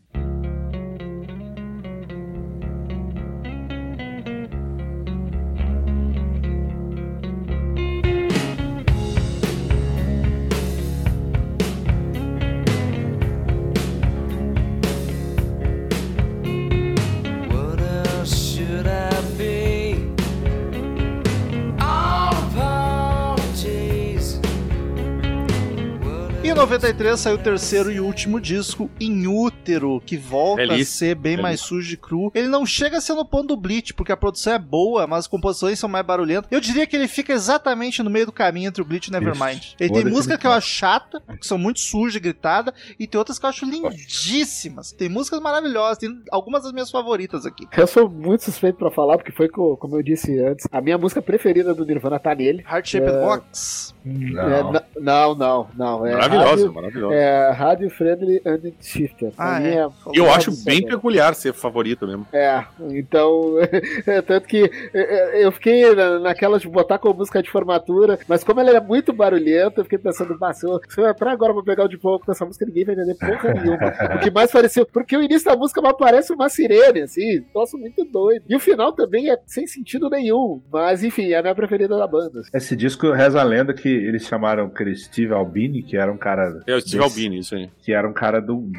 Speaker 1: 93 saiu o terceiro e último disco, Em Útero, que volta a
Speaker 2: Belíssimo,
Speaker 1: ser bem mais sujo e cru. Ele não chega a ser no ponto do Bleach, porque a produção é boa, mas as composições são mais barulhentas. Eu diria que ele fica exatamente no meio do caminho entre o Bleach e o Nevermind.
Speaker 3: Isso.
Speaker 1: Ele
Speaker 3: Boa
Speaker 1: tem música que eu acho chata, que são muito sujas e gritadas, e tem outras que eu acho lindíssimas. Tem músicas maravilhosas, tem algumas das minhas favoritas aqui.
Speaker 4: Eu sou muito suspeito pra falar, porque foi, co- como eu disse antes, a minha música preferida do Nirvana tá nele.
Speaker 1: Heart Shaped
Speaker 4: É.
Speaker 1: Box.
Speaker 3: Não.
Speaker 4: É, não, não, não. É
Speaker 2: Maravilhosa,
Speaker 4: rádio-
Speaker 2: maravilhosa.
Speaker 4: É Radio Friendly and Shifter.
Speaker 1: Ah,
Speaker 4: A
Speaker 1: é.
Speaker 4: minha-
Speaker 2: Eu acho bem
Speaker 4: cara.
Speaker 2: peculiar ser favorito mesmo.
Speaker 4: É, então, é, tanto que é, eu fiquei na- naquela de botar como música de formatura, mas como ela é muito barulhenta, eu fiquei pensando, "Bah, se eu, se eu entrar agora pra pegar o de pouco com essa música, ninguém vai entender porra nenhuma. o que mais pareceu, porque o início da música parece uma sirene, assim, nossa, muito doido. E o final também é sem sentido nenhum, mas enfim, é a minha preferida da banda. assim.
Speaker 3: Esse disco reza a lenda que eles chamaram aquele Steve Albini, que era um cara.
Speaker 2: É o Steve
Speaker 3: desse-
Speaker 2: Albini, isso aí.
Speaker 3: Que era um cara do,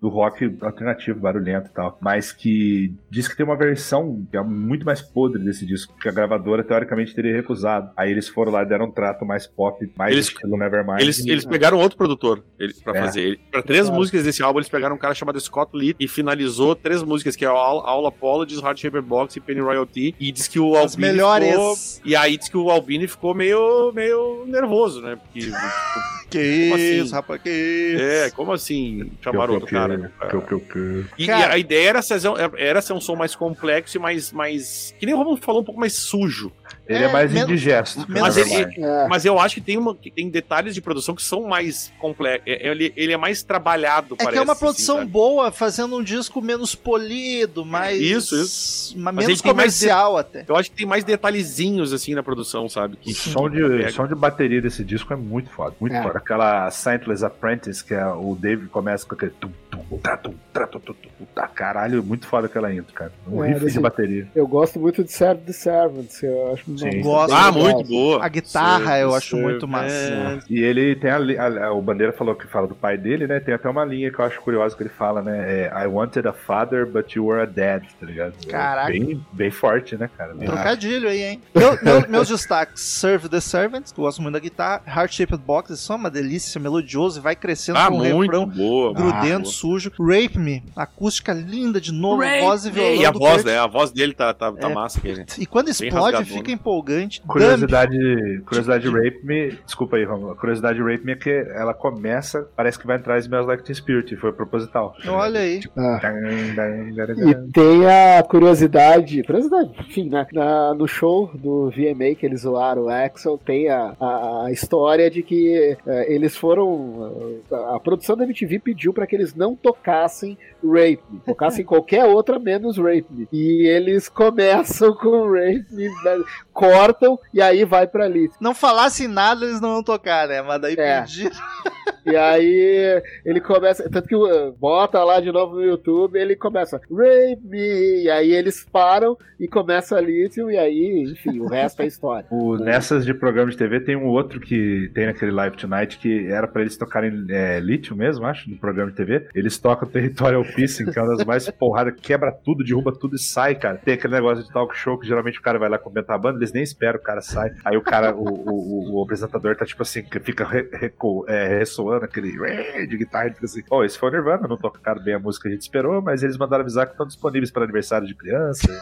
Speaker 3: do rock alternativo, barulhento e tal. Mas que diz que tem uma versão que é muito mais podre desse disco, que a gravadora teoricamente teria recusado. Aí eles foram lá e deram um trato mais pop, mais
Speaker 2: Eles-
Speaker 3: estilo Nevermind.
Speaker 2: Eles, eles pegaram outro produtor ele, pra
Speaker 3: É.
Speaker 2: fazer. Ele, pra três
Speaker 4: Claro.
Speaker 2: músicas desse álbum, eles pegaram um cara chamado Scott Lee e finalizou três músicas, que é All, All Apologies, Heart Shaper Box e Penny Royalty. E diz que o
Speaker 1: As
Speaker 2: Albini
Speaker 1: melhores.
Speaker 2: ficou... E aí diz que o Albini ficou meio, meio nervoso, né? Porque, tipo,
Speaker 1: Que
Speaker 2: Como assim?
Speaker 1: isso, rapaz, que isso.
Speaker 2: é, como assim chamaram outro cara? né? E,
Speaker 1: Cara-
Speaker 2: e a ideia era ser, era ser um som mais complexo e mais, mais. Que nem o Romulo falou, um pouco mais sujo.
Speaker 3: Ele é,
Speaker 1: É,
Speaker 3: mais indigesto.
Speaker 1: menos-
Speaker 3: Nevermind.
Speaker 4: É,
Speaker 2: Mas eu acho que tem, uma, que tem detalhes de produção que são mais complexos. Ele, ele é mais trabalhado,
Speaker 1: É
Speaker 2: parece.
Speaker 1: que é uma
Speaker 2: assim,
Speaker 1: produção
Speaker 2: sabe?
Speaker 1: boa, fazendo um disco menos polido, mais.
Speaker 2: Isso, isso.
Speaker 1: Mas
Speaker 2: Mas
Speaker 1: menos
Speaker 2: ele tem mais
Speaker 1: comercial até.
Speaker 2: Eu acho que tem mais detalhezinhos assim na produção, sabe? Que
Speaker 3: O som de,
Speaker 2: pega.
Speaker 3: som de bateria desse disco é muito foda, muito
Speaker 4: É.
Speaker 3: foda. Aquela Saintless Apprentice, que é o David começa com aquele tum, tum, tá, tum, tá, tum, tum, tum, tá, caralho, muito foda aquela intro, cara. Um
Speaker 4: É,
Speaker 3: riff de bateria.
Speaker 4: eu gosto muito de Serve the Servants, eu acho uma
Speaker 3: Sim.
Speaker 1: Gosto.
Speaker 2: Ah, muito boa.
Speaker 1: A guitarra eu
Speaker 2: Serve,
Speaker 1: acho muito massa.
Speaker 2: serve.
Speaker 3: E ele tem a, a- a- o Bandeira falou que fala do pai dele, né? Tem até uma linha que eu acho curiosa que ele fala, né? É, I wanted a father, but you were a dad, tá ligado? É
Speaker 1: Caraca.
Speaker 3: Bem, bem forte, né, cara? Bem-
Speaker 1: Trocadilho aí, hein? Meu- meu- meus destaques: Serve the Servants, que eu gosto muito da guitarra. Heart Shaped Box, isso é uma delícia, melodioso e vai crescendo
Speaker 2: Ah,
Speaker 1: com um
Speaker 2: muito
Speaker 1: refrão
Speaker 2: boa.
Speaker 1: grudento,
Speaker 2: muito
Speaker 1: sujo. Rape Me, acústica linda de novo,
Speaker 2: boa.
Speaker 1: voz e violão.
Speaker 2: E a voz, né? A voz dele tá, tá, tá
Speaker 1: É.
Speaker 2: massa. Aquele.
Speaker 1: E quando explode, fica empolgante. Dump,
Speaker 3: Curiosidade, curiosidade Rape Me, desculpa aí. A curiosidade Rape Me é que ela começa, parece que vai entrar Smells Like Teen Spirit, foi proposital.
Speaker 1: olha aí.
Speaker 4: Ah.
Speaker 3: E
Speaker 4: tem a curiosidade, curiosidade, enfim, né? Na- no show do VMA que eles zoaram o Axel, tem a, a, a história de que eh, eles foram. eh, a produção da MTV pediu para que eles não tocassem Rape Me, tocassem qualquer outra menos Rape Me. E eles começam com Rape Me, né, cortam e aí vai pra lista.
Speaker 1: Não falassem nada, eles não vão tocar, né? Mas daí
Speaker 4: É.
Speaker 1: pediram.
Speaker 4: E aí ele começa. Tanto que uh, bota lá de novo no YouTube, ele começa Rape Me. E aí eles param e começa a Lithium, e aí, enfim, o resto é história.
Speaker 3: O, nessas de programa de TV tem um outro que tem naquele Live Tonight que era pra eles tocarem é, lítio mesmo, acho, no programa de TV. Eles tocam Territorial Que é uma das mais porradas, quebra tudo, derruba tudo e sai, cara. Tem aquele negócio de talk show que geralmente o cara vai lá comentar a banda, eles nem esperam, o cara sai. Aí o cara, o, o, o- o apresentador tá tipo assim, que fica re, reco- é, ressoando aquele de guitarra, fica assim, ó, esse foi o Nirvana, não tocaram bem a música que a gente esperou, mas eles mandaram avisar que estão disponíveis para aniversário de criança.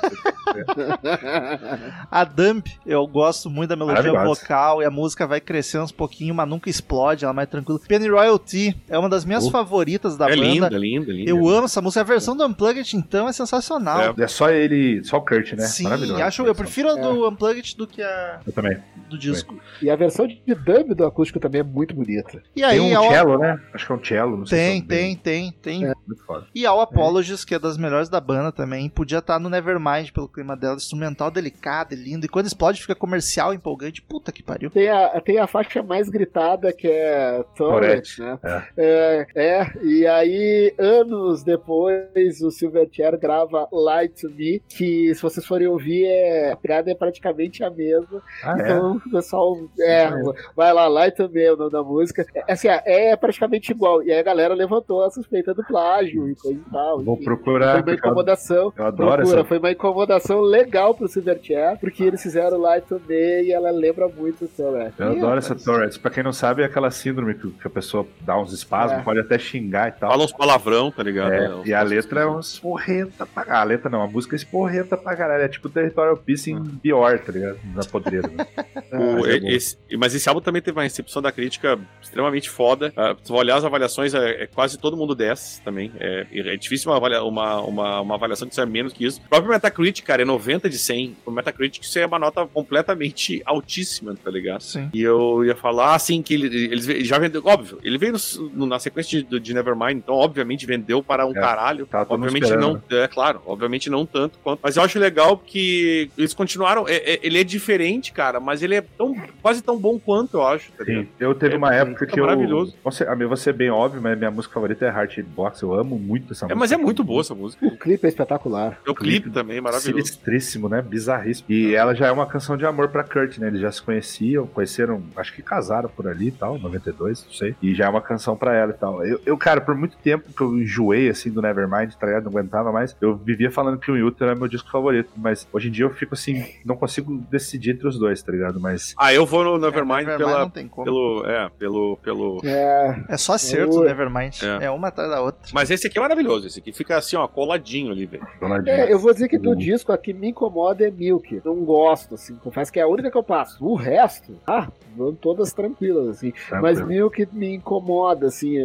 Speaker 1: A Dump, eu gosto muito da melodia vocal e a música vai crescendo uns pouquinho, mas nunca explode, ela é mais tranquila. Penny Royalty é uma das minhas
Speaker 3: Uh.
Speaker 1: favoritas da
Speaker 2: é
Speaker 1: banda.
Speaker 2: linda, linda, linda.
Speaker 1: Eu amo essa música. A versão do Unplugged, então, é sensacional.
Speaker 3: É só ele, só o Kurt, né?
Speaker 1: Sim,
Speaker 3: Maravilhoso.
Speaker 1: acho, eu prefiro a do Unplugged do que a
Speaker 3: Eu também.
Speaker 1: do disco.
Speaker 4: e a versão de dub do acústico também é muito bonita.
Speaker 1: E aí,
Speaker 3: tem um
Speaker 1: a-
Speaker 3: cello, né? Acho que é um cello, não sei
Speaker 1: tem,
Speaker 3: se é
Speaker 1: tem, tem, tem.
Speaker 3: Muito foda.
Speaker 1: E All Apologies, que é das melhores da banda também, podia estar no Nevermind pelo clima dela, instrumental delicado e lindo. E quando explode fica comercial, empolgante. Puta que pariu.
Speaker 4: Tem a, tem a faixa mais gritada que é Torrent, né? É, é, e aí, anos depois, o Silverchair grava Lie to Me, que se vocês forem ouvir, é, a pegada é praticamente a mesma.
Speaker 3: Ah, é?
Speaker 4: Então, o pessoal, é, vai lá, Lie to Me é o nome da música. É, Assim, é, é praticamente igual. E aí a galera levantou a suspeita do plágio e coisa e tal.
Speaker 3: Vou
Speaker 4: enfim.
Speaker 3: procurar.
Speaker 4: Foi uma
Speaker 3: eu-
Speaker 4: incomodação.
Speaker 3: Eu adoro
Speaker 4: Procura,
Speaker 3: essa.
Speaker 4: foi uma incomodação legal pro Silverchair, porque eles fizeram Light Today e ela lembra muito o Tourette.
Speaker 3: Eu
Speaker 4: E,
Speaker 3: adoro essa Tourette. Pra quem não sabe, é aquela síndrome que, que a pessoa dá uns espasmos,
Speaker 4: É.
Speaker 3: pode até xingar e tal.
Speaker 2: Fala uns palavrão, tá ligado?
Speaker 3: É,
Speaker 2: É,
Speaker 3: e a letra é uns porrenta pra caralho. A letra não, a música é esporrenta pra caralho. É tipo Territorial Pissing pior, tá ligado? Na podreira. Né?
Speaker 2: O-
Speaker 3: mas é
Speaker 2: esse- mas esse álbum também teve uma recepção da crítica extremamente foda. Ah, se você olhar as avaliações, é, é quase todo mundo 10 também. É, é difícil uma, avalia- uma, uma, uma avaliação que seja menos que isso. O próprio Metacritic, cara, é 90 de 100. O Metacritic isso é uma nota completamente altíssima, tá ligado?
Speaker 1: Sim.
Speaker 2: E eu ia falar assim que ele, eles ele já vendeu, óbvio, ele veio no- no- na sequência de, de Nevermind, então obviamente vendeu para um
Speaker 3: É,
Speaker 2: caralho.
Speaker 3: mundo
Speaker 2: obviamente não,
Speaker 3: esperando,
Speaker 2: é claro, obviamente não tanto quanto. Mas eu acho legal porque eles continuaram. é- é- ele é diferente, cara, mas ele é tão, quase tão bom quanto, eu acho. Tá?
Speaker 3: Sim, eu teve
Speaker 2: É,
Speaker 3: uma
Speaker 2: é
Speaker 3: época que eu.
Speaker 2: maravilhoso.
Speaker 3: Você, a minha, você é bem óbvio, mas minha música favorita é Heart Hit Box. Eu amo muito essa
Speaker 2: É,
Speaker 3: música.
Speaker 2: mas é muito boa essa música.
Speaker 4: O clipe é espetacular.
Speaker 2: É o clipe também, maravilhoso.
Speaker 3: Sinistríssimo, né? Bizarríssimo. E ela já é uma canção de amor pra Kurt, né? Eles já se conheciam, conheceram, acho que casaram por ali e tal, 92, não sei. E já é uma canção pra ela e tal. Eu, eu, cara, por muito tempo que eu enjoei, assim, do Nevermind, tá ligado? Não aguentava mais. Eu vivia falando que o Yuta era meu disco favorito. Mas hoje em dia eu fico assim, não consigo decidir entre os dois, tá ligado? Mas.
Speaker 2: Ah, eu vou no Nevermind,
Speaker 1: Nevermind
Speaker 2: pela,
Speaker 1: não tem como.
Speaker 2: pelo. É, pelo. pelo...
Speaker 4: É,
Speaker 1: É só acerto,
Speaker 4: Ui.
Speaker 1: Nevermind.
Speaker 2: É.
Speaker 1: É. uma atrás da outra.
Speaker 2: Mas esse aqui é maravilhoso. Esse aqui fica assim, ó, coladinho ali, velho.
Speaker 4: É, eu vou dizer que do
Speaker 3: Uhum.
Speaker 4: disco a que me incomoda é Milk. Não gosto, assim. Confesso que é a única que eu passo. O resto, ah, vão todas tranquilas, assim. Mas
Speaker 3: Tranquilo.
Speaker 4: Milk me incomoda, assim.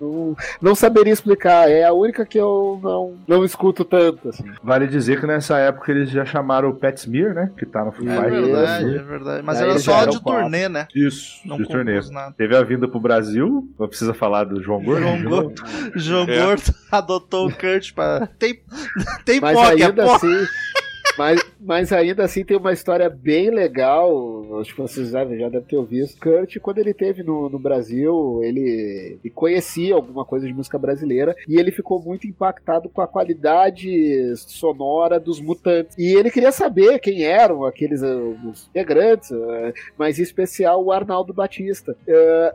Speaker 4: Não, não saberia explicar. É a única que eu não, não escuto tanto, assim.
Speaker 3: Vale dizer que nessa época eles já chamaram o Pat Smear, né? Que tá no Foo
Speaker 1: É
Speaker 3: Fighters.
Speaker 1: verdade,
Speaker 3: Brasil.
Speaker 1: é verdade. Mas
Speaker 4: Aí
Speaker 1: era só de turnê, né?
Speaker 3: Isso,
Speaker 1: Não
Speaker 3: de turnê.
Speaker 1: nada.
Speaker 3: Teve a vinda pro Brasil, não precisa falar do João Gordo.
Speaker 1: João
Speaker 3: de
Speaker 1: Gordo. João
Speaker 2: É.
Speaker 1: Gordo adotou o Kurt pra. Tem, tem
Speaker 4: Mas
Speaker 1: é
Speaker 4: ainda assim. Mas, mas ainda assim tem uma história bem legal. Acho que vocês já, já devem ter ouvido. Kurt, quando ele teve no, no Brasil, ele, ele conhecia alguma coisa de música brasileira e ele ficou muito impactado com a qualidade sonora dos mutantes. E ele queria saber quem eram aqueles os integrantes, ah, mas em especial o Arnaldo Batista.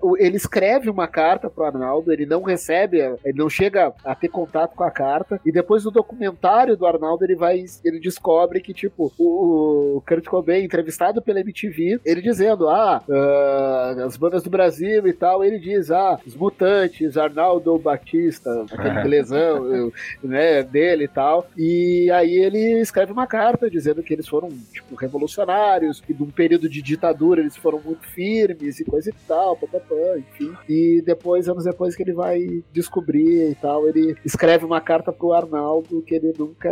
Speaker 4: O- ele escreve uma carta pro Arnaldo, ele não recebe, ele não chega a ter contato com a carta, e depois do documentário do Arnaldo, ele vai, ele descobre que, tipo, o, Kurt Cobain, entrevistado pela MTV, ele dizendo, ah, ah, as bandas do Brasil e tal, ele diz, ah, os Mutantes, Arnaldo Batista, aquele belezão, eu- né, dele e tal, e aí ele escreve uma carta dizendo que eles foram, tipo, revolucionários, e de um período de ditadura eles foram muito firmes e coisa e tal, papapá, enfim. E depois, anos depois que ele vai descobrir e tal, ele escreve uma carta pro Arnaldo que ele nunca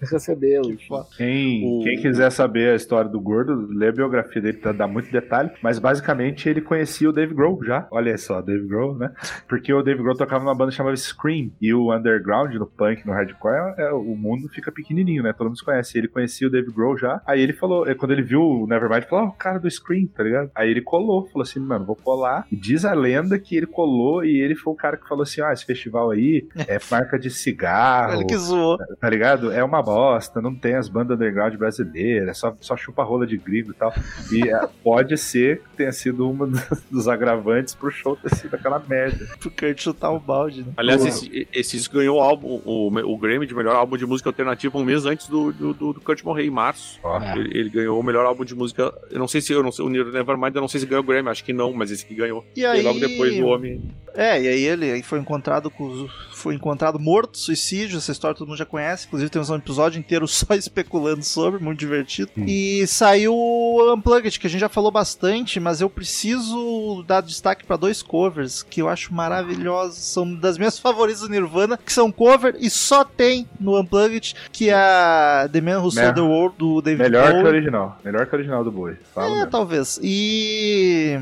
Speaker 4: recebeu. enfim.
Speaker 3: Quem,
Speaker 2: O-
Speaker 3: quem quiser saber a história do Gordo, lê a biografia dele pra dar muito detalhe. Mas basicamente ele conhecia o Dave Grohl já. Olha só, Dave Grohl, né? Porque o Dave Grohl tocava numa banda chamada Scream. E o underground, no punk, no hardcore, é, é- o mundo fica pequenininho, né? Todo mundo se conhece. Ele conhecia o Dave Grohl já. Aí ele falou, eh, quando ele viu o Nevermind, ele falou: Ó, o cara do Scream, tá ligado? Aí ele colou, falou assim: mano, vou colar. E diz a lenda que ele colou e ele foi o cara que falou assim: ah, esse festival aí é marca de cigarro
Speaker 1: Ele que zoou.
Speaker 3: tá ligado? É uma bosta, não tem as bandas underground brasileiras, só, só chupa rola de gringo e tal. E é, pode ser que tenha sido uma dos agravantes pro show ter sido aquela merda.
Speaker 1: Pro Kurt chutar o balde, né?
Speaker 2: Aliás, esse, esse disco ganhou o, álbum, o, o Grammy de melhor álbum de música alternativa um mês antes do, do, do, do Kurt morrer, em março.
Speaker 3: Ó,
Speaker 2: Ele, ele ganhou o melhor álbum de música. Eu não sei se eu não sei, o Nevermind, eu não sei se ganhou o Grammy, acho que não, mas esse que ganhou.
Speaker 1: E
Speaker 2: E
Speaker 1: aí.
Speaker 2: logo depois do homem.
Speaker 1: É, e aí ele aí foi encontrado com os- foi encontrado morto, suicídio, essa história todo mundo já conhece, inclusive temos um episódio inteiro só especulando sobre, muito divertido.
Speaker 3: Hum.
Speaker 1: E saiu o Unplugged, que a gente já falou bastante, mas eu preciso dar destaque pra dois covers que eu acho maravilhosos, são das minhas favoritas do Nirvana, que são cover e só tem no Unplugged, que é a The Man Who Sold the World do David
Speaker 3: melhor que o
Speaker 1: Bowie.
Speaker 3: original. Melhor que o original do Boi. Fala
Speaker 1: É,
Speaker 3: mesmo.
Speaker 1: talvez. E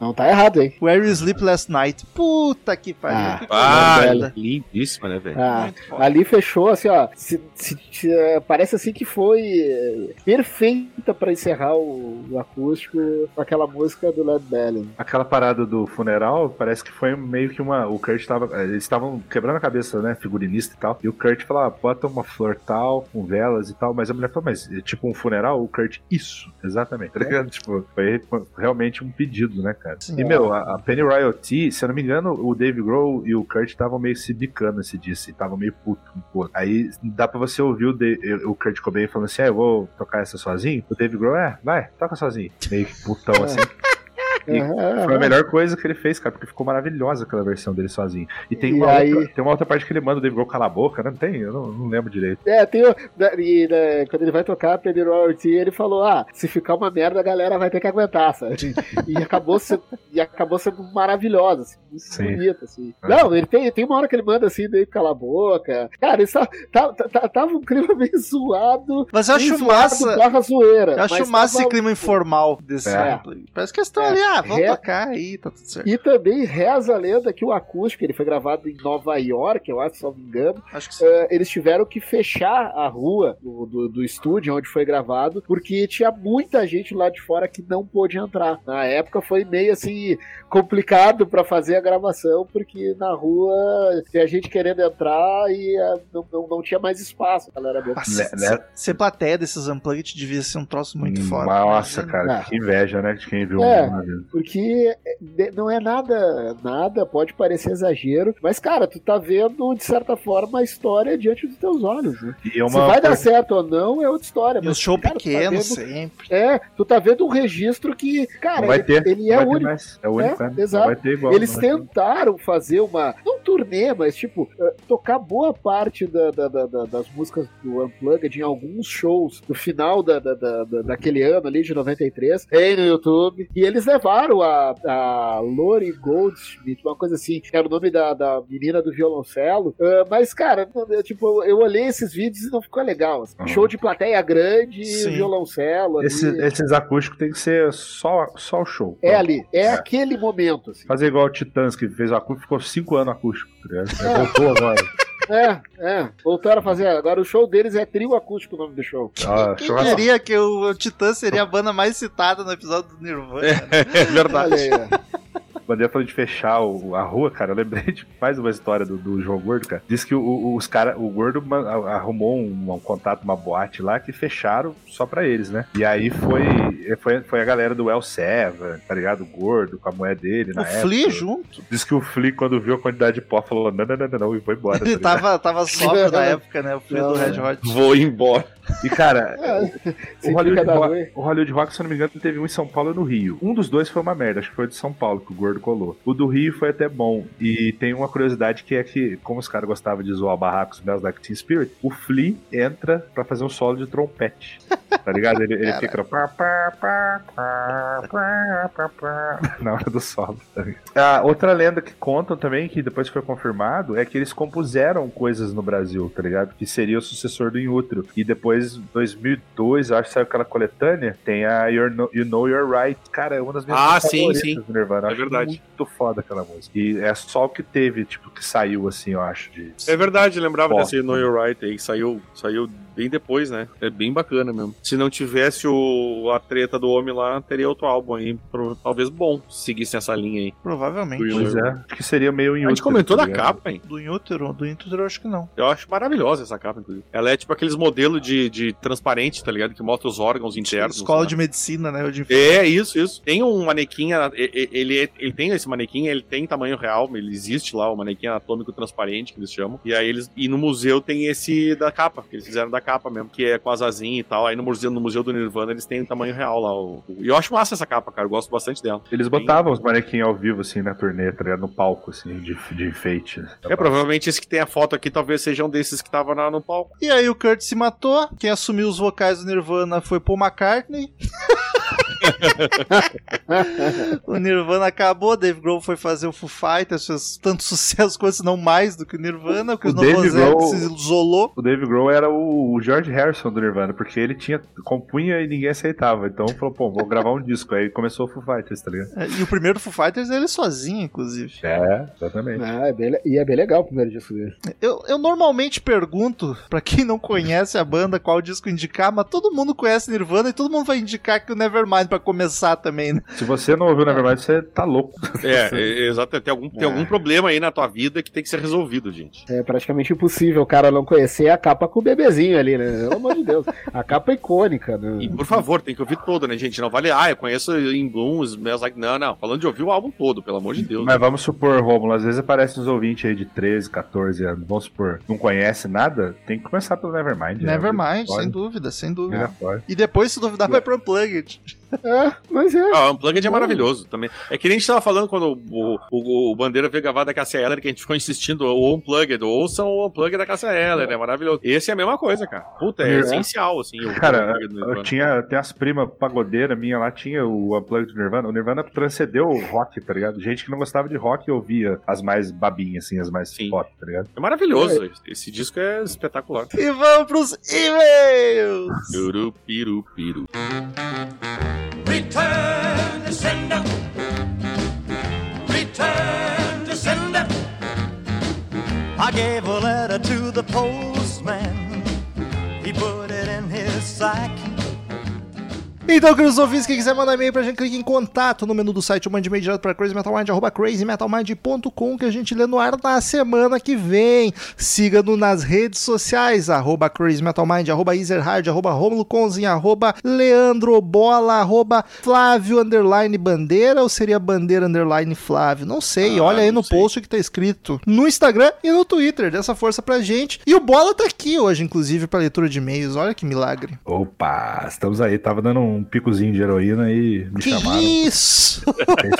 Speaker 4: Não tá errado, hein?
Speaker 1: Where You Sleep Last Night. Puta que pariu.
Speaker 4: Ah.
Speaker 1: que
Speaker 2: Ah. Lindíssima, né, velho?
Speaker 4: Ah, ali fechou assim, ó. se- se- se, eh, parece assim que foi eh, perfeita pra encerrar o, o acústico com aquela música do Led Belly.
Speaker 3: Aquela parada do funeral, parece que foi meio que uma. O Kurt tava. eh, Eles estavam quebrando a cabeça, né? Figurinista e tal. E o Kurt falou: ah, bota uma flor tal, com velas e tal. Mas a mulher falou: mas é tipo um funeral? O Kurt, isso, exatamente. Tá ligado? Tipo, foi realmente um pedido, né, cara?
Speaker 1: Sim.
Speaker 3: e, meu, a, a Penny Royalty, se eu não me engano, o Dave Grohl e o Kurt estavam meio se bicando esse dia, assim, estavam meio puto um com o outro. Aí dá pra você ouvir o, Da- o Kurt Cobain falando assim: ah, eu vou tocar essa sozinho. O Dave Grohl, é, vai, toca sozinho. Meio que putão assim. E
Speaker 4: Aham,
Speaker 3: Foi a melhor coisa que ele fez, cara, porque ficou maravilhosa aquela versão dele sozinho. E tem,
Speaker 4: E
Speaker 3: uma,
Speaker 4: aí-
Speaker 3: outra, tem uma outra parte que ele manda o Dave Grohl calar a boca, né? Não tem? Eu não, não lembro direito.
Speaker 4: É, tem o, e, né, quando ele vai tocar Penny Royalty, ele falou: Ah, se ficar uma merda, a galera vai ter que aguentar, sabe? E acabou sendo, e acabou sendo maravilhosa, assim, muito
Speaker 3: Sim.
Speaker 4: bonita, assim.
Speaker 3: É.
Speaker 4: Não, ele tem, tem uma hora que ele manda assim, daí cala a boca. Cara, isso tá, tá, tá- tava um clima meio zoado.
Speaker 1: Mas eu acho
Speaker 4: zoado
Speaker 1: massa.
Speaker 4: zoeira.
Speaker 1: Eu acho
Speaker 4: mas
Speaker 1: massa esse
Speaker 4: tava-
Speaker 1: clima informal desse
Speaker 3: É.
Speaker 1: Parece que eles estão
Speaker 4: É.
Speaker 1: ali, ah, vamos
Speaker 4: É.
Speaker 1: tocar aí, tá tudo certo.
Speaker 4: E também reza a lenda que o acústico, ele foi gravado em Nova York, eu acho, se não me engano.
Speaker 1: Acho que sim.
Speaker 4: eh, eles tiveram que fechar a rua do, do, do estúdio onde foi gravado, porque tinha muita gente lá de fora que não pôde entrar. Na época foi meio assim complicado pra fazer a gravação, porque na rua tinha gente querendo entrar e eh, não, não, não tinha mais espaço, galera.
Speaker 1: Nossa,
Speaker 3: né-
Speaker 1: ser- ser plateia desses Unplugged devia ser um troço muito
Speaker 3: Hum,
Speaker 1: foda.
Speaker 3: Nossa,
Speaker 1: Imagina.
Speaker 3: cara,
Speaker 4: Ah.
Speaker 3: que inveja, né? De quem viu
Speaker 4: É. Porque de- não é nada, nada, pode parecer exagero, mas cara, tu tá vendo de certa forma a história diante dos teus olhos. Né?
Speaker 3: E é
Speaker 4: Se vai dar certo ou não é outra história.
Speaker 1: E
Speaker 4: mas,
Speaker 1: os show
Speaker 4: cara, tá
Speaker 1: pequeno
Speaker 4: vendo-
Speaker 1: sempre.
Speaker 4: É, tu tá vendo um registro que, cara,
Speaker 3: vai ter.
Speaker 4: ele é
Speaker 3: vai ter
Speaker 4: único.
Speaker 3: mais. É o único,
Speaker 4: É,
Speaker 3: né?
Speaker 4: Exato.
Speaker 3: vai ter igual.
Speaker 4: Eles
Speaker 3: vai ter.
Speaker 4: tentaram fazer uma. Não turnê, mas tipo, eh, tocar boa parte da- da- da- da- das músicas do Unplugged em alguns shows no final da, da- da- da- daquele ano ali, de 93, tem no YouTube. E eles levaram a, a Lori Goldschmidt, uma coisa assim, que era o nome da, da menina do violoncelo. Eh, mas, cara, eu, tipo, eu olhei esses vídeos e não ficou legal. assim.
Speaker 3: Uhum.
Speaker 4: Show de plateia grande,
Speaker 1: Sim.
Speaker 4: violoncelo.
Speaker 3: Esse- esses acústicos tem que ser só, só o show.
Speaker 4: É ali, é,
Speaker 3: É.
Speaker 4: aquele momento. Assim.
Speaker 3: Fazer igual o Titãs, que fez o acústico, ficou cinco anos acústico, tá ligado? Voltou agora.
Speaker 4: É, é. Voltaram a fazer. Agora o show deles é trio acústico o nome do show.
Speaker 3: Ah,
Speaker 1: Quem diria que o, o Titã seria a banda mais citada no episódio do Nirvana?
Speaker 2: É verdade.
Speaker 4: Olha aí, ó.
Speaker 3: Bandeira falou de fechar o- a rua, cara. Eu lembrei de mais uma história do, do João Gordo, cara. Diz que o- o- os cara, o Gordo arrumou um, um contato, uma boate lá que fecharam só pra eles, né? E aí foi, foi, foi a galera do El Seven, tá ligado? O Gordo com a mulher dele.
Speaker 1: O
Speaker 3: na
Speaker 1: Flea
Speaker 3: época.
Speaker 1: junto.
Speaker 3: Diz que o Flea, quando viu a quantidade de pó, falou: não, não, não, não, não, e foi embora. tá
Speaker 1: Ele tava, tava sóbrio na época, né? O Flea do
Speaker 4: Não,
Speaker 1: Red Hot.
Speaker 2: Vou embora.
Speaker 3: E, cara,
Speaker 4: É,
Speaker 3: o Hollywood,
Speaker 4: da
Speaker 3: Rock, o Hollywood Rock, se eu não me engano, teve um em São Paulo e no Rio. Um dos dois foi uma merda, acho que foi o de São Paulo, que o Gordo colou. O do Rio foi até bom. E tem uma curiosidade que é que, como os caras gostavam de zoar barracos Smells Like Teen Spirit, o Flea entra pra fazer um solo de trompete. Tá ligado? Ele, ele fica. pá, pá, pá, pá, pá, pá, pá, Na hora do solo. tá? Ah, outra lenda que contam também, que depois foi confirmado, é que eles compuseram coisas no Brasil, tá ligado? Que seria o sucessor do Inutro. E depois, 2002, eu acho que saiu aquela coletânea, tem a You're No- You Know You're Right. Cara, é uma das minhas
Speaker 2: Ah, sim,
Speaker 3: favoritas
Speaker 2: sim.
Speaker 3: do Nirvana.
Speaker 2: É verdade.
Speaker 3: muito foda aquela música. E é só o que teve, tipo, que saiu assim, eu acho. De...
Speaker 2: É verdade, lembrava
Speaker 3: Bosta.
Speaker 2: desse Know Your Right aí, que saiu, saiu bem depois, né? É bem bacana mesmo. Se não tivesse o, a treta do homem lá, teria outro álbum aí, pro- talvez bom, se seguisse essa linha aí.
Speaker 1: Provavelmente.
Speaker 3: Pois é, acho que seria meio
Speaker 2: A
Speaker 3: Inutro.
Speaker 2: gente comentou
Speaker 3: tá
Speaker 2: da capa, hein?
Speaker 1: Do Inútero, do Inútero eu acho que não.
Speaker 2: Eu acho maravilhosa essa capa, inclusive. Ela é tipo aqueles modelos de, de transparente, tá ligado? Que mostra os órgãos internos.
Speaker 1: Escola
Speaker 2: né?
Speaker 1: de Medicina, né? de-
Speaker 2: É, isso, isso. Tem um manequim, ele, é- ele tem esse manequim, ele tem tamanho real, ele existe lá, o manequim anatômico transparente, que eles chamam. E aí eles. E no museu tem esse da capa, que eles fizeram da capa mesmo, que é com as asinhas e tal. Aí no museu, no museu do Nirvana eles têm tamanho real lá. o- o- E eu acho massa essa capa, cara. Eu gosto bastante dela.
Speaker 3: Eles botavam os manequins ao vivo, assim, na turnê, tá ligado? No palco, assim, de, de enfeite.
Speaker 2: É, provavelmente esse que tem a foto aqui talvez seja um desses que tava na- no palco.
Speaker 1: E aí o Kurt se matou. Quem assumiu os vocais do Nirvana foi Paul McCartney. o Nirvana acabou, Dave Grohl foi fazer o Foo Fighters, fez tanto sucesso quanto, não mais do que o Nirvana, porque
Speaker 3: O
Speaker 1: o
Speaker 3: Dave Grohl-
Speaker 1: se isolou.
Speaker 3: O Dave Grohl era o o George Harrison do Nirvana, porque ele tinha compunha e ninguém aceitava. Então falou, pô, vou gravar um disco. Aí começou o Foo Fighters, tá ligado?
Speaker 1: É, E o primeiro Foo Fighters ele sozinho, inclusive.
Speaker 3: É, exatamente.
Speaker 4: Ah, é bem e é bem legal o primeiro disco dele.
Speaker 1: Eu, eu normalmente pergunto, pra quem não conhece a banda, qual disco indicar, mas todo mundo conhece Nirvana e todo mundo vai indicar que o Nevermind pra começar também, né?
Speaker 3: Se você não ouviu Nevermind, você tá louco.
Speaker 2: É, é, exato. Tem algum, tem
Speaker 4: É.
Speaker 2: algum problema aí na tua vida que tem que ser resolvido, gente.
Speaker 4: É praticamente impossível o cara não conhecer a capa com o bebezinho ali, né? Pelo amor de Deus. A capa é icônica, né?
Speaker 2: E por favor, tem que ouvir todo, né, gente? Não vale, ah, eu conheço em Blooms, Like. Não, não. Falando de ouvir o álbum todo, pelo amor de Deus.
Speaker 3: Mas vamos supor, Romulo, às vezes aparecem uns ouvintes aí de 13, 14 anos. Vamos supor, não conhece nada, tem que começar pelo Nevermind. né?
Speaker 1: Nevermind,
Speaker 3: Olha,
Speaker 1: sem dúvida, sem dúvida.
Speaker 3: fora.
Speaker 1: E depois, se duvidar, vai pro Unplugged.
Speaker 4: É, mas é.
Speaker 2: Ah, o Unplugged é maravilhoso também. É que nem a gente tava falando quando o, o, o Bandeira veio gravar da Cassia Eller, que a gente ficou insistindo, o Unplugged, ouçam o Unplugged da Cassia Eller, é maravilhoso. Esse é a mesma coisa, cara. Puta, é,
Speaker 3: É.
Speaker 2: essencial, assim. O
Speaker 3: Cara, eu tinha, tem as primas pagodeiras minha lá, tinha o Unplugged do Nirvana. O Nirvana transcendeu o rock, tá ligado? Gente que não gostava de rock ouvia as mais babinhas, assim, as mais
Speaker 2: Sim.
Speaker 3: pop, tá ligado?
Speaker 2: É maravilhoso. Esse, esse disco é espetacular.
Speaker 1: E vamos pros e-mails!
Speaker 2: Piru, piru, piru.
Speaker 5: Return to sender. Return to sender. I gave a letter to the postman. He put it in his sack.
Speaker 1: Então, queridos ouvintes, quem quiser mandar e-mail pra gente, clique em contato no menu do site ou mande e-mail direto pra crazymetalmind, arroba crazymetalmind.com que a gente lê no ar na semana que vem. Siga-nos nas redes sociais, arroba crazymetalmind, arroba ezerhard, arroba romulo conzin, arroba leandro bola, arroba flávio underline bandeira ou seria bandeira underline flávio? Não sei,
Speaker 2: Ah,
Speaker 1: olha aí no
Speaker 2: sei.
Speaker 1: post que tá escrito no Instagram e no Twitter, dessa força pra gente. E o Bola tá aqui hoje, inclusive, pra leitura de e-mails, olha que milagre.
Speaker 3: Opa, estamos aí. Tava dando um picozinho de heroína e me
Speaker 1: Que
Speaker 3: chamaram.
Speaker 1: isso!
Speaker 3: Fiquei,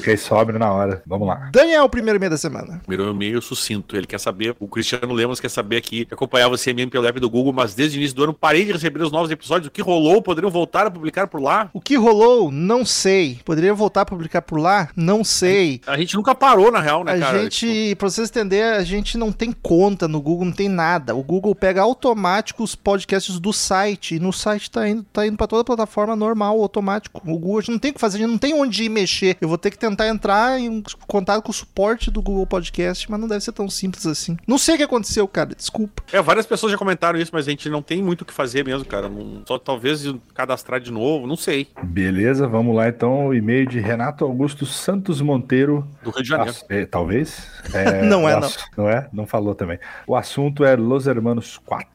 Speaker 3: fiquei sóbrio na hora. Vamos lá.
Speaker 1: Daniel, primeiro e-mail da semana.
Speaker 2: Primeiro e-mail sucinto. Ele quer saber, o Cristiano Lemos quer saber aqui, que acompanhava o CMM pelo app do Google, mas desde o início do ano parei de receber os novos episódios. O que rolou? Poderiam voltar a publicar por lá?
Speaker 1: O que rolou? Não sei. Poderia voltar a publicar por lá? Não sei.
Speaker 2: A gente nunca parou, na real, né,
Speaker 1: A
Speaker 2: cara?
Speaker 1: gente, pra vocês entenderem, a gente não tem conta no Google, não tem nada. O Google pega automático os podcasts do site e no site tá indo, tá indo pra toda a plataforma normal, automático. O Google a gente não tem o que fazer, a gente não tem onde ir mexer. Eu vou ter que tentar entrar em um contato com o suporte do Google Podcast, mas não deve ser tão simples assim. Não sei o que aconteceu, cara, desculpa.
Speaker 2: É, várias pessoas já comentaram isso, mas a gente não tem muito o que fazer mesmo, cara. Não- só talvez cadastrar de novo, não sei.
Speaker 3: Beleza, vamos lá então. O e-mail de Renato Augusto Santos Monteiro.
Speaker 2: Do Rio de Janeiro.
Speaker 3: É, talvez. É,
Speaker 1: Não é,
Speaker 3: o ass- Não é? Não falou também. O assunto é Los Hermanos 4.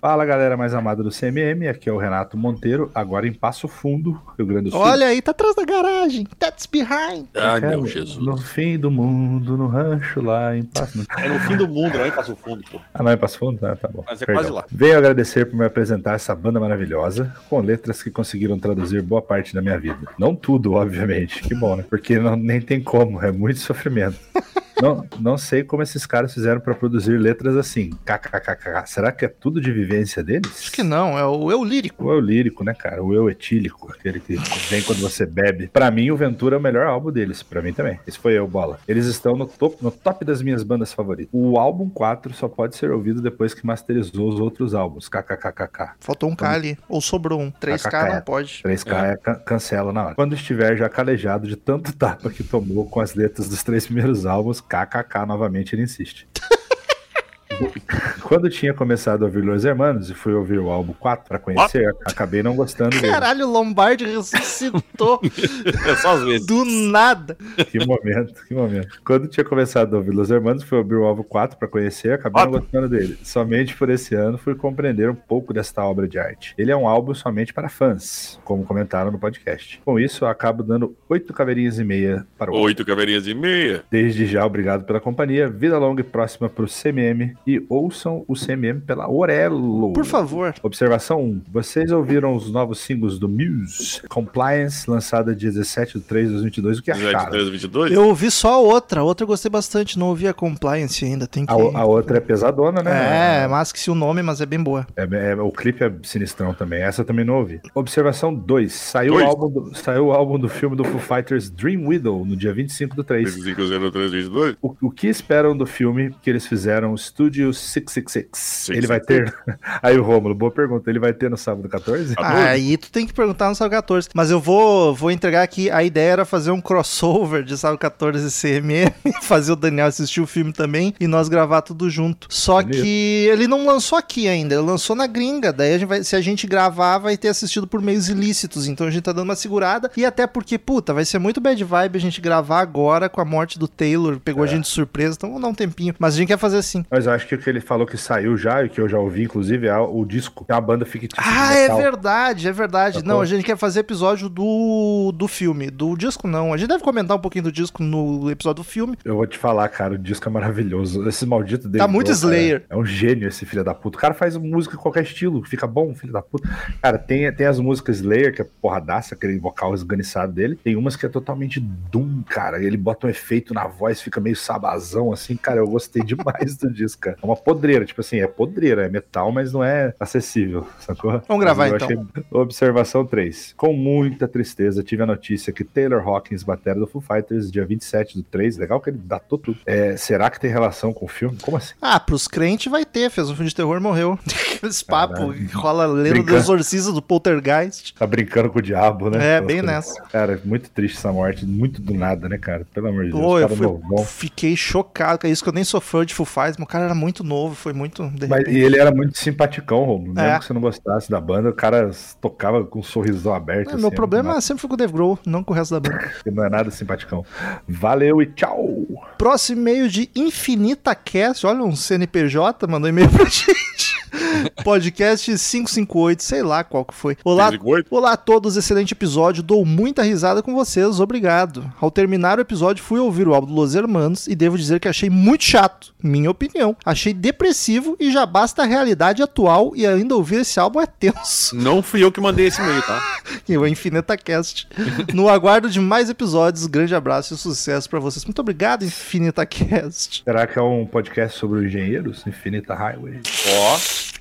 Speaker 3: Fala galera mais amada do CMM, aqui é o Renato Monteiro, agora em Passo Fundo, Rio Grande do Sul.
Speaker 1: Olha aí, tá atrás da garagem. That's behind.
Speaker 2: Ai,
Speaker 3: É,
Speaker 2: meu
Speaker 3: no-
Speaker 2: Jesus.
Speaker 3: No fim do mundo, no rancho lá em Passo
Speaker 2: É no fim do mundo, não é em Passo Fundo, pô.
Speaker 3: Ah, não é Passo Fundo? Ah, tá bom.
Speaker 2: Mas é
Speaker 3: Perdão.
Speaker 2: quase lá.
Speaker 3: Venho agradecer por me apresentar essa banda maravilhosa, com letras que conseguiram traduzir boa parte da minha vida. Não tudo, obviamente. Que bom, né? Porque não, nem tem como, é muito sofrimento. Não, não sei como esses caras fizeram pra produzir letras assim. KKKK. Será que é tudo de vivência deles?
Speaker 1: Acho que não, é o eu lírico.
Speaker 3: O eu lírico, né, cara? O eu etílico, aquele que vem quando você bebe. Pra mim, o Ventura é o melhor álbum deles. Pra mim também. Esse foi eu, bola. Eles estão no top, no top das minhas bandas favoritas. O álbum 4 só pode ser ouvido depois que masterizou os outros álbuns. KKKKK.
Speaker 1: Faltou um K ali. Ou sobrou um. 3K não pode.
Speaker 3: 3K é. can- cancela na hora. Quando estiver já calejado de tanto tapa que tomou com as letras dos três primeiros álbuns, KKK novamente ele insiste. Quando tinha começado a ouvir Los Hermanos e fui ouvir o álbum 4 pra conhecer, acabei não gostando dele.
Speaker 1: Caralho, o Lombardi ressuscitou
Speaker 2: É só às vezes.
Speaker 1: do nada.
Speaker 3: Que momento, que momento. Quando tinha começado a ouvir Los Hermanos, fui ouvir o álbum 4 pra conhecer, acabei não gostando dele. Somente por esse ano fui compreender um pouco desta obra de arte. Ele é um álbum somente para fãs, como comentaram no podcast. Com isso, eu acabo dando oito caveirinhas e meia para o álbum.
Speaker 2: Oito caveirinhas e meia.
Speaker 3: Desde já, obrigado pela companhia. Vida longa e próxima pro CMM e ouçam o CMM pela Orelo.
Speaker 1: Por favor.
Speaker 3: Observação 1. Vocês ouviram os novos singles do Muse? Compliance, lançada dia 17 de 3 de 2022. O que acharam?
Speaker 2: 23, 22?
Speaker 1: Eu ouvi só a outra. A outra eu gostei bastante. Não ouvi a Compliance ainda. Tem que.
Speaker 3: A, a outra é pesadona, né?
Speaker 1: É, mas que se o nome, mas é bem boa.
Speaker 3: É, é- o clipe é sinistrão também. Essa eu também não ouvi. Observação 2. Saiu,
Speaker 2: Dois.
Speaker 3: o álbum do, saiu o álbum do filme do Foo Fighters Dream Widow no dia 25 do 3.
Speaker 2: 25, 03, 22?
Speaker 3: O, o que esperam do filme que eles fizeram Studio 666? Ele vai ter. Aí o Rômulo, boa pergunta. Ele vai ter no sábado 14?
Speaker 1: Ah, aí tu tem que perguntar no Sábado 14. Mas eu vou, vou entregar aqui. A ideia era fazer um crossover de Sábado 14 e CMM. fazer o Daniel assistir o filme também e nós gravar tudo junto. Só
Speaker 3: Bonito.
Speaker 1: que ele não lançou aqui ainda. Ele lançou na gringa. Daí a gente vai, se a gente gravar, vai ter assistido por meios ilícitos. Então a gente tá dando uma segurada. E até porque, puta, vai ser muito bad vibe a gente gravar agora com a morte do Taylor. Pegou a gente de surpresa. Então vamos dar um tempinho. Mas a gente quer fazer assim.
Speaker 3: Mas eu acho que o que ele falou que saiu já, e que eu já ouvi, inclusive, é o disco. É uma banda fictícia.
Speaker 1: Ah, é verdade, é verdade.
Speaker 3: Sacou?
Speaker 1: Não, a gente quer fazer episódio do, do filme. Do disco, não. A gente deve comentar um pouquinho do disco no episódio do filme.
Speaker 3: Eu vou te falar, cara, o disco é maravilhoso. Esse maldito dele.
Speaker 1: Tá muito Slayer.
Speaker 3: É um gênio esse filho da puta. O cara faz música em qualquer estilo, fica bom, filho da puta. Cara, tem, tem as músicas Slayer, que é porradaça, aquele vocal esganiçado dele. Tem umas que é totalmente Doom, cara. Ele bota um efeito na voz, fica meio sabazão, assim. Cara, eu gostei demais do disco, cara. É uma podreira, tipo assim, é podreira, é metal, mas não é acessível, sacou?
Speaker 1: Vamos gravar, então.
Speaker 3: achei- Observação 3. Com muita tristeza, tive a notícia que Taylor Hawkins, batera do Foo Fighters, dia 27 do 3, legal que ele datou tudo. É, será que tem relação com o filme? Como assim?
Speaker 1: Ah, pros crentes vai ter. Fez um filme de terror e morreu. Aqueles papos que rola lendo do
Speaker 3: Brincando.
Speaker 1: exorcista do Poltergeist.
Speaker 3: Tá brincando com o diabo, né?
Speaker 1: É, bem nessa.
Speaker 3: Cara, muito triste essa morte, muito do nada, né, cara? Pelo amor de Deus.
Speaker 1: Pô, eu fui- fiquei chocado. É isso que eu nem sou fã de Foo Fighters, mas o cara era muito novo. Foi muito.
Speaker 3: Mas, e ele era muito simpaticão, Romulo. Mesmo
Speaker 1: É.
Speaker 3: que você não gostasse da banda, o cara tocava com um sorrisão aberto.
Speaker 1: Ah, meu
Speaker 3: assim,
Speaker 1: problema
Speaker 3: não,
Speaker 1: sempre foi com o Dave Grohl, não com o resto da banda.
Speaker 3: não é nada simpaticão. Valeu e tchau!
Speaker 1: Próximo e-mail de Infinita Cast. Olha, um CNPJ mandou e-mail pra gente. Podcast 558, sei lá qual que foi. Olá,
Speaker 2: 58?
Speaker 1: olá a todos, excelente episódio. Dou muita risada com vocês, obrigado. Ao terminar o episódio, fui ouvir o álbum do Los Hermanos e devo dizer que achei muito chato, minha opinião. Achei depressivo e já basta a realidade atual e ainda ouvir esse álbum é tenso.
Speaker 2: Não fui eu que mandei esse e-mail, tá?
Speaker 1: E o Infinita Cast. No aguardo de mais episódios, grande abraço e sucesso pra vocês. Muito obrigado, Infinita Cast.
Speaker 3: Será que é um podcast sobre engenheiros? Infinita Highway.
Speaker 2: Ó.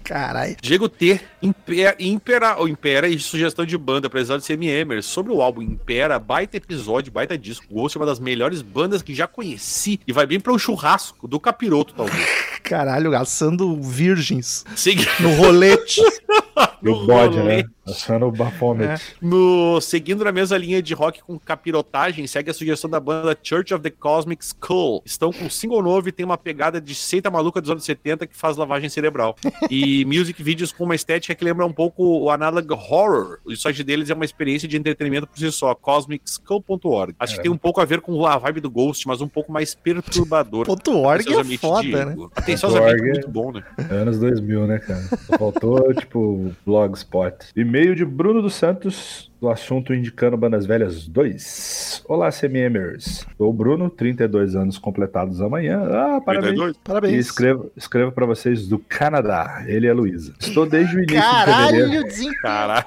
Speaker 1: Caralho.
Speaker 2: Diego T. Impera, Impera, ou Impera e sugestão de banda, apesar de ser MMers. Sobre o álbum Impera, baita episódio, baita disco. Ghost é uma das melhores bandas que já conheci. E vai bem para um churrasco do capiroto, talvez.
Speaker 1: Caralho, assando virgens
Speaker 2: Segui-
Speaker 1: no rolete.
Speaker 3: E o
Speaker 2: No
Speaker 3: bode, né? Achando o bafômetro.
Speaker 2: No, seguindo na mesma linha de rock com capirotagem, segue a sugestão da banda Church of the Cosmic Skull. Estão com um single novo e tem uma pegada de seita maluca dos anos 70 que faz lavagem cerebral. E music videos com uma estética que lembra um pouco o Analog Horror. O site deles é uma experiência de entretenimento por si só, cosmicskull.org. Acho que tem um pouco a ver com a vibe do Ghost, mas um pouco mais perturbador.
Speaker 1: Ponto .org é foda, né?
Speaker 3: Org é-
Speaker 2: muito bom, né?
Speaker 3: Anos 2000, né, cara? Só faltou, tipo, blogspot. E-mail de Bruno dos Santos, do assunto Indicando Bandas Velhas 2. Olá, CMMers. Sou o Bruno, 32 anos completados amanhã. Ah, parabéns.
Speaker 2: 32?
Speaker 3: E
Speaker 1: Parabéns.
Speaker 3: escrevo, escrevo para vocês do Canadá. Ele é a Luísa. Estou desde o início de fevereiro.
Speaker 1: Caralho, desempenho.
Speaker 2: Caralho.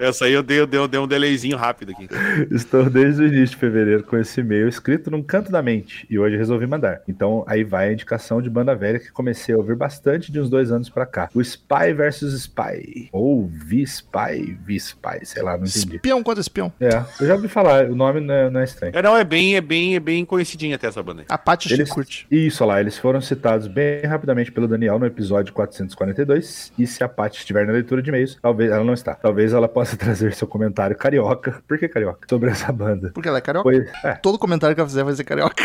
Speaker 2: Essa aí eu dei, eu dei, eu dei um delayzinho rápido aqui.
Speaker 3: Estou desde o início de fevereiro com esse e-mail escrito num canto da mente e hoje resolvi mandar. Então aí vai a indicação de banda velha que comecei a ouvir bastante de uns dois anos pra cá. O Spy vs Spy. Ou V-Spy, V-Spy, sei lá, não entendi.
Speaker 1: Espião contra espião.
Speaker 3: É, eu já ouvi falar, o nome não é, não é estranho.
Speaker 2: É, não, é bem, é bem, é bem conhecidinha até essa banda aí.
Speaker 1: A Paty
Speaker 3: Eles-
Speaker 1: curte.
Speaker 3: Isso, olha lá, eles foram citados bem rapidamente pelo Daniel no episódio 442. E se a Paty estiver na leitura de e-mails, talvez ela não está. Talvez ela possa trazer seu comentário carioca. Por que carioca? Sobre essa banda.
Speaker 1: Porque ela é carioca.
Speaker 3: Pois, é,
Speaker 1: Todo comentário que ela fizer vai ser carioca.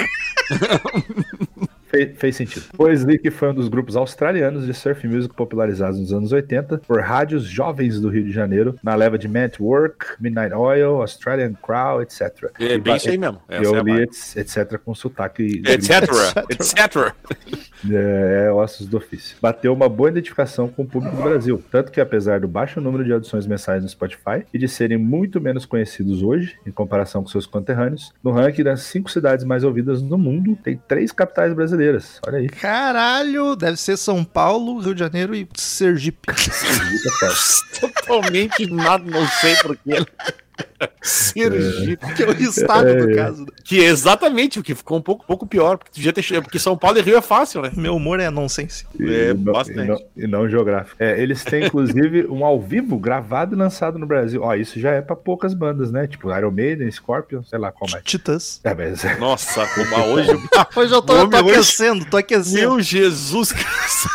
Speaker 3: Fe- fez sentido. Pois Leak foi um dos grupos australianos de surf music popularizados nos anos 80 por rádios jovens do Rio de Janeiro, na leva de Man at Work, Midnight Oil, Australian Crow, etc.
Speaker 2: É
Speaker 3: E
Speaker 2: bem isso aí mesmo. Essa
Speaker 3: eu
Speaker 2: é
Speaker 3: li etc com sotaque.
Speaker 2: Etc. Etc.
Speaker 3: É, é ossos do ofício. Bateu uma boa identificação com o público do Brasil. Tanto que, apesar do baixo número de audições mensais no Spotify e de serem muito menos conhecidos hoje, em comparação com seus conterrâneos, no ranking das cinco cidades mais ouvidas no mundo, tem três capitais brasileiras. Olha aí.
Speaker 1: Caralho, deve ser São Paulo, Rio de Janeiro e Sergipe.
Speaker 3: Fica forte.
Speaker 2: Totalmente nada, não sei porquê. Sergipe.
Speaker 1: Que é o estado do caso. né?
Speaker 2: Que exatamente, o que ficou um pouco, pouco pior, porque, devia ter, porque São Paulo e Rio é fácil, né?
Speaker 1: Meu humor é nonsense.
Speaker 2: É,
Speaker 3: e, não,
Speaker 2: bastante.
Speaker 3: e, não, e não geográfico. É, eles têm, inclusive, um ao vivo gravado e lançado no Brasil. Ó, isso já é pra poucas bandas, né? Tipo Iron Maiden, Scorpion, sei lá qual mais.
Speaker 1: Titãs.
Speaker 3: É, mas
Speaker 2: Nossa, como hoje.
Speaker 1: Hoje eu tô,
Speaker 2: Homem,
Speaker 1: tô
Speaker 2: hoje-
Speaker 1: aquecendo, tô aquecendo.
Speaker 2: Meu Jesus Cristo.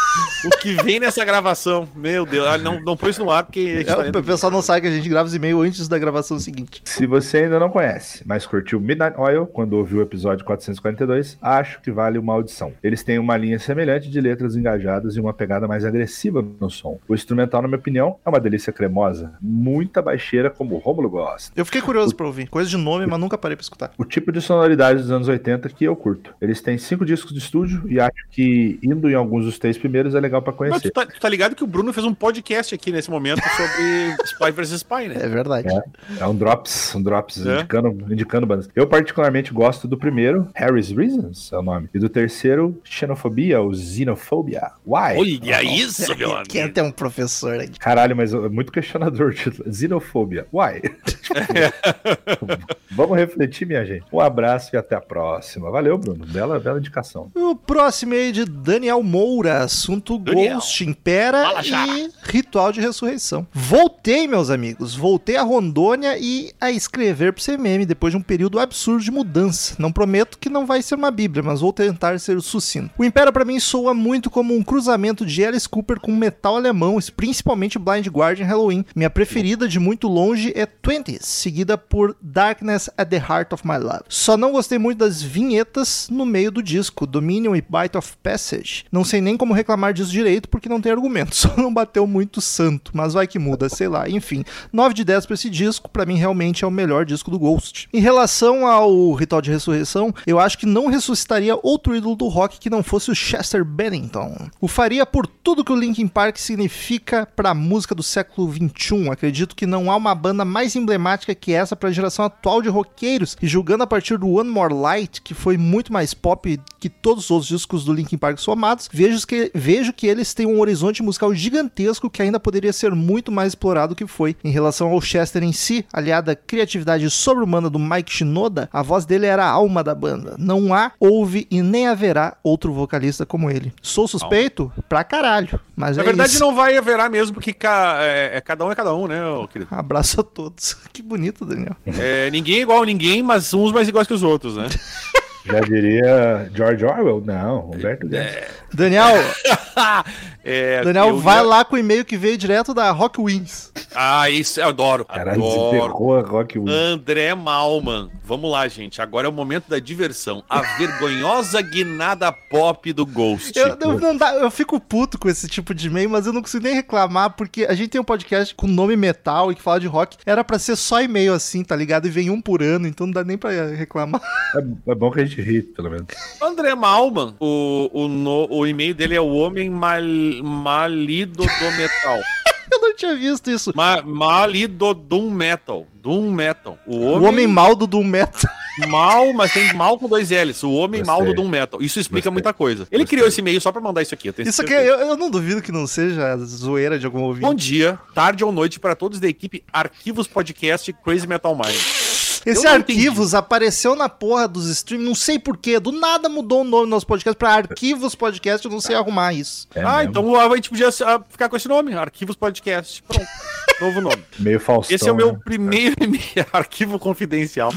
Speaker 2: O que vem nessa gravação? Meu Deus. Ah, não, não põe isso no ar, porque. tá
Speaker 1: É, o pessoal não sabe que a gente grava os e-mails antes da gravação seguinte.
Speaker 3: Se você ainda não conhece, mas curtiu Midnight Oil quando ouviu o episódio 442, acho que vale uma audição. Eles têm uma linha semelhante de letras engajadas e uma pegada mais agressiva no som. O instrumental, na minha opinião, é uma delícia cremosa, muita baixeira como o Rômulo gosta.
Speaker 1: Eu fiquei curioso pra ouvir. Coisa de nome, mas nunca parei pra escutar.
Speaker 3: O tipo de sonoridade dos anos 80 que eu curto. Eles têm cinco discos de estúdio e acho que indo em alguns dos três primeiros é legal pra
Speaker 2: Mas
Speaker 3: conhecer.
Speaker 2: tu, tá, tu tá ligado que o Bruno fez um podcast aqui nesse momento sobre Spy vs Spy, né?
Speaker 1: É verdade.
Speaker 3: É um drops, um drops
Speaker 2: É.
Speaker 3: indicando, indicando bandas. Eu particularmente gosto do primeiro, Harry's Reasons é o nome, e do terceiro, Xenofobia ou Xenofobia. Why?
Speaker 2: Olha isso, meu
Speaker 1: Quem
Speaker 2: amigo.
Speaker 1: tem um professor aqui?
Speaker 3: Caralho, mas é muito questionador o título. Xenofobia. Why? Vamos refletir, minha gente. Um abraço e até a próxima. Valeu, Bruno. Bela, bela indicação.
Speaker 1: O próximo é de Daniel Moura, assunto
Speaker 2: Daniel.
Speaker 1: Ghost, Impera e Ritual de Ressurreição. Voltei, meus amigos, voltei a Rondônia e a escrever pro CMM depois de um período absurdo de mudança. Não prometo que não vai ser uma bíblia, mas vou tentar ser sucinto. O Impera pra mim soa muito como um cruzamento de Alice Cooper com metal alemão, principalmente Blind Guardian Halloween. Minha preferida de muito longe é 20s, seguida por Darkness at the Heart of My Love. Só não gostei muito das vinhetas no meio do disco, Dominion e Bite of Passage. Não sei nem como reclamar disso direito porque não tem argumento, só não bateu muito santo, mas vai que muda, sei lá. Enfim, 9 de 10 pra esse disco, pra mim realmente é o melhor disco do Ghost. Em relação ao Ritual de Ressurreição, eu acho que não ressuscitaria outro ídolo do rock que não fosse o Chester Bennington. O faria por tudo que o Linkin Park significa pra música do século 21. Acredito que não há uma banda mais emblemática que essa pra geração atual de roqueiros, e julgando a partir do One More Light, que foi muito mais pop que todos os outros discos do Linkin Park somados, vejo que, vejo que eles têm um horizonte musical gigantesco que ainda poderia ser muito mais explorado do que foi. Em relação ao Chester em si, aliada à criatividade sobre-humana do Mike Shinoda, a voz dele era a alma da banda. Não há, houve e nem haverá outro vocalista como ele. Sou suspeito? Pra caralho. Mas
Speaker 2: Na
Speaker 1: é
Speaker 2: verdade,
Speaker 1: isso.
Speaker 2: não vai haverá mesmo, porque ca- é, é cada um é cada um, né, querido?
Speaker 1: Abraço a todos. Que bonito, Daniel.
Speaker 2: É, ninguém é igual a ninguém, mas uns mais iguais que os outros, né?
Speaker 3: Já diria George Orwell? Não, Roberto Guedes.
Speaker 1: Daniel,
Speaker 2: É,
Speaker 1: Daniel,
Speaker 2: eu
Speaker 1: vai
Speaker 2: ia-
Speaker 1: lá com o e-mail que veio direto da Rock Wins.
Speaker 2: Ah, isso eu adoro.
Speaker 3: Caralho,
Speaker 2: adoro.
Speaker 3: a Rock Wood.
Speaker 2: André Malman. Vamos lá, gente. Agora é o momento da diversão. A vergonhosa guinada pop do Ghost.
Speaker 1: Eu, eu, não dá- eu fico puto com esse tipo de e-mail, mas eu não consigo nem reclamar, porque a gente tem um podcast com nome metal e que fala de rock. Era pra ser só e-mail assim, tá ligado? E vem um por ano, então não dá nem pra reclamar.
Speaker 3: É, é bom que a gente ri, pelo menos.
Speaker 2: André Malman, o, o, no- o e-mail dele é o homem mal, malido do metal.
Speaker 1: Eu não tinha visto isso.
Speaker 2: Ma, malido doom metal. Doom metal. O
Speaker 1: O
Speaker 2: homem,
Speaker 1: homem mal do Doom Metal.
Speaker 2: mal, mas tem mal com dois L's. O homem mal do
Speaker 3: Gostei.
Speaker 2: Doom metal. Isso explica
Speaker 3: Gostei.
Speaker 2: muita coisa. Ele
Speaker 3: Gostei.
Speaker 2: criou esse e-mail só pra mandar isso aqui. Eu
Speaker 1: Isso aqui,
Speaker 2: certeza.
Speaker 1: eu, eu não duvido que não seja zoeira de algum
Speaker 2: Bom
Speaker 1: ouvinte.
Speaker 2: dia, tarde ou noite para todos da equipe Arquivos Podcast Crazy Metal Mind.
Speaker 1: Esse Arquivos apareceu na porra dos streams, não sei porquê. Do nada mudou o nome do nosso podcast pra Arquivos Podcast, eu não sei arrumar isso.
Speaker 3: É
Speaker 2: ah,
Speaker 3: mesmo.
Speaker 2: então a gente podia ah, ficar com esse nome, Arquivos Podcast. Pronto, novo nome.
Speaker 3: Meio Faustão.
Speaker 2: Esse é o meu
Speaker 3: né?
Speaker 2: primeiro e-mail, arquivo confidencial.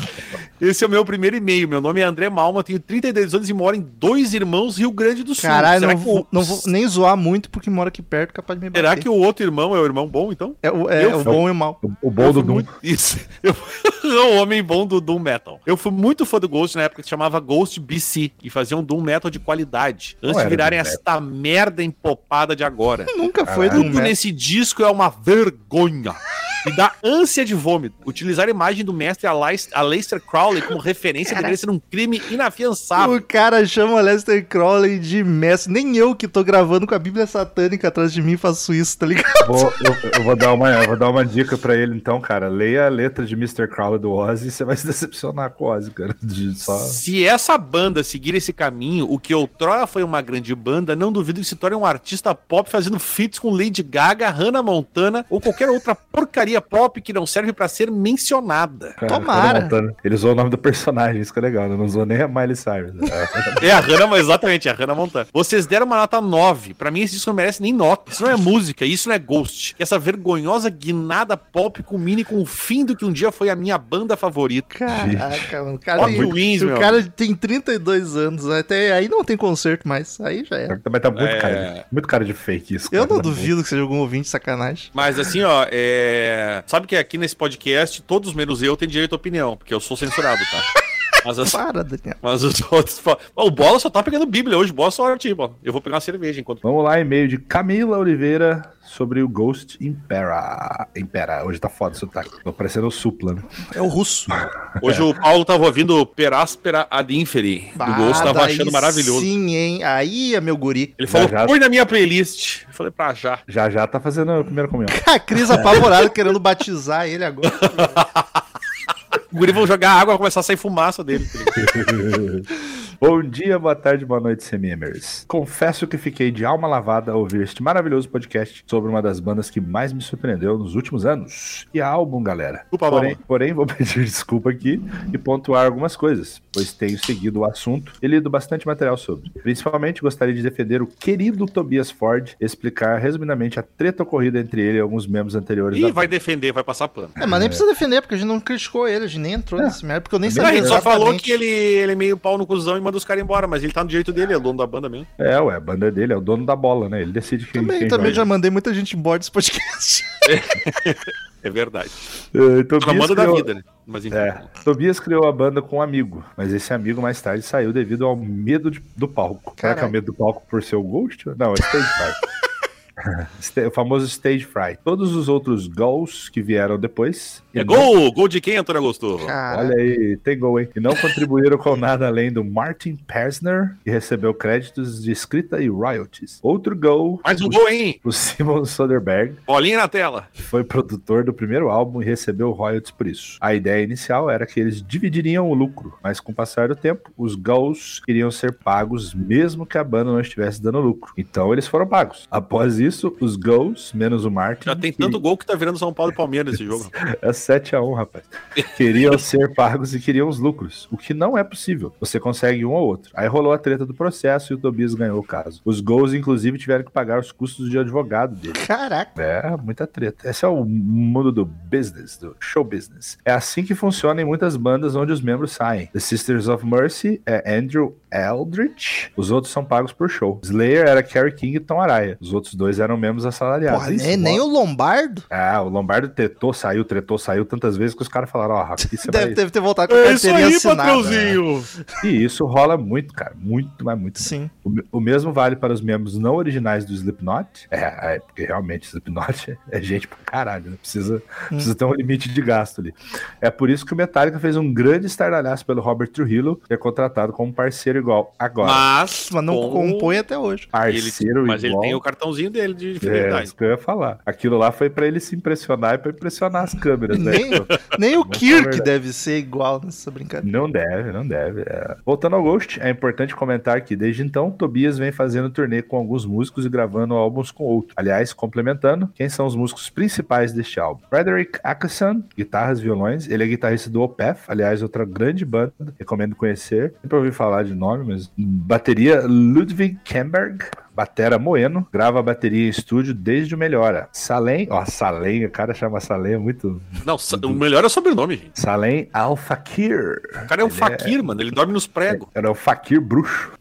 Speaker 2: Esse é o meu primeiro e-mail. Meu nome é André Malma, tenho 32 anos e moro em Dois Irmãos, Rio Grande do Sul.
Speaker 1: Caralho,
Speaker 2: será
Speaker 1: não,
Speaker 2: que,
Speaker 1: vou,
Speaker 2: o,
Speaker 1: não vou nem zoar muito porque mora aqui perto, capaz de me bater.
Speaker 2: será que o outro irmão é o irmão bom, então?
Speaker 1: É, o- é
Speaker 2: eu
Speaker 1: o
Speaker 2: fui-
Speaker 1: bom e o mal.
Speaker 3: O, o bom do
Speaker 2: muito- Isso. Eu... o homem bom do Doom Metal. Eu fui muito fã do Ghost na época que se chamava Ghost BC e faziam Doom Metal de qualidade. Antes de virarem
Speaker 3: Doom
Speaker 2: esta merda empopada de agora.
Speaker 1: Nunca foi do
Speaker 3: Caralho.
Speaker 2: Tudo
Speaker 1: Metal.
Speaker 2: nesse disco é uma vergonha. Me dá ânsia de vômito. Utilizar a imagem do mestre Aleister Crowley como referência deveria ser um crime inafiançável.
Speaker 1: O cara chama Lester Crowley de mestre. Nem eu que tô gravando com a Bíblia Satânica atrás de mim faço isso, tá ligado?
Speaker 3: Vou- eu, eu vou dar uma, eu vou dar uma dica pra ele, então, cara. Leia a letra de Mr. Crowley do Ozzy e você vai se decepcionar com o Ozzy, cara. De só...
Speaker 2: Se essa banda seguir esse caminho, o que outrora foi uma grande banda, não duvido que se torne um artista pop fazendo feats com Lady Gaga, Hannah Montana ou qualquer outra porcaria pop que não serve pra ser mencionada.
Speaker 3: Cara,
Speaker 1: Tomara.
Speaker 3: Montana. Ele usou o nome do personagem, isso que é legal, né? Não usou nem a Miley Cyrus. É,
Speaker 2: É a Hannah, mas exatamente, é a Hannah Montana. Vocês deram uma nota 9. Pra mim, esse disco não merece nem nota. Isso não é música, isso não é Ghost. Essa vergonhosa guinada pop culmine com o fim do que um dia foi a minha banda favorita.
Speaker 1: Caraca, mano. O cara,
Speaker 2: Rock
Speaker 1: tem,
Speaker 2: Wings,
Speaker 1: o
Speaker 2: meu.
Speaker 1: cara tem 32 anos, até aí não tem concerto mais. Aí já é.
Speaker 3: Mas tá muito,
Speaker 2: É.
Speaker 3: cara, de- muito cara de fake isso.
Speaker 1: Eu
Speaker 3: cara.
Speaker 1: não duvido que seja algum ouvinte de sacanagem.
Speaker 2: Mas assim, ó, é... sabe que aqui nesse podcast, todos menos eu têm direito à opinião, porque eu sou censurado, tá? Mas, assim,
Speaker 1: Para, Daniel.
Speaker 2: mas os outros. falam, "Ó, O Bola só tá pegando Bíblia hoje, Bola sorte, Bola. Eu vou pegar uma cerveja enquanto.
Speaker 3: Vamos lá, e-mail de Camila Oliveira sobre o Ghost Impera. Impera, hoje tá foda o sotaque. Tô parecendo o Supla, né?
Speaker 1: É o russo.
Speaker 2: Hoje o Paulo tava ouvindo Peráspera ad inferi do Ghost, tava achando maravilhoso.
Speaker 1: Sim, hein? Aí é meu guri.
Speaker 2: Ele falou,
Speaker 3: Já, já.
Speaker 2: põe na minha playlist. Eu falei, pra já.
Speaker 3: Já já tá fazendo a primeira comunhão.
Speaker 1: A Cris apavorada querendo batizar ele agora.
Speaker 2: O guri vão jogar água, vai começar a sair fumaça dele.
Speaker 3: Bom dia, boa tarde, boa noite, semimers. Confesso que fiquei de alma lavada ao ouvir este maravilhoso podcast sobre uma das bandas que mais me surpreendeu nos últimos anos. E álbum, galera.
Speaker 2: Desculpa,
Speaker 3: porém, porém, vou pedir desculpa aqui e pontuar algumas coisas, pois tenho seguido o assunto e lido bastante material sobre. Principalmente gostaria de defender o querido Tobias Ford e explicar resumidamente a treta ocorrida entre ele e alguns membros anteriores
Speaker 2: Ih,
Speaker 3: da
Speaker 2: vai defender, vai passar pano.
Speaker 1: É, mas nem precisa defender, porque a gente não criticou ele, a gente nem entrou nesse merda, porque eu nem
Speaker 3: Não,
Speaker 2: a
Speaker 1: sabia
Speaker 2: gente só falou que ele, ele é meio pau no cuzão e manda os caras embora, mas ele tá no direito dele, é o dono da banda mesmo.
Speaker 3: É, ué, a banda dele é o dono da bola, né? Ele decide quem,
Speaker 1: Também,
Speaker 3: quem
Speaker 1: também
Speaker 3: joga.
Speaker 1: já mandei muita gente embora desse podcast.
Speaker 2: É verdade.
Speaker 3: Eh,
Speaker 2: Tô na
Speaker 3: Tobias
Speaker 2: banda da
Speaker 3: criou-
Speaker 2: vida, né? Mas enfim.
Speaker 3: É, Tobias criou a banda com um amigo, mas esse amigo mais tarde saiu devido ao medo de- do palco. Será que é o medo do palco por ser o Ghost? Não, é Stage Fright. O famoso Stage Fright. Todos os outros gols que vieram depois. E
Speaker 2: É
Speaker 3: não-
Speaker 2: gol! Gol de quem, Antônio Augusto?
Speaker 1: Cara,
Speaker 3: Olha aí, tem gol, hein? E não contribuíram com nada além do Martin Persner, que recebeu créditos de escrita e royalties. Outro gol,
Speaker 2: Mais um gol, hein?
Speaker 3: o Simon Soderbergh,
Speaker 2: Bolinha na tela.
Speaker 3: que foi produtor do primeiro álbum e recebeu royalties por isso. A ideia inicial era que eles dividiriam o lucro, mas com o passar do tempo, os gols iriam ser pagos mesmo que a banda não estivesse dando lucro. Então eles foram pagos. Após isso, os gols, menos o Martin,
Speaker 2: Já tem tanto gol que tá virando São Paulo e Palmeiras nesse jogo.
Speaker 3: É 7x1, rapaz. Queriam ser pagos e queriam os lucros, o que não é possível. Você consegue um ou outro. Aí rolou a treta do processo e o Tobias ganhou o caso. Os gols, inclusive, tiveram que pagar os custos de advogado dele.
Speaker 1: caraca.
Speaker 3: É, muita treta. Esse é o mundo do business, do show business. É assim que funciona em muitas bandas onde os membros saem. The Sisters of Mercy é Andrew Eldritch, os outros são pagos por show. Slayer era Kerry King e Tom Araya. Os outros dois eram membros assalariados.
Speaker 1: Porra,
Speaker 3: Isso,
Speaker 1: nem, nem o Lombardo
Speaker 3: ah, o Lombardo tretou, saiu, tretou, saiu tantas vezes que os caras falaram, ó, aqui você
Speaker 1: deve,
Speaker 3: vai...
Speaker 1: deve ter voltado com a carteirinha assinada.
Speaker 3: E isso rola muito, cara, muito, mas muito.
Speaker 1: Sim.
Speaker 3: O, o mesmo vale para os membros não originais do Slipknot. É, é porque realmente Slipknot é gente pra caralho, né? Precisa, precisa ter um limite de gasto ali. É por isso que o Metallica fez um grande estardalhaço pelo Robert Trujillo, que é contratado como parceiro igual. Agora,
Speaker 2: Mas,
Speaker 1: Mas não
Speaker 2: com-
Speaker 1: compõe até hoje.
Speaker 2: ele,
Speaker 3: parceiro
Speaker 2: mas ele
Speaker 3: igual...
Speaker 2: tem o cartãozinho dele de
Speaker 3: É,
Speaker 2: fidelidade.
Speaker 3: isso que eu ia falar. Aquilo lá foi pra ele se impressionar e pra impressionar as câmeras, né?
Speaker 1: Nem, nem o Kirk deve ser igual nessa brincadeira.
Speaker 3: Não deve, não deve. é. Voltando ao Ghost, é importante comentar que desde então, Tobias vem fazendo turnê com alguns músicos e gravando álbuns com outros. Aliás, complementando, quem são os músicos principais deste álbum? Frederick Ackerson, guitarras, violões. Ele é guitarrista do Opeth, aliás, outra grande banda, recomendo conhecer. Sempre ouvi falar de nome, mas bateria Ludwig Kemberg. Batera Moeno, grava a bateria em estúdio desde o Melhora. Salem, ó, Salem, o cara chama Salem, é muito.
Speaker 2: Não, o melhor é o sobrenome, gente.
Speaker 3: Salem Al-Fakir.
Speaker 2: O cara é um
Speaker 3: Ele
Speaker 2: faquir, mano. Ele dorme nos pregos.
Speaker 3: Era o Fakir bruxo.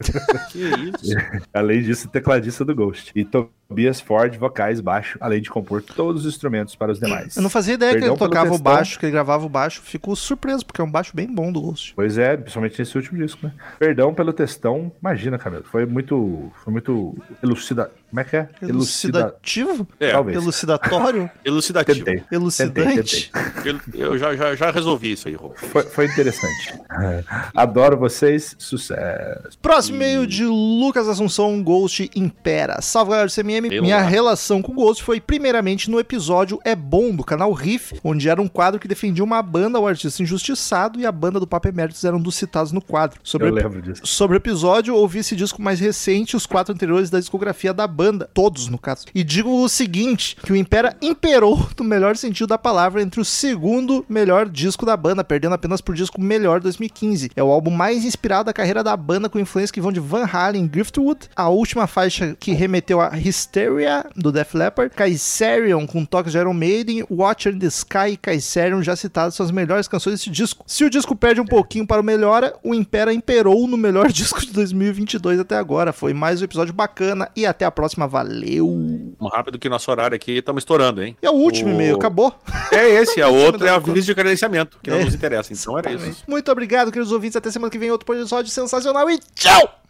Speaker 2: Que isso?
Speaker 3: Além disso, tecladista do Ghost. E Tobias Ford, vocais, baixo, além de compor todos os instrumentos para os demais.
Speaker 1: Eu não fazia ideia que
Speaker 3: Perdão
Speaker 1: ele
Speaker 3: pelo
Speaker 1: tocava o baixo, que ele gravava o baixo. Fico surpreso, porque é um baixo bem bom do Ghost.
Speaker 3: Pois é, principalmente nesse último disco, né? Perdão pelo textão, imagina, Camilo. Foi muito. Foi muito elucida. Como é que é? Elucida.
Speaker 1: Elucidativo?
Speaker 2: É,
Speaker 3: Talvez.
Speaker 1: Elucidatório?
Speaker 2: elucidativo.
Speaker 3: Tentei.
Speaker 1: Elucidante?
Speaker 3: Tentei,
Speaker 2: Eu, eu já, já, já resolvi isso aí, Rô.
Speaker 3: Foi, foi interessante. Adoro vocês, sucesso.
Speaker 1: Próximo e-mail de Lucas Assunção, Ghost Impera. Salve galera do
Speaker 2: Pelo
Speaker 1: Minha
Speaker 2: lá.
Speaker 1: relação com Ghost foi primeiramente no episódio É Bom, do canal Riff, onde era um quadro que defendia uma banda, o artista injustiçado, e a banda do Papo Eméritos eram dos citados no quadro. Sobre
Speaker 3: Eu
Speaker 1: o
Speaker 3: lembro disso.
Speaker 1: Sobre o episódio, ouvi esse disco mais recente os quatro anteriores da discografia da banda, todos no caso. E digo o seguinte, que o Impera imperou no melhor sentido da palavra entre o segundo melhor disco da banda, perdendo apenas por disco melhor 2015. É o álbum mais inspirado da carreira da banda com influências que vão de Van Halen, Driftwood, a última faixa que remeteu a Hysteria do Def Leppard, Kaiserion com toques de Iron Maiden, Watcher in the Sky e Kaiserion já citados são as melhores canções desse disco. Se o disco perde um pouquinho para o melhora, o Impera imperou no melhor disco de 2022 até agora. Foi mais um episódio bacana e até a próxima. Valeu!
Speaker 2: Um rápido que nosso horário aqui estamos estourando, hein?
Speaker 1: E é o último
Speaker 2: O-
Speaker 1: e-mail, acabou?
Speaker 2: É esse, a outra é a
Speaker 1: Exatamente.
Speaker 2: aviso de credenciamento, que não
Speaker 1: É.
Speaker 2: nos interessa. Então era isso.
Speaker 1: Muito obrigado, queridos ouvintes. Até semana que vem, outro episódio sensacional e tchau!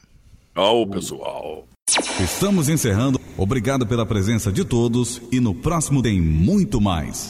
Speaker 2: Tchau, pessoal.
Speaker 8: Estamos encerrando. Obrigado pela presença de todos e no próximo tem muito mais.